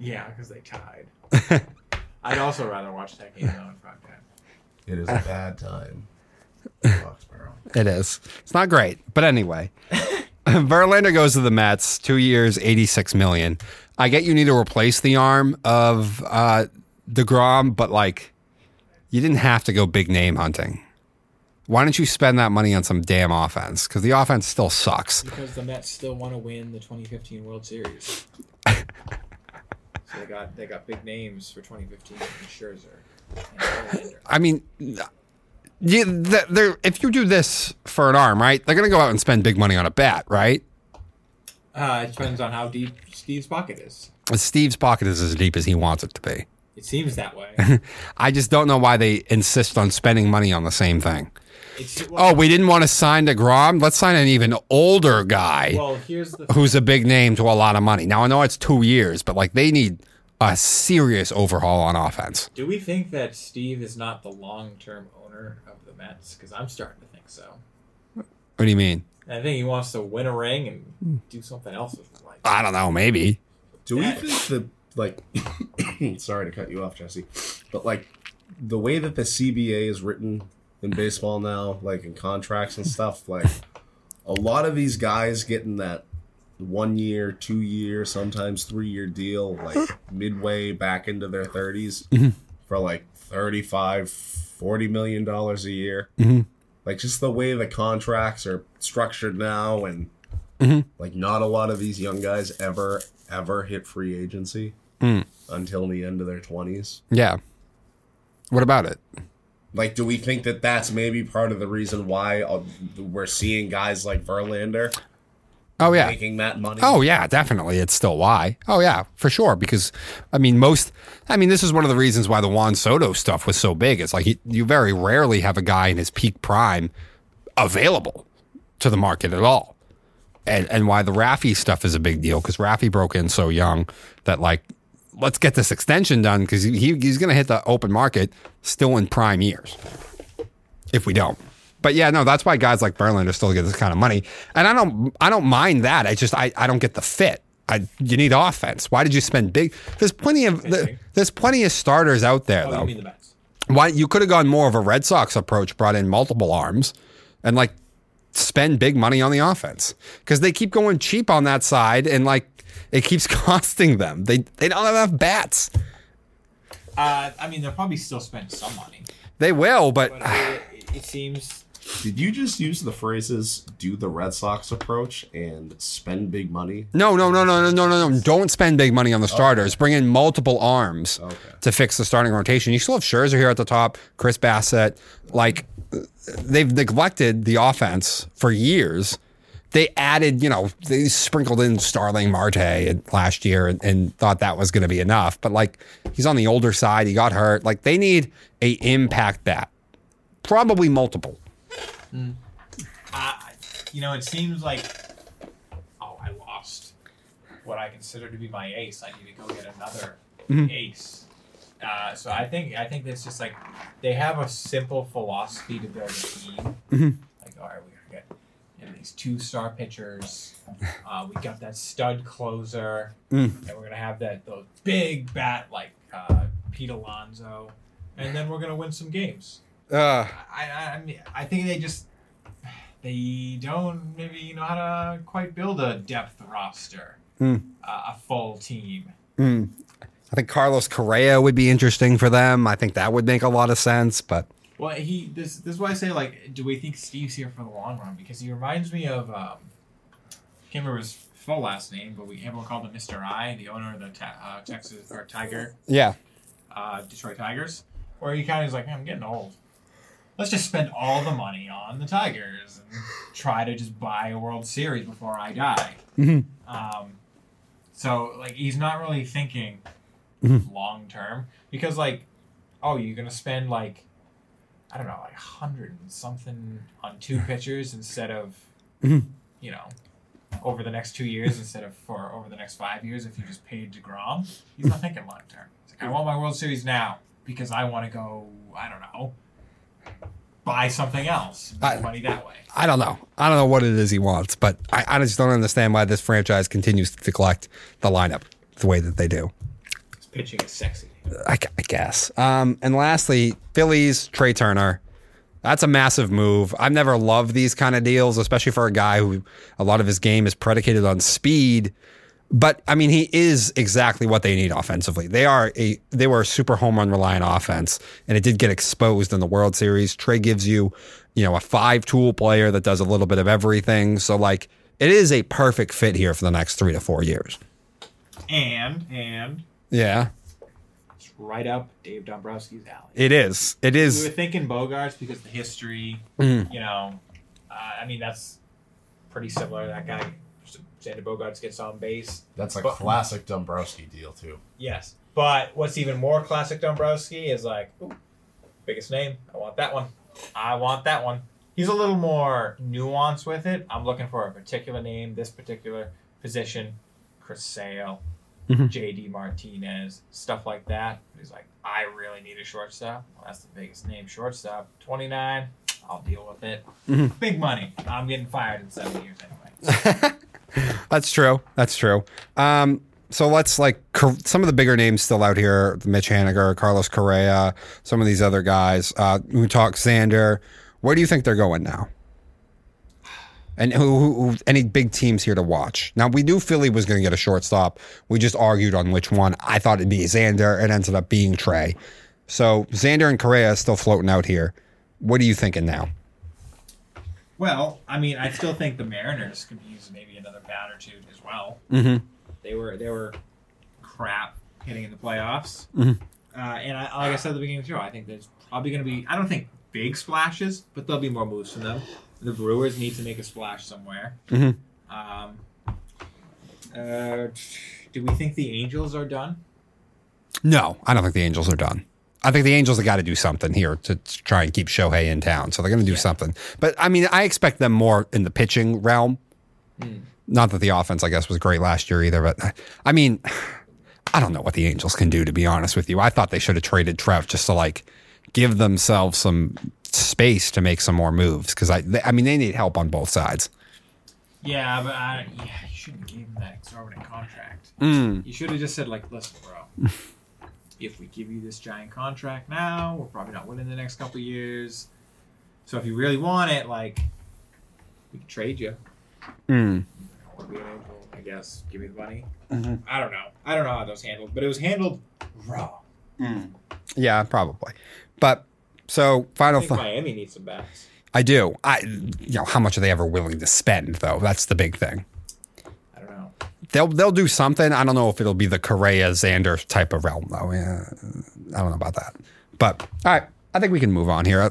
[SPEAKER 1] Yeah, because they tied. I'd also rather watch that game though in prime time.
[SPEAKER 3] It is a bad time. in Foxborough.
[SPEAKER 2] It is. It's not great, but anyway. Verlander goes to the Mets, two years, eighty-six million. I get you need to replace the arm of uh, Degrom, but like, you didn't have to go big name hunting. Why don't you spend that money on some damn offense? Because the offense still sucks.
[SPEAKER 1] Because the Mets still want to win the 2015 World Series. so they got they got big names for 2015 in Scherzer and.
[SPEAKER 2] I mean, you, they're, if you do this for an arm, right? They're going to go out and spend big money on a bat, right?
[SPEAKER 1] Uh, it depends on how deep Steve's pocket is.
[SPEAKER 2] Steve's pocket is as deep as he wants it to be.
[SPEAKER 1] It seems that way.
[SPEAKER 2] I just don't know why they insist on spending money on the same thing.
[SPEAKER 1] It's,
[SPEAKER 2] Oh, we didn't want to sign DeGrom? Let's sign an even older guy
[SPEAKER 1] well, here's the
[SPEAKER 2] who's a big name to a lot of money. Now, I know it's two years, but like they need a serious overhaul on offense.
[SPEAKER 1] Do we think that Steve is not the long-term owner of the Mets? Because I'm starting to think so.
[SPEAKER 2] What do you mean?
[SPEAKER 1] I think he wants to win a ring and hmm. do something else with his life.
[SPEAKER 2] I don't know, maybe.
[SPEAKER 3] Do we
[SPEAKER 1] Yeah.
[SPEAKER 3] think the like sorry to cut you off, Jesse, but like the way that the CBA is written in baseball now, like in contracts and stuff, like a lot of these guys getting that one year, two year, sometimes three year deal, like midway back into their 30s mm-hmm. for like 35, 40 million dollars a year. Mm-hmm. Like just the way the contracts are structured now and mm-hmm. like not a lot of these young guys ever ever hit free agency mm. until the end of their 20s
[SPEAKER 2] Yeah. What about it?
[SPEAKER 3] like do we think that that's maybe part of the reason why uh, we're seeing guys like Verlander
[SPEAKER 2] Oh, yeah.
[SPEAKER 3] making that money
[SPEAKER 2] Oh yeah, definitely. It's still why. Oh yeah, for sure. Because I mean, most. I mean, this is one of the reasons why the Juan Soto stuff was so big. It's like you, you very rarely have a guy in his peak prime available to the market at all, and and why the Raffy stuff is a big deal because Raffy broke in so young that like. Let's get this extension done because he, he's going to hit the open market still in prime years if we don't. But yeah, no, that's why guys like Verlander still get this kind of money, and I don't, I don't mind that. I just, I, I don't get the fit. I, you need offense. Why did you spend big? There's plenty of, there's plenty of starters out there
[SPEAKER 1] Oh,
[SPEAKER 2] though.
[SPEAKER 1] you mean the
[SPEAKER 2] Why you could have gone more of a Red Sox approach, brought in multiple arms, and like spend big money on the offense because they keep going cheap on that side, and like it keeps costing them. They, they don't have enough bats.
[SPEAKER 1] Uh, I mean, they'll probably still spend some money,
[SPEAKER 2] They will, but
[SPEAKER 1] but it, it seems
[SPEAKER 3] did you just use the phrases do the Red Sox approach and spend big money
[SPEAKER 2] No, no, no, no, no, no, no, no. Don't spend big money on the starters. Bring in multiple arms
[SPEAKER 3] Okay.
[SPEAKER 2] to fix the starting rotation. You still have Scherzer here at the top, Chris Bassitt. Like they've neglected the offense for years. They added, you know, they sprinkled in Starling Marte last year and, and thought that was going to be enough. But like he's on the older side, he got hurt. Like they need a impact bat, probably multiple.
[SPEAKER 1] Uh, you know, it seems like oh, I lost what I consider to be my ace. I need to go get another ace. Uh, so I think I think it's just like they have a simple philosophy to build a team. Like, all right, we're gonna get you know, these two star pitchers. Uh, we got that stud closer, and we're gonna have that those big bat like uh, Pete Alonso, and then we're gonna win some games.
[SPEAKER 2] Uh,
[SPEAKER 1] I, I, I mean, I think they just they don't maybe know how to quite build a depth roster,
[SPEAKER 2] Hmm.
[SPEAKER 1] uh, a full team.
[SPEAKER 2] I think Carlos Correa would be interesting for them. I think that would make a lot of sense. But
[SPEAKER 1] Well, he this this is why I say like, do we think Steve's here for the long run? Because he reminds me of um, can't remember his full last name, but we everyone called him Mister I, the owner of the ta- uh, Texas or Tiger
[SPEAKER 2] yeah,
[SPEAKER 1] uh, Detroit Tigers, where he kind of is like, I'm getting old. Let's just spend all the money on the Tigers and try to just buy a World Series before I die. Mm-hmm. Um, so like he's not really thinking mm-hmm. long term because like, oh, you're gonna spend like, I don't know, like hundred and something on two pitchers instead of, mm-hmm. you know, over the next two years instead of for over the next five years if you just paid Degrom. He's not thinking long term. Like, I want my World Series now because I want to go. I don't know, buy something else,
[SPEAKER 2] I-
[SPEAKER 1] money that way.
[SPEAKER 2] I don't know. I don't know what it is he wants, but I, I just don't understand why this franchise continues to neglect the lineup the way that they do.
[SPEAKER 1] His pitching is sexy.
[SPEAKER 2] I, I guess. Um, and lastly, Phillies, Trea Turner. That's a massive move. I've never loved these kind of deals, especially for a guy who a lot of his game is predicated on speed. But I mean, he is exactly what they need offensively. They are a they were a super home run reliant offense, and it did get exposed in the World Series. Trea gives you, you know, a five tool player that does a little bit of everything. So like, it is a perfect fit here for the next three to four years.
[SPEAKER 1] And and
[SPEAKER 2] Yeah,
[SPEAKER 1] it's right up Dave Dombrowski's alley.
[SPEAKER 2] It is. It is.
[SPEAKER 1] we were thinking Bogaerts because the history,
[SPEAKER 2] Mm.
[SPEAKER 1] you know, uh, I mean that's pretty similar. That guy, Xander Bogaerts gets on base.
[SPEAKER 3] That's a
[SPEAKER 1] But-
[SPEAKER 3] classic Dombrowski deal too.
[SPEAKER 1] Yes, but what's even more classic Dombrowski is like, ooh, biggest name. I want that one. I want that one. He's a little more nuanced with it. I'm looking for a particular name, this particular position, Chris Sale,
[SPEAKER 2] Mhm.
[SPEAKER 1] JD Martinez, stuff like that. He's like, I really need a shortstop. Well, that's the biggest name, shortstop. 29. I'll deal with it.
[SPEAKER 2] Mhm.
[SPEAKER 1] Big money. I'm getting fired in seven years anyway.
[SPEAKER 2] That's true. That's true. Um, so let's like some of the bigger names still out here: Mitch Haniger, Carlos Correa, some of these other guys. Uh, who talk Xander. Where do you think they're going now? And who, who, who any big teams here to watch? Now we knew Philly was going to get a shortstop. We just argued on which one. I thought it'd be Xander. It ended up being Trea. So Xander and Correa still floating out here. What are you thinking now?
[SPEAKER 1] Well, I mean, I still think the Mariners could use maybe another bat or two as well.
[SPEAKER 2] Mm-hmm.
[SPEAKER 1] They were they were crap hitting in the playoffs,
[SPEAKER 2] Mhm.
[SPEAKER 1] uh, and I, like I said at the beginning of the show, I think there's probably going to be. I don't think big splashes, but there'll be more moves from them. The Brewers need to make a splash somewhere.
[SPEAKER 2] Mhm.
[SPEAKER 1] Um, uh, do we think the Angels are done?
[SPEAKER 2] No, I don't think the Angels are done. I think the Angels have got to do something here to try and keep Shohei in town. So they're going to do
[SPEAKER 1] Yeah.
[SPEAKER 2] something. But I mean, I expect them more in the pitching realm. Not that the offense, I guess, was great last year either. But I mean, I don't know what the Angels can do, to be honest with you. I thought they should have traded Trout just to like give themselves some space to make some more moves because I, they, I mean, they need help on both sides.
[SPEAKER 1] Yeah, but I, yeah, you shouldn't have given him that exorbitant contract.
[SPEAKER 2] Mm.
[SPEAKER 1] You should have just said like, listen, bro. if we give you this giant contract now, we're probably not winning the next couple years. So if you really want it, like, we can trade you.
[SPEAKER 2] Mm.
[SPEAKER 1] Or be able, I guess, give me the money. I don't know. I don't know how that was handled, but it was handled raw.
[SPEAKER 2] Yeah, probably. But so final thought.
[SPEAKER 1] Miami needs some bats.
[SPEAKER 2] I do. I, you know, how much are they ever willing to spend though? That's the big thing.
[SPEAKER 1] I don't know.
[SPEAKER 2] They'll they'll do something. I don't know if it'll be the Correa Xander type of realm though. Yeah, I don't know about that. But all right, I think we can move on here.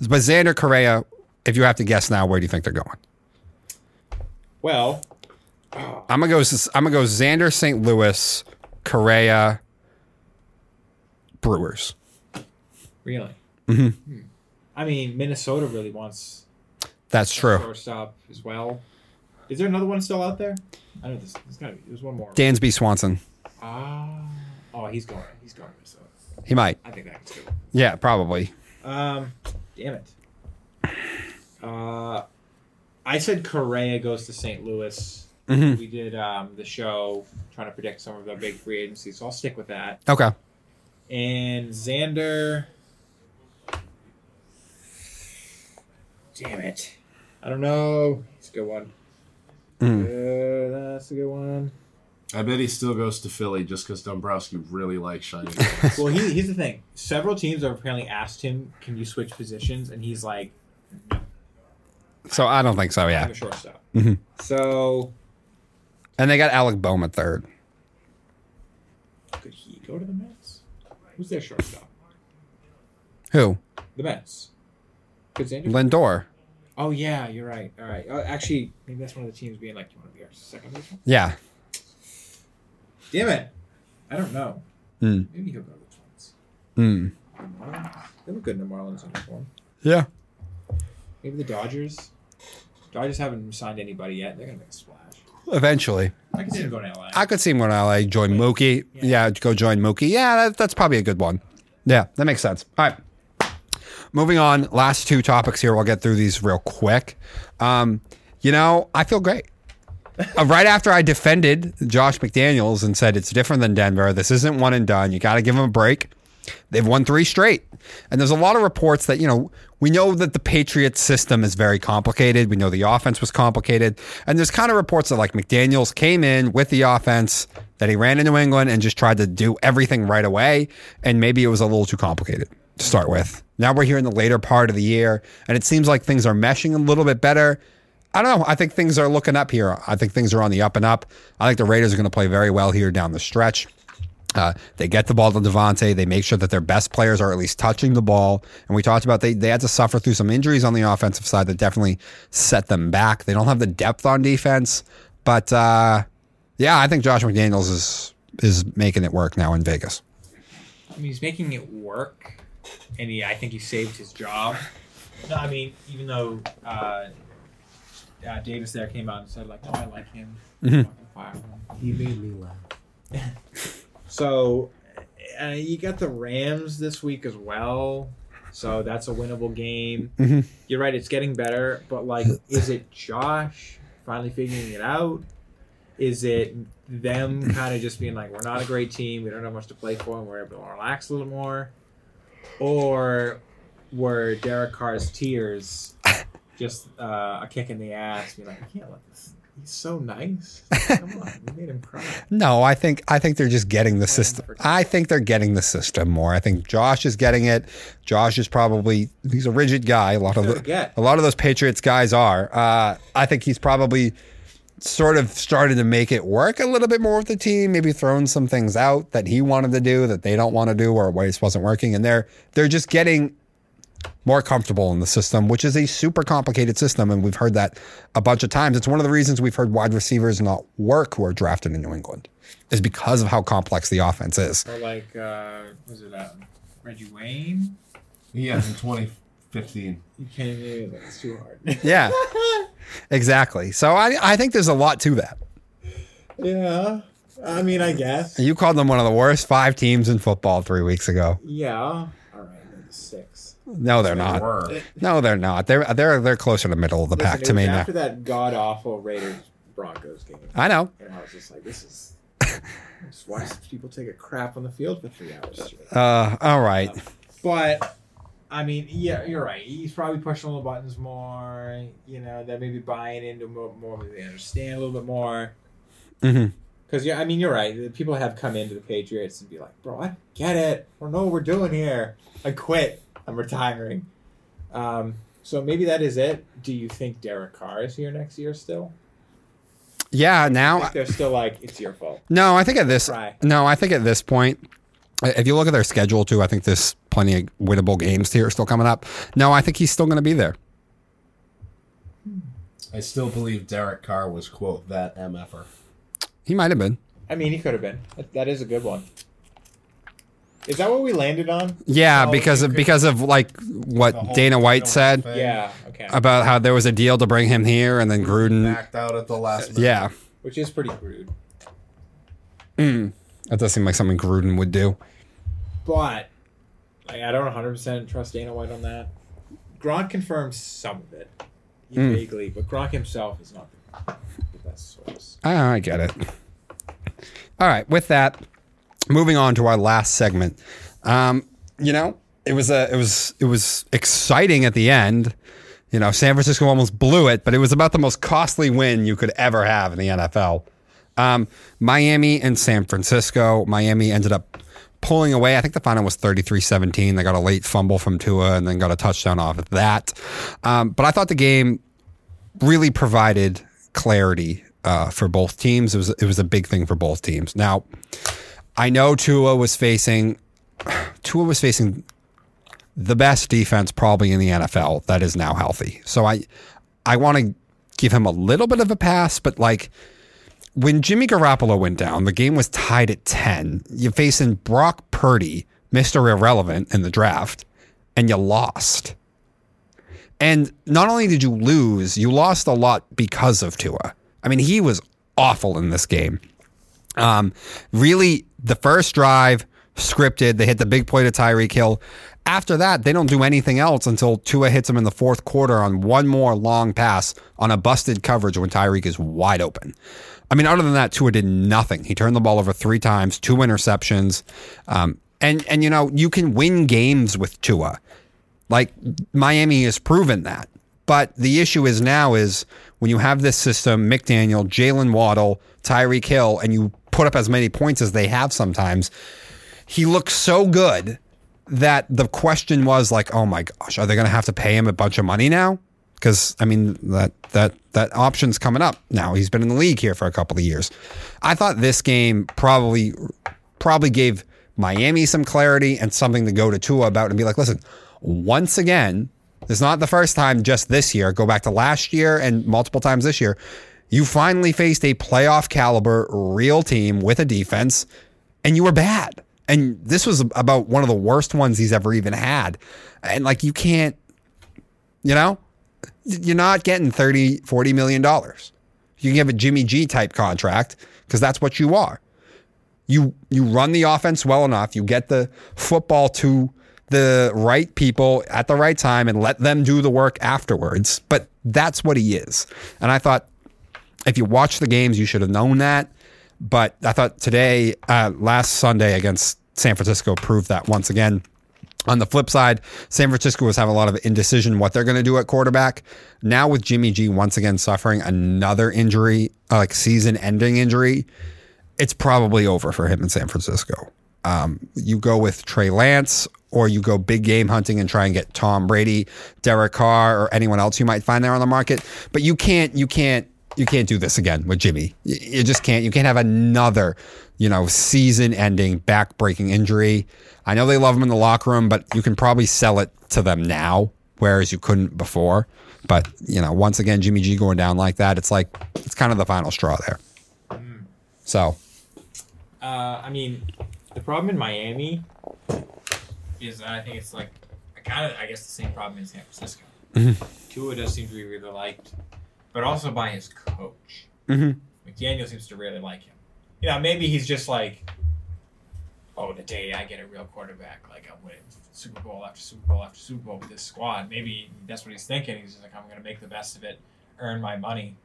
[SPEAKER 2] But Xander Correa, if you have to guess now, where do you think they're going?
[SPEAKER 1] Well,
[SPEAKER 2] I'm gonna go. I'm gonna go Xander St. Louis, Correa, Brewers.
[SPEAKER 1] really.
[SPEAKER 2] Mhm.
[SPEAKER 1] Hmm. I mean, Minnesota really wants
[SPEAKER 2] That's true.
[SPEAKER 1] shortstop as well. Is there another one still out there? I know there's, there's gotta be. There's one more.
[SPEAKER 2] Dansby Swanson.
[SPEAKER 1] Ah. Oh, he's going. He's going to Minnesota.
[SPEAKER 2] He might.
[SPEAKER 1] I think that's good.
[SPEAKER 2] Yeah, probably.
[SPEAKER 1] Um, damn it. Uh, I said Correa goes to St. Louis.
[SPEAKER 2] Mhm.
[SPEAKER 1] We did um, the show trying to predict some of the big free agencies, so I'll stick with that.
[SPEAKER 2] Okay.
[SPEAKER 1] And Xander. Damn it. I don't know. It's a good one.
[SPEAKER 2] Mm.
[SPEAKER 1] Uh, that's a good one.
[SPEAKER 3] I bet he still goes to Philly just because Dombrowski really likes shining.
[SPEAKER 1] Well, he, here's the thing. Several teams have apparently asked him, "Can you switch positions?" And he's like, "No,
[SPEAKER 2] So I don't think so.
[SPEAKER 1] I'm
[SPEAKER 2] Yeah.
[SPEAKER 1] a shortstop."
[SPEAKER 2] Mhm.
[SPEAKER 1] So
[SPEAKER 2] And they got Alec Bohm at third.
[SPEAKER 1] could he go to the Mets? Who's their shortstop?
[SPEAKER 2] Who?
[SPEAKER 1] The Mets. Could Xander?
[SPEAKER 2] Lindor.
[SPEAKER 1] Oh yeah, you're right. All right. Uh, actually, maybe that's one of the teams being like, "You want to be our second baseman?"
[SPEAKER 2] Yeah.
[SPEAKER 1] Damn it! I don't know.
[SPEAKER 2] Mm.
[SPEAKER 1] Maybe he'll go to the Twins.
[SPEAKER 2] Mm.
[SPEAKER 1] The Marlins? They look good in the Marlins uniform.
[SPEAKER 2] Yeah.
[SPEAKER 1] Maybe the Dodgers. Dodgers haven't signed anybody yet. They're gonna make a splash.
[SPEAKER 2] Eventually.
[SPEAKER 1] I can see them going to LA.
[SPEAKER 2] I could see him going to LA, join Mookie. Yeah, go join Mookie. Yeah, that, that's probably a good one. Yeah, that makes sense. All right. Moving on. Last two topics here. We'll get through these real quick. Um, you know, I feel great. Uh, right after I defended Josh McDaniels and said it's different than Denver, this isn't one and done. You got to give them a break. They've won three straight. And there's a lot of reports that, you know, we know that the Patriots system is very complicated. We know the offense was complicated. And there's kind of reports that like McDaniels came in with the offense, that he ran into New England and just tried to do everything right away. And maybe it was a little too complicated to start with. Now we're here in the later part of the year, and it seems like things are meshing a little bit better. I don't know. I think things are looking up here. I think things are on the up and up. I think the Raiders are going to play very well here down the stretch. Uh, they get the ball to Davante. They make sure that their best players are at least touching the ball. And we talked about they, they had to suffer through some injuries on the offensive side that definitely set them back. They don't have the depth on defense. But uh, yeah, I think Josh McDaniels is is making it work now in Vegas.
[SPEAKER 1] I mean, he's making it work, and he, I think he saved his job. No, I mean, even though uh, uh, Davis there came out and said like, "Oh, I like him," I'm not fire him.
[SPEAKER 3] He made me laugh.
[SPEAKER 1] So uh, you got the Rams this week as well. So that's a winnable game.
[SPEAKER 2] Mhm.
[SPEAKER 1] You're right; it's getting better. But like, is it Josh finally figuring it out? Is it them kind of just being like, "We're not a great team. We don't have much to play for, and we're able to relax a little more," or were Derek Carr's tears just uh, a kick in the ass? Being like, "I can't let this." He's so nice. Come on, we made him cry.
[SPEAKER 2] No, I think I think they're just getting the system. I think they're getting the system more. I think Josh is getting it. Josh is probably he's a rigid guy. A lot of the, a lot of those Patriots guys are. Uh, I think he's probably sort of started to make it work a little bit more with the team. Maybe thrown some things out that he wanted to do that they don't want to do, or ways wasn't working, and they're they're just getting more comfortable in the system, which is a super complicated system. And we've heard that a bunch of times. It's one of the reasons we've heard wide receivers not work who are drafted in New England, is because of how complex the offense is.
[SPEAKER 1] Or like, uh, was it uh, Reggie Wayne?
[SPEAKER 3] Yeah, in 2015.
[SPEAKER 1] You can't do even. That's too hard.
[SPEAKER 2] Yeah, exactly. So I, I think there's a lot to that.
[SPEAKER 1] yeah. I mean, I guess.
[SPEAKER 2] You called them one of the worst five teams in football three weeks ago.
[SPEAKER 1] Yeah. All right. Six.
[SPEAKER 2] No, they're
[SPEAKER 3] They
[SPEAKER 2] not.
[SPEAKER 3] were.
[SPEAKER 2] No, they're not. They're they're they're closer to the middle of the pack to
[SPEAKER 1] it was
[SPEAKER 2] me now.
[SPEAKER 1] after that god awful Raiders Broncos game.
[SPEAKER 2] I know.
[SPEAKER 1] And I was just like, this is. just watch people take a crap on the field for three hours straight.
[SPEAKER 2] Uh, all right.
[SPEAKER 1] But I mean, yeah, you're right. He's probably pushing all the buttons more. You know, that maybe buying into more, more maybe they understand a little bit more. Because yeah, I mean, you're right. The People have come into the Patriots and be like, "Bro, I get it. I don't know what we're doing here. I quit. I'm retiring." Um, so maybe that is it. Do you think Derek Carr is here next year still?
[SPEAKER 2] Yeah. Now,
[SPEAKER 1] they're still like, "It's your fault."
[SPEAKER 2] no. I think at this.
[SPEAKER 1] Try.
[SPEAKER 2] No, I think at this point, Uh, if you look at their schedule too, I think there's plenty of winnable games here still coming up. No, I think he's still going to be there.
[SPEAKER 3] I still believe Derek Carr was, quote, that MFer.
[SPEAKER 2] He might have been.
[SPEAKER 1] I mean, he could have been. That, that is a good one. Is that what we landed on?
[SPEAKER 2] Yeah,
[SPEAKER 1] Oh,
[SPEAKER 2] because of because of like what Dana White
[SPEAKER 3] Dana
[SPEAKER 2] said
[SPEAKER 3] thing.
[SPEAKER 1] Yeah. Okay.
[SPEAKER 2] about how there was a deal to bring him here, and then Gruden.
[SPEAKER 3] Backed out at the last uh, minute.
[SPEAKER 2] Yeah,
[SPEAKER 1] Which is pretty crude. Mm.
[SPEAKER 2] that does seem like something Gruden would do.
[SPEAKER 1] But like, I don't 100 percent trust Dana White on that. Gronk confirms some of it,
[SPEAKER 2] Mm.
[SPEAKER 1] vaguely, but Gronk himself is not the, the best source.
[SPEAKER 2] Ah, I get it. All right, with that, moving on to our last segment. Um, you know, it was a it was it was exciting at the end. You know, San Francisco almost blew it, but it was about the most costly win you could ever have in the NFL. Um, Miami and San Francisco. Miami ended up pulling away. I think the final was 33 17. They got a late fumble from Tua and then got a touchdown off of that. Um, but I thought the game really provided clarity uh, for both teams. It was it was a big thing for both teams. Now, I know Tua was facing Tua was facing the best defense probably in the NFL that is now healthy. So I I want to give him a little bit of a pass, but like when Jimmy Garoppolo went down, the game was tied at 10. You're facing Brock Purdy, Mr. Irrelevant in the draft, and you lost. And not only did you lose, you lost a lot because of Tua. I mean, he was awful in this game. Um, really, the first drive scripted. They hit the big play to Tyreek Hill, After that, they don't do anything else until Tua hits him in the fourth quarter on one more long pass on a busted coverage when Tyreek is wide open. I mean, other than that, Tua did nothing. He turned the ball over three times, two interceptions, um, and and you know you can win games with Tua. Like Miami has proven that. But the issue is now is when you have this system, McDaniel, Jaylen Waddle, Tyreek Hill, and you put up as many points as they have sometimes, he looks so good that the question was like, oh my gosh, are they going to have to pay him a bunch of money now? Because I mean that that that option's coming up now. He's been in the league here for a couple of years. I thought this game probably probably gave Miami some clarity and something to go to Tua about and be like, listen, once again, it's not the first time just this year. Go back to last year and multiple times this year. You finally faced a playoff caliber real team with a defense, and you were bad. And this was about one of the worst ones he's ever even had. And like, you can't, you know, you're not getting 30, 40 million dollars. You can have a Jimmy G type contract because that's what you are. You you run the offense well enough, you get the football to the right people at the right time and let them do the work afterwards. But that's what he is. And I thought if you watch the games, you should have known that. But I thought today, uh, last Sunday against San Francisco, proved that once again. On the flip side, San Francisco was having a lot of indecision what they're going to do at quarterback. Now with Jimmy G once again suffering another injury, like season-ending injury, it's probably over for him in San Francisco. Um, you go with Trey Lance, or you go big game hunting and try and get Tom Brady, Derek Carr, or anyone else you might find there on the market. But you can't, you can't, you can't do this again with Jimmy. You, you just can't. You can't have another, you know, season-ending, back-breaking injury. I know they love him in the locker room, but you can probably sell it to them now, whereas you couldn't before. But you know, once again, Jimmy G going down like that, it's like it's kind of the final straw there. So
[SPEAKER 1] Uh, I mean, the problem in Miami is I think it's like I kind of, I guess, the same problem in San Francisco. Tua does seem to be really liked, but also by his coach.
[SPEAKER 2] Mhm.
[SPEAKER 1] McDaniel seems to really like him. You know, maybe he's just like, oh, the day I get a real quarterback, like I'm winning Super Bowl after Super Bowl after Super Bowl with this squad. Maybe that's what he's thinking. He's just like, I'm going to make the best of it, earn my money,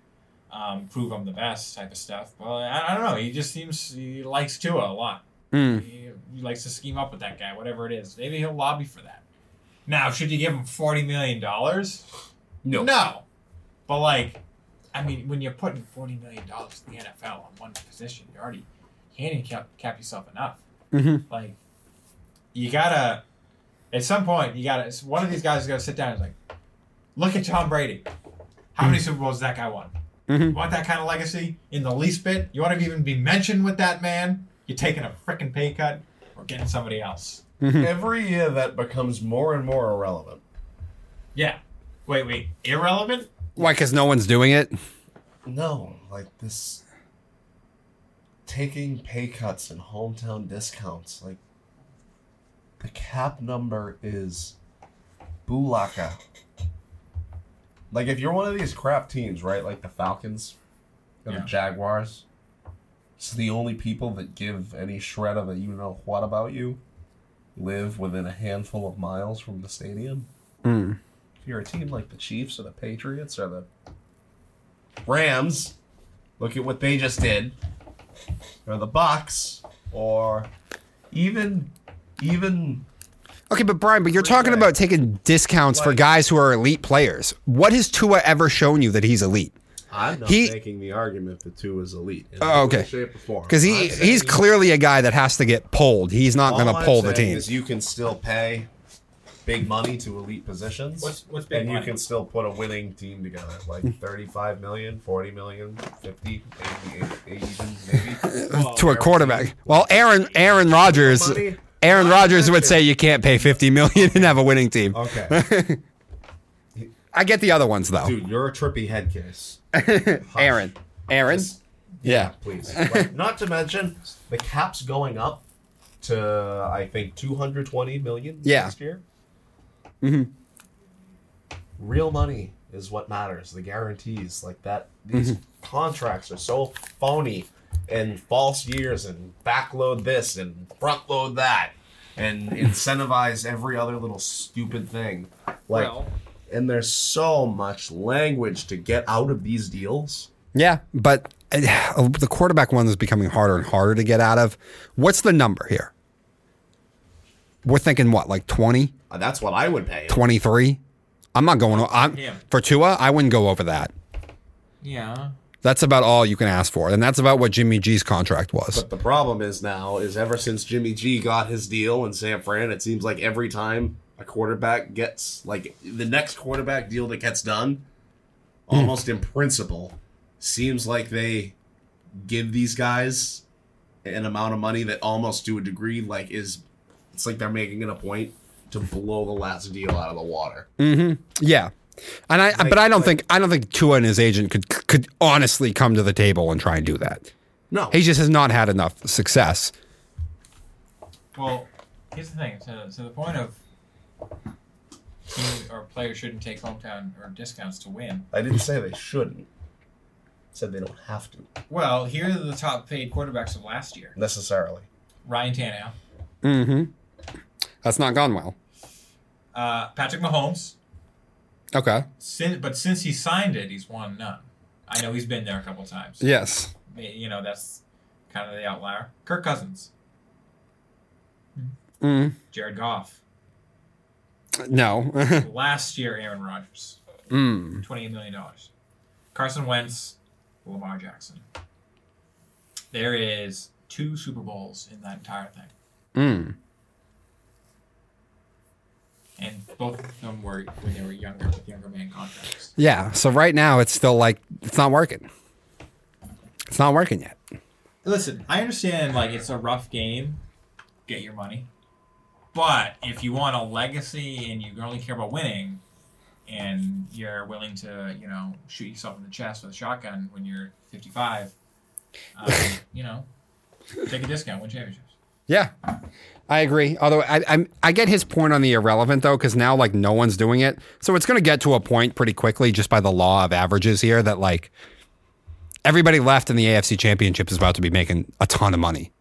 [SPEAKER 1] um, prove I'm the best type of stuff. But I, I don't know. He just seems he likes Tua a lot.
[SPEAKER 2] mm,
[SPEAKER 1] He, he likes to scheme up with that guy, whatever it is. Maybe he'll lobby for that. Now, should you give him forty million dollars?
[SPEAKER 3] No.
[SPEAKER 1] No. But like, I mean, when you're putting forty million dollars in the NFL on one position, you're already you handicap cap yourself enough.
[SPEAKER 2] Mhm.
[SPEAKER 1] Like, you gotta at some point you gotta. One of these guys is gonna sit down and is like, look at Tom Brady. How many Super Bowls has that guy won?
[SPEAKER 2] Mhm.
[SPEAKER 1] You want that kind of legacy in the least bit? You want to even be mentioned with that man? You're taking a freaking pay cut or getting somebody else.
[SPEAKER 3] Every year that becomes more and more irrelevant.
[SPEAKER 1] Yeah. Wait, wait. Irrelevant?
[SPEAKER 2] Why? Because no one's doing it.
[SPEAKER 3] No, like this taking pay cuts and hometown discounts, like the cap number is bulaka. Like if you're one of these crap teams, right? Like the Falcons or
[SPEAKER 1] Yeah.
[SPEAKER 3] the Jaguars, it's the only people that give any shred of a you know what about you live within a handful of miles from the stadium.
[SPEAKER 2] Mm.
[SPEAKER 3] If you're a team like the Chiefs or the Patriots or the Rams, look at what they just did. Or the Bucs, or even even
[SPEAKER 2] Okay, but Brian, but you're talking
[SPEAKER 3] Bay.
[SPEAKER 2] about taking discounts for guys who are elite players. What has Tua ever shown you that he's elite?
[SPEAKER 3] I'm not
[SPEAKER 2] He-
[SPEAKER 3] making the argument that Tua is elite. In
[SPEAKER 2] Oh, okay.
[SPEAKER 3] shape, or form.
[SPEAKER 2] Because he
[SPEAKER 3] I'm
[SPEAKER 2] he's clearly a guy that has to get pulled. He's not going to
[SPEAKER 3] I'm
[SPEAKER 2] pull the team.
[SPEAKER 3] Is you can still pay big money to elite positions.
[SPEAKER 1] What's what's big
[SPEAKER 3] and you can still put a winning team together, like 35 million, 40 million, 50, 80, 80 even maybe.
[SPEAKER 1] Well,
[SPEAKER 2] to a quarterback. Well, Aaron Aaron Rodgers Aaron Rodgers would say you can't pay 50 million and have a winning team.
[SPEAKER 3] Okay,
[SPEAKER 2] I get the other ones though.
[SPEAKER 3] dude, you're a trippy head case.
[SPEAKER 2] Aaron. Aaron?
[SPEAKER 3] Just-
[SPEAKER 2] Yeah.
[SPEAKER 3] please. Like, not to mention the cap's going up to I think 220 million
[SPEAKER 2] Yeah.
[SPEAKER 3] next year.
[SPEAKER 2] Mhm.
[SPEAKER 3] Real money is what matters. The guarantees like that. These
[SPEAKER 2] Mm-hmm.
[SPEAKER 3] contracts are so phony and false years and backload this and frontload that. and incentivize every other little stupid thing. Like,
[SPEAKER 1] Well-
[SPEAKER 3] and there's so much language to get out of these deals.
[SPEAKER 2] Yeah, but uh, the quarterback one is becoming harder and harder to get out of. What's the number here? We're thinking what, like 20,
[SPEAKER 3] Uh, Uh, that's what I would pay.
[SPEAKER 2] 23? I'm not going. I'm
[SPEAKER 1] Him.
[SPEAKER 2] for Tua. I wouldn't go over that.
[SPEAKER 1] Yeah.
[SPEAKER 2] That's about all you can ask for, and that's about what Jimmy G's contract was.
[SPEAKER 3] But the problem is now is ever since Jimmy G got his deal in San Fran, it seems like every time a quarterback gets like the next quarterback deal that gets done, hmm. almost in principle, seems like they give these guys an amount of money that almost to a degree like is it's like they're making it a point to blow the last deal out of the water. Mm-hmm.
[SPEAKER 2] Yeah, and I,
[SPEAKER 3] Like-
[SPEAKER 2] but I don't
[SPEAKER 3] like-
[SPEAKER 2] think I don't think Tua and his agent could could honestly come to the table and try and do that.
[SPEAKER 3] No.
[SPEAKER 2] He just has not had enough success.
[SPEAKER 1] Well, here's the thing. To, to the point of team or players shouldn't take hometown or discounts to win.
[SPEAKER 3] I didn't say they shouldn't. I said they don't have to
[SPEAKER 1] Well, here are the top paid quarterbacks of last year:
[SPEAKER 3] necessarily.
[SPEAKER 1] Ryan Tannehill,
[SPEAKER 2] Mm-hmm. That's not gone well.
[SPEAKER 1] Uh, Patrick Mahomes.
[SPEAKER 2] Okay.
[SPEAKER 1] Sin but since he signed it, he's won none. I know he's been there a couple times.
[SPEAKER 2] Yes.
[SPEAKER 1] You know that's kind of the outlier. Kirk Cousins,
[SPEAKER 2] Mm.
[SPEAKER 1] Jared Goff.
[SPEAKER 2] No.
[SPEAKER 1] Last year, Aaron Rodgers,
[SPEAKER 2] mm.
[SPEAKER 1] twenty-eight million dollars. Carson Wentz, Lamar Jackson. There is two Super Bowls in that entire thing,
[SPEAKER 2] Mm.
[SPEAKER 1] And both of them were when they were younger with younger man contracts.
[SPEAKER 2] Yeah. So right now it's still like it's not working. It's not working yet.
[SPEAKER 1] Listen, I understand like it's a rough game. Get your money. But if you want a legacy and you only care about winning and you're willing to, you know, shoot yourself in the chest with a shotgun when you're 55, um, you know, take a discount, win championships.
[SPEAKER 2] Yeah, I agree. Although I I, I get his point on the irrelevant though, because now like no one's doing it, so it's going to get to a point pretty quickly just by the law of averages here that like everybody left in the AFC Championship is about to be making a ton of money.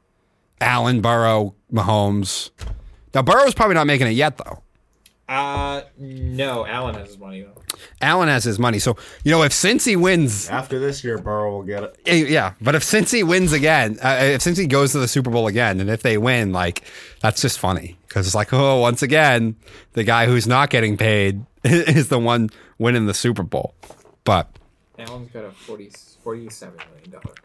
[SPEAKER 2] Allen, Burrow, Mahomes. Now Burrow's probably not making it yet though.
[SPEAKER 1] Uh, no, Allen has his money though.
[SPEAKER 2] Allen has his money, so you know if Cincy wins
[SPEAKER 3] After this year, Burrow will get it.
[SPEAKER 2] Eh, Yeah, but if Cincy wins again, uh, if Cincy goes to the Super Bowl again, and if they win, like that's just funny because it's like, oh, once again, the guy who's not getting paid is the one winning the Super Bowl. But
[SPEAKER 1] Allen's got a 40, $47 million contract.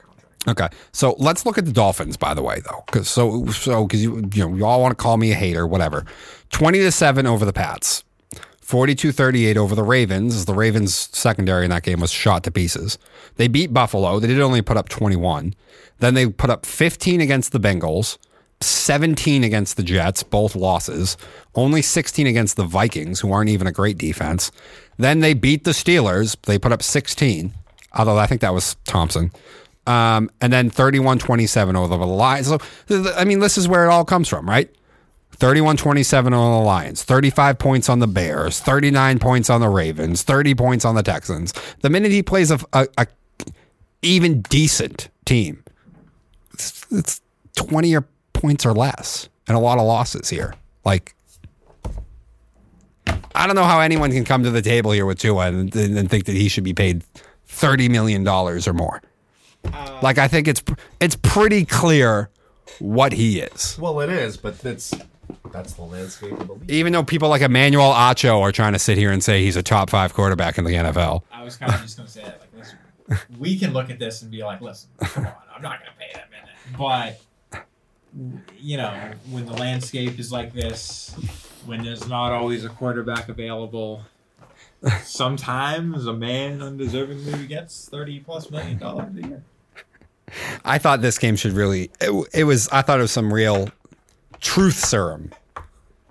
[SPEAKER 2] okay, so let's look at the Dolphins, by the way, though, because so so because you you know you all want to call me a hater, whatever. Twenty to seven over the Pats. 42-38 over the Ravens the Ravens secondary in that game was shot to pieces. They beat Buffalo. They did only put up 21. Then they put up 15 against the Bengals, 17 against the Jets, both losses. Only 16 against the Vikings, who aren't even a great defense. Then they beat the Steelers. They put up 16, although I think that was Thompson. Um, and then 31-27 over the Lions. So, I mean, this is where it all comes from, right? 31 27 on the Lions, 35 points on the Bears, 39 points on the Ravens, 30 points on the Texans. The minute he plays a, a, a even decent team, it's, it's 20 or points or less and a lot of losses here. Like, I don't know how anyone can come to the table here with Tua and, and, think that he should be paid $30 million or more. like, I think it's it's pretty clear what he is.
[SPEAKER 3] Well, it is, but that's that's the landscape of the league.
[SPEAKER 2] even though people like Emmanuel Acho are trying to sit here and say he's a top five quarterback in the NFL.
[SPEAKER 1] I was kind of just going to say that. Like, listen, we can look at this and be like, listen, come on, I'm not going to pay that minute. But, you know, when the landscape is like this, when there's not always a quarterback available, sometimes a man undeservingly gets 30 plus million dollars a year.
[SPEAKER 2] I thought this game should really, it, it was, I thought it was some real truth serum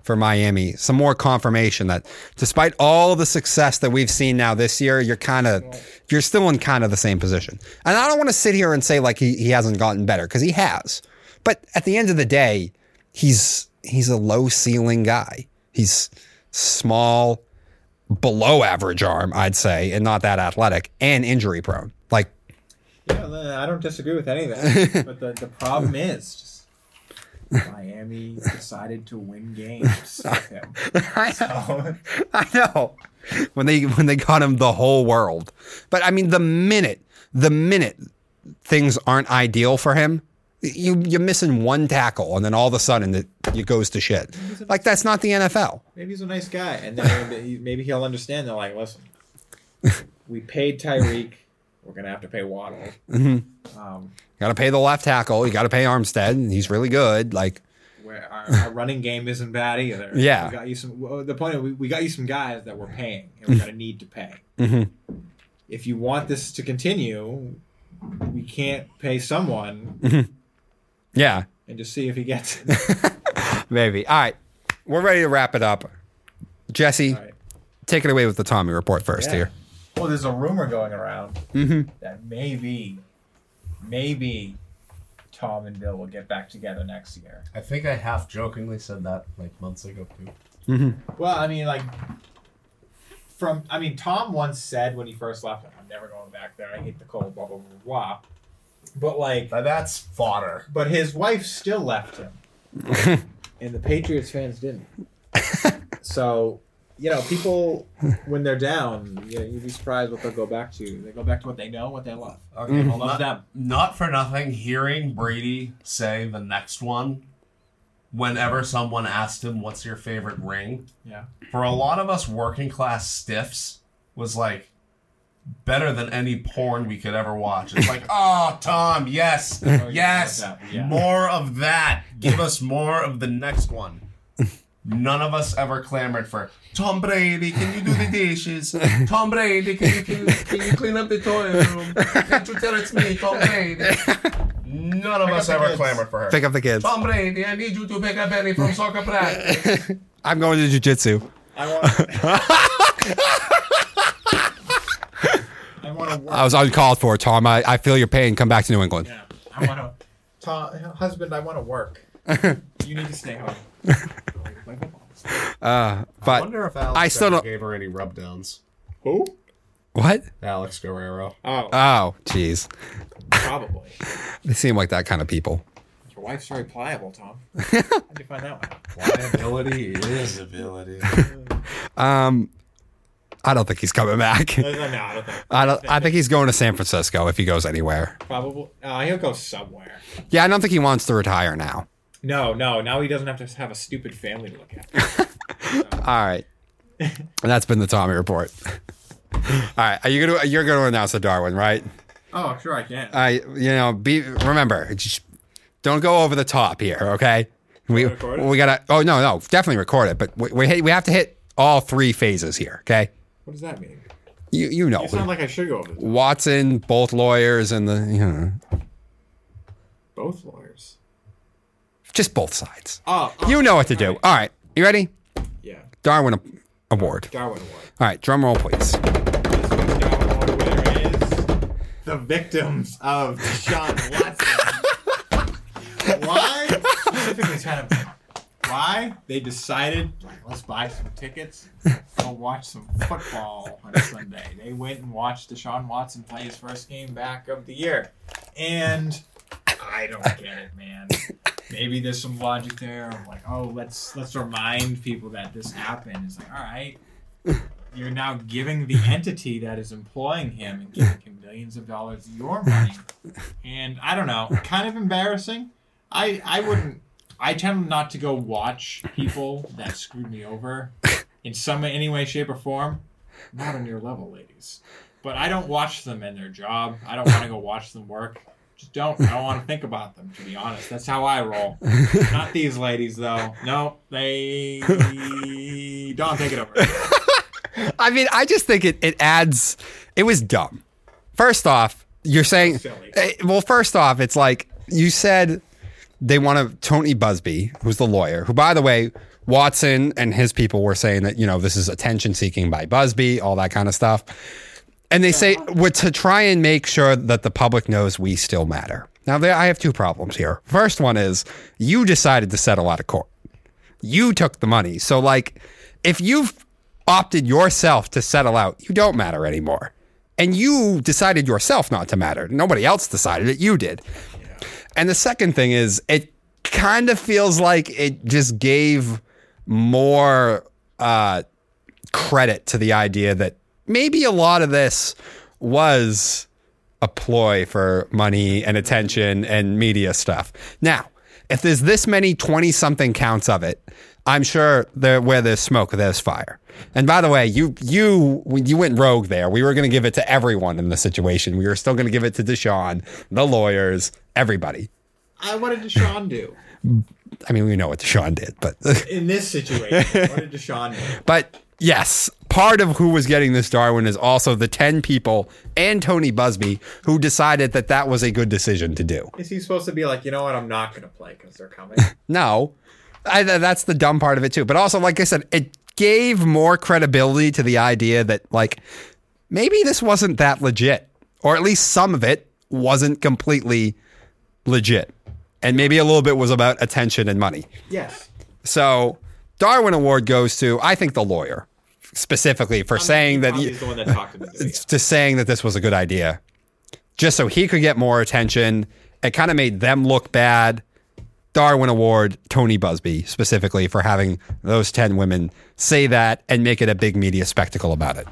[SPEAKER 2] for Miami. Some more confirmation that despite all the success that we've seen now this year, you're kind of, you're still in kind of the same position. And I don't want to sit here and say like he, he hasn't gotten better because he has. But at the end of the day, he's, he's a low ceiling guy. He's small, below average arm, I'd say, and not that athletic and injury prone. Like,
[SPEAKER 1] Yeah, I don't disagree with any of that. but the, the problem is just Miami decided to win games with him.
[SPEAKER 2] I know. I know. When they when they got him the whole world. But I mean the minute the minute things aren't ideal for him, you you're missing one tackle and then all of a sudden it, it goes to shit. Like that's not the NFL.
[SPEAKER 1] Maybe he's a nice guy, and then maybe, maybe he'll understand. They're like, listen, we paid Tyreek. We're gonna have to pay Waddle. Um,
[SPEAKER 2] Got to pay the left tackle. You got to pay Armstead. and He's really good. Like
[SPEAKER 1] where our, our running game isn't bad either.
[SPEAKER 2] Yeah.
[SPEAKER 1] we got you some. The point is, we, we got you some guys that we're paying, and we're gonna need to pay.
[SPEAKER 2] Mhm.
[SPEAKER 1] If you want this to continue, we can't pay someone
[SPEAKER 2] yeah,
[SPEAKER 1] and just see if he gets it.
[SPEAKER 2] maybe. All right, we're ready to wrap it up. Jesse,
[SPEAKER 1] right.
[SPEAKER 2] take it away with the Tommy report first
[SPEAKER 1] Yeah.
[SPEAKER 2] here.
[SPEAKER 1] Well, there's a rumor going around
[SPEAKER 2] Mm-hmm.
[SPEAKER 1] that maybe, maybe Tom and Bill will get back together next year.
[SPEAKER 3] I think I half jokingly said that like months ago too.
[SPEAKER 1] Well, I mean, like, from I mean, Tom once said when he first left, "I'm never going back there. I hate the cold." Blah blah blah blah. But like,
[SPEAKER 3] But that's fodder.
[SPEAKER 1] but his wife still left him, and the Patriots fans didn't. so, you know, people when they're down, you know, you'd be surprised what they'll go back to. They go back to what they know, what they love.
[SPEAKER 3] Okay,
[SPEAKER 1] I love them.
[SPEAKER 3] Not for nothing, hearing Brady say the next one, whenever someone asked him, What's your favorite ring?
[SPEAKER 1] Yeah.
[SPEAKER 3] For a lot of us working class stiffs, was like better than any porn we could ever watch. It's like, Oh, Tom, yes,
[SPEAKER 1] oh, yes, yeah.
[SPEAKER 3] more of that. Give us more of the next one. None of us ever clamored for Tom Brady. Can you do the dishes? Tom Brady, can you, can you, can you clean up the toilet room? Can't you tell it's me, Tom Brady? None of
[SPEAKER 1] Pick
[SPEAKER 3] us ever
[SPEAKER 1] kids.
[SPEAKER 3] clamored for her.
[SPEAKER 2] Pick up the kids.
[SPEAKER 3] Tom Brady, I need you to pick up Benny from soccer practice.
[SPEAKER 2] I'm going to jujitsu.
[SPEAKER 1] I want. I want to work.
[SPEAKER 2] I was uncalled for, Tom. I, I feel your pain. Come back to New England.
[SPEAKER 1] Yeah, I want to. Tom, husband, I want to work. you need to stay home. Play football.
[SPEAKER 2] Uh,
[SPEAKER 3] I
[SPEAKER 2] but
[SPEAKER 3] wonder if Alex
[SPEAKER 2] I still don't-
[SPEAKER 3] gave her any rub downs.
[SPEAKER 1] Who?
[SPEAKER 2] what?
[SPEAKER 3] Alex Guerrero.
[SPEAKER 1] Oh,
[SPEAKER 2] Oh, jeez.
[SPEAKER 1] probably.
[SPEAKER 2] They seem like that kind of people.
[SPEAKER 1] Your wife's very pliable, Tom. How'd you find that one?
[SPEAKER 3] Pliability is ability.
[SPEAKER 2] Um, I don't think he's coming back.
[SPEAKER 1] No, no, no, I don't think.
[SPEAKER 2] I don't. I think he's going to San Francisco if he goes anywhere.
[SPEAKER 1] Probably. Uh, he'll go somewhere.
[SPEAKER 2] Yeah, I don't think he wants to retire now.
[SPEAKER 1] No, no. Now he doesn't have to have a stupid family to look at.
[SPEAKER 2] All right, and that's been the Tommy report. All right, are you gonna you're gonna announce the Darwin, right?
[SPEAKER 1] oh, sure, I can.
[SPEAKER 2] I you know be remember just don't go over the top here, okay? We we gotta oh no no definitely record it, but we we, hit- we have to hit all three phases here, okay?
[SPEAKER 1] what does that mean?
[SPEAKER 2] You you know
[SPEAKER 1] You sound like I should go over the top.
[SPEAKER 2] Watson, both lawyers, and the you know
[SPEAKER 1] both lawyers.
[SPEAKER 2] Just both sides.
[SPEAKER 1] Oh, oh,
[SPEAKER 2] You know what to do.
[SPEAKER 1] all right.
[SPEAKER 2] All right, you ready?
[SPEAKER 1] Yeah,
[SPEAKER 2] Darwin a- Award.
[SPEAKER 1] Darwin Award.
[SPEAKER 2] All right, drum roll, please.
[SPEAKER 1] This week's Darwin Award winner is the victims of Deshaun Watson. Why? Specifically, kind of why they decided like let's buy some tickets, go watch some football on Sunday. They went and watched Deshaun Watson play his first game back of the year, and I don't get it, man. Maybe there's some logic there of like, oh, let's let's remind people that this happened. It's like, all right, you're now giving the entity that is employing him and giving him millions of dollars your money. And I don't know, kind of embarrassing. I I wouldn't. I tend not to go watch people that screwed me over in some any way, shape, or form. Not on your level, ladies. But I don't watch them in their job. I don't want to go watch them work. Just don't. I don't want to think about them. To be honest, that's how I roll. Not these ladies, though. No, they don't take it over.
[SPEAKER 2] I mean, I just think it, it adds. It was dumb. First off, you're saying. Eh, Well, first off, it's like you said they want to. Tony Buzbee, who's the lawyer, who, by the way, Watson and his people were saying that, you know, this is attention seeking by Buzbee, all that kind of stuff. And they say well, to try and make sure that the public knows we still matter. Now, there, I have two problems here. First one is you decided to settle out of court. You took the money. So, like, if you've opted yourself to settle out, you don't matter anymore. And you decided yourself not to matter. Nobody else decided it. You did. And the second thing is, it kind of feels like it just gave more uh, credit to the idea that maybe a lot of this was a ploy for money and attention and media stuff. Now, if there's this many 20 something counts of it, I'm sure there where there's smoke, there's fire. And by the way, you you you went rogue there. We were going to give it to everyone in the situation. We were still going to give it to Deshaun, the lawyers, everybody.
[SPEAKER 1] I, what did Deshaun do
[SPEAKER 2] I mean, we know what Deshaun did, but
[SPEAKER 1] in this situation? what did Deshaun do?
[SPEAKER 2] but yes, part of who was getting this Darwin is also the 10 people and Tony Buzbee who decided that that was a good decision to do.
[SPEAKER 1] Is he supposed to be like, you know what? I'm not going to play because they're coming.
[SPEAKER 2] No, I, that's the dumb part of it too. But also, like I said, it gave more credibility to the idea that like maybe this wasn't that legit, or at least some of it wasn't completely legit, and maybe a little bit was about attention and money.
[SPEAKER 1] yes.
[SPEAKER 2] So Darwin Award goes to I think the lawyer specifically for saying that
[SPEAKER 1] he's the one that talked to the
[SPEAKER 2] to saying that this was a good idea, just so he could get more attention. It kind of made them look bad. Darwin Award, Tony Buzbee specifically for having those ten women say that and make it a big media spectacle about it.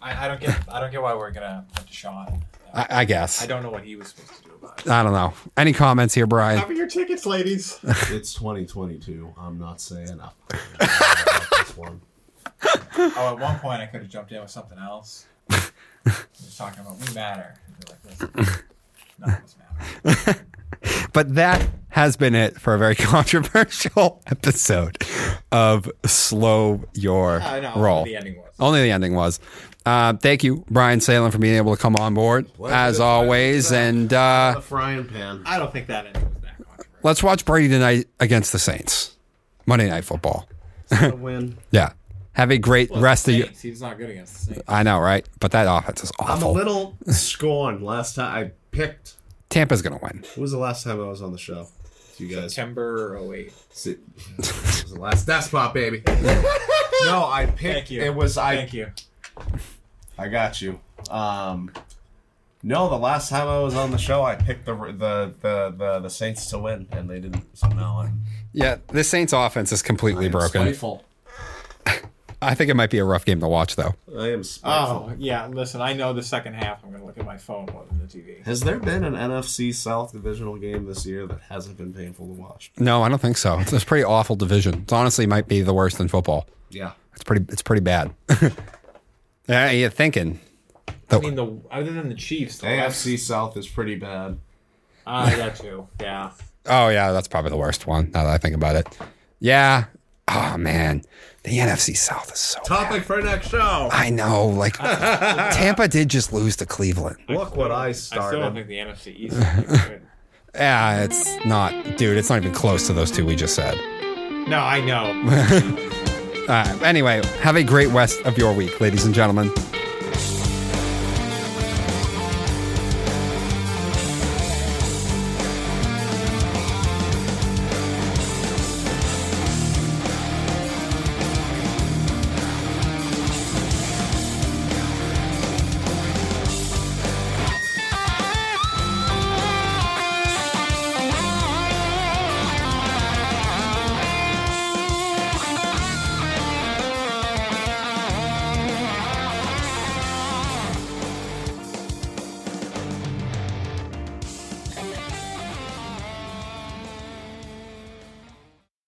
[SPEAKER 1] I, I don't get. I don't get why we're gonna put Deshaun.
[SPEAKER 2] I, I guess
[SPEAKER 1] I don't know what he was supposed to do about it.
[SPEAKER 2] I don't know. Any comments here, Brian?
[SPEAKER 1] Cover your tickets, ladies.
[SPEAKER 3] It's 2022. I'm not saying up. about this one.
[SPEAKER 1] oh, at one point I could have jumped in with something else. He was talking about we matter. And you're like, none of us matter.
[SPEAKER 2] But that has been it for a very controversial episode of Slow Your
[SPEAKER 1] I know.
[SPEAKER 2] Roll.
[SPEAKER 1] The ending was.
[SPEAKER 2] Only the ending was. Uh, thank you, Brian Salem, for being able to come on board as always. And uh,
[SPEAKER 3] The frying pan.
[SPEAKER 1] I don't think that ending was that controversial.
[SPEAKER 2] let's watch Brady tonight against the Saints. Monday Night Football.
[SPEAKER 3] Win.
[SPEAKER 2] Yeah. Have a great rest of your.
[SPEAKER 1] Saints, He's not good against the Saints.
[SPEAKER 2] I know, right? But that offense is awful.
[SPEAKER 3] I'm a little scorned. Last time I picked.
[SPEAKER 2] Tampa's going to win.
[SPEAKER 3] When was the last time I was on the show? You guys.
[SPEAKER 1] September 08.
[SPEAKER 3] It was the last despot, baby. no, I picked.
[SPEAKER 1] Thank you.
[SPEAKER 3] It was I.
[SPEAKER 1] Thank you.
[SPEAKER 3] I got you. Um, no, the last time I was on the show, I picked the the the the, the Saints to win, and they didn't. So now I'm
[SPEAKER 2] Yeah, the Saints offense is completely broken.
[SPEAKER 3] spiteful.
[SPEAKER 2] I think it might be a rough game to watch, though.
[SPEAKER 3] I am spiteful.
[SPEAKER 1] Oh, yeah. Listen, I know the second half I'm going to look at my phone more than the TV.
[SPEAKER 3] Has there been an NFC South divisional game this year that hasn't been painful to watch?
[SPEAKER 2] No, I don't think so. It's a pretty awful division. It honestly might be the worst in football.
[SPEAKER 3] Yeah.
[SPEAKER 2] It's pretty. It's pretty bad. yeah, you're thinking.
[SPEAKER 1] I mean, the other than the Chiefs, the last-
[SPEAKER 3] AFC South is pretty bad.
[SPEAKER 1] Ah, that too. Yeah.
[SPEAKER 2] Oh yeah, that's probably the worst one. Now that I think about it. Yeah. Oh man, the NFC South is so. bad.
[SPEAKER 3] Topic for next show.
[SPEAKER 2] I know. Like Tampa did just lose to Cleveland.
[SPEAKER 3] Look what I started.
[SPEAKER 1] I still don't
[SPEAKER 3] started.
[SPEAKER 1] think the NFC East.
[SPEAKER 2] Yeah, it's not, dude. It's not even close to those two we just said.
[SPEAKER 1] No, I know.
[SPEAKER 2] Uh, anyway, have a great rest of your week, ladies and gentlemen.